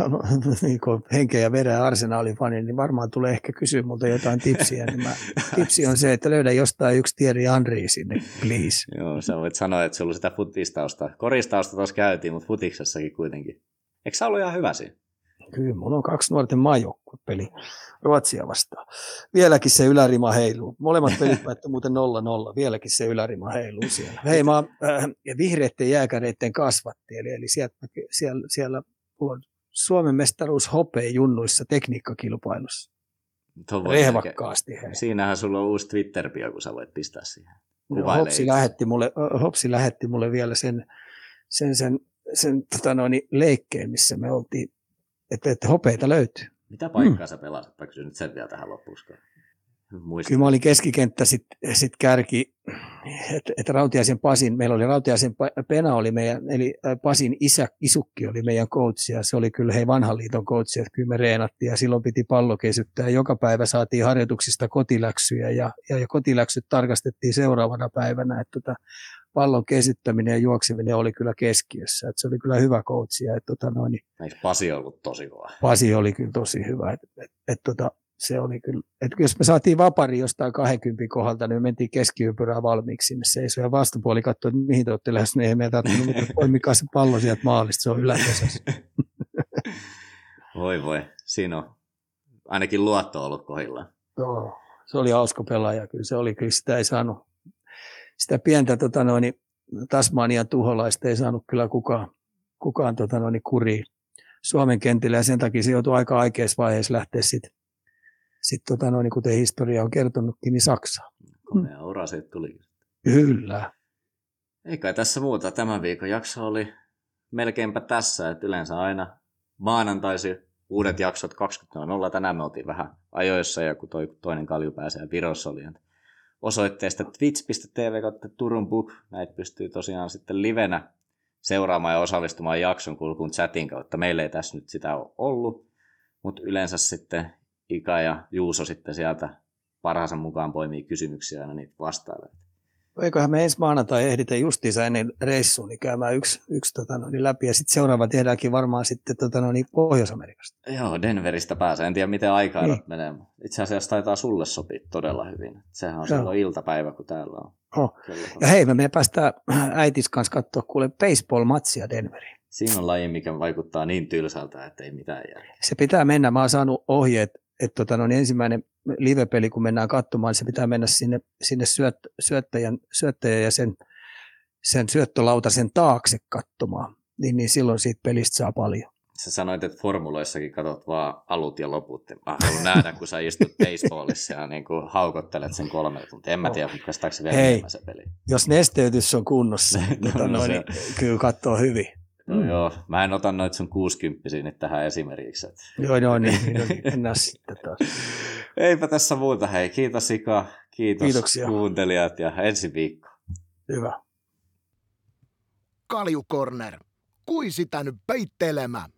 niin henkeä ja veren arsenaalin fani, niin varmaan tulee ehkä kysyä multa jotain tipsiä. Niin mä, tipsi on se, että löydä jostain yksi Thierry Henry sinne, please. Joo, sä voit sanoa, että sulla sitä futistausta. Koristausta tuossa käytiin, mutta futiksessakin kuitenkin. Eikö sä ollut ihan hyvä siinä? Kyllä, mulla on kaksi nuorten maajoukkuepeli Ruotsia vastaan. Vieläkin se ylärima heiluu. Molemmat pelit päättyi muuten 0-0. Vieläkin se ylärima heiluu siellä. Hei, mä äh, vihreiden jääkäreiden kasvatti, eli, eli sieltä, siellä, siellä on Suomen mestaruus hopea junnuissa tekniikkakilpailussa. Rehvakkaasti. Hei. Siinähän sulla on uusi Twitter-bio, kun sä voit pistää siihen. No, Hopsi, lähetti mulle, Hopsi lähetti mulle vielä sen, sen, sen, sen tota noin, leikkeen, missä me oltiin että, että hopeita löytyy. Mitä paikkaa mm. sä pelasit? Mä kysyn nyt sen vielä tähän loppuun. Muistan. Kyllä mä olin keskikenttä sitten sit kärki, että et Rautiaisen Pasin, meillä oli Rautiaisen Pena oli meidän, eli Pasin isä, isukki oli meidän coach ja se oli kyllä hei vanhan liiton coach, että kyllä me reenattiin ja silloin piti pallo kesyttää. Joka päivä saatiin harjoituksista kotiläksyjä ja, ja, ja kotiläksyt tarkastettiin seuraavana päivänä, että tota, pallon kesyttäminen ja juokseminen oli kyllä keskiössä. Et se oli kyllä hyvä coach. Ja, et, tota, noin, Eikö Pasi ollut tosi kova? Pasi oli kyllä tosi hyvä. Et, et, et, tota, se oli kyllä, että jos me saatiin vapari jostain 20 kohdalta, niin me mentiin keskiympyrää valmiiksi sinne seisoi ja vastapuoli katsoi, että mihin te olette lähes, niin ei meitä tarvinnut, mutta poimikaa se pallo sieltä maalista, se on ylätasossa. voi voi, siinä on ainakin luotto ollut kohdillaan. Joo, se oli hauska pelaaja, kyllä se oli, kyllä sitä ei saanut, sitä pientä tota noin, Tasmanian tuholaista ei saanut kyllä kukaan, kukaan tota noin, kuriin Suomen kentillä ja sen takia se joutui aika aikeissa vaiheessa lähteä sitten sitten tota, no, niin kuten historia on kertonutkin, niin Saksa. Komea ura siitä tuli. Kyllä. Eikä tässä muuta. Tämän viikon jakso oli melkeinpä tässä, että yleensä aina maanantaisi uudet jaksot 20.00. Tänään me oltiin vähän ajoissa ja kun toi toinen kalju pääsee Virossa oli osoitteesta twitch.tv kautta Turun Book. Näitä pystyy tosiaan sitten livenä seuraamaan ja osallistumaan jakson kulkuun chatin kautta. Meillä ei tässä nyt sitä ole ollut, mutta yleensä sitten Ika ja Juuso sitten sieltä parhaansa mukaan poimii kysymyksiä aina niitä vastailee. Eiköhän me ensi maanantai ehditä justiinsa ennen reissuun niin käymään yksi, yksi tota noin, läpi ja sitten seuraava tehdäänkin varmaan sitten tota noin, Pohjois-Amerikasta. Joo, Denveristä pääsee. En tiedä miten aikaa niin. menee. Itse asiassa taitaa sulle sopia todella hyvin. Sehän on Joo. silloin iltapäivä, kun täällä on. Oh. Ja hei, me päästään äitis kanssa katsoa kuule baseball-matsia Denveriin. Siinä on laji, mikä vaikuttaa niin tylsältä, että ei mitään järkeä. Se pitää mennä. Mä oon saanut ohjeet että tota, no, niin ensimmäinen livepeli, kun mennään katsomaan, se pitää mennä sinne, sinne syöt, syöttäjän, syöttäjän ja sen, sen syöttölautasen taakse katsomaan, niin, niin silloin siitä pelistä saa paljon. Sä sanoit, että formuloissakin katsot vaan alut ja loput. Mä haluan nähdä, kun sä istut baseballissa ja niin kuin haukottelet sen kolme tuntia. En mä tiedä, kestäkö se vielä Hei, se peli. jos nesteytys on kunnossa, no, tota, no, noin, niin kyllä katsoo hyvin. No mm. joo, mä en ota noita sun 60 nyt tähän esimerkiksi. Että... Joo, joo, niin, niin mennään sitten taas. Eipä tässä muuta, hei. Kiitos Ika, kiitos Kiitoksia. kuuntelijat ja ensi viikko. Hyvä. Kaljukorner. Kui sitä nyt peittelemään?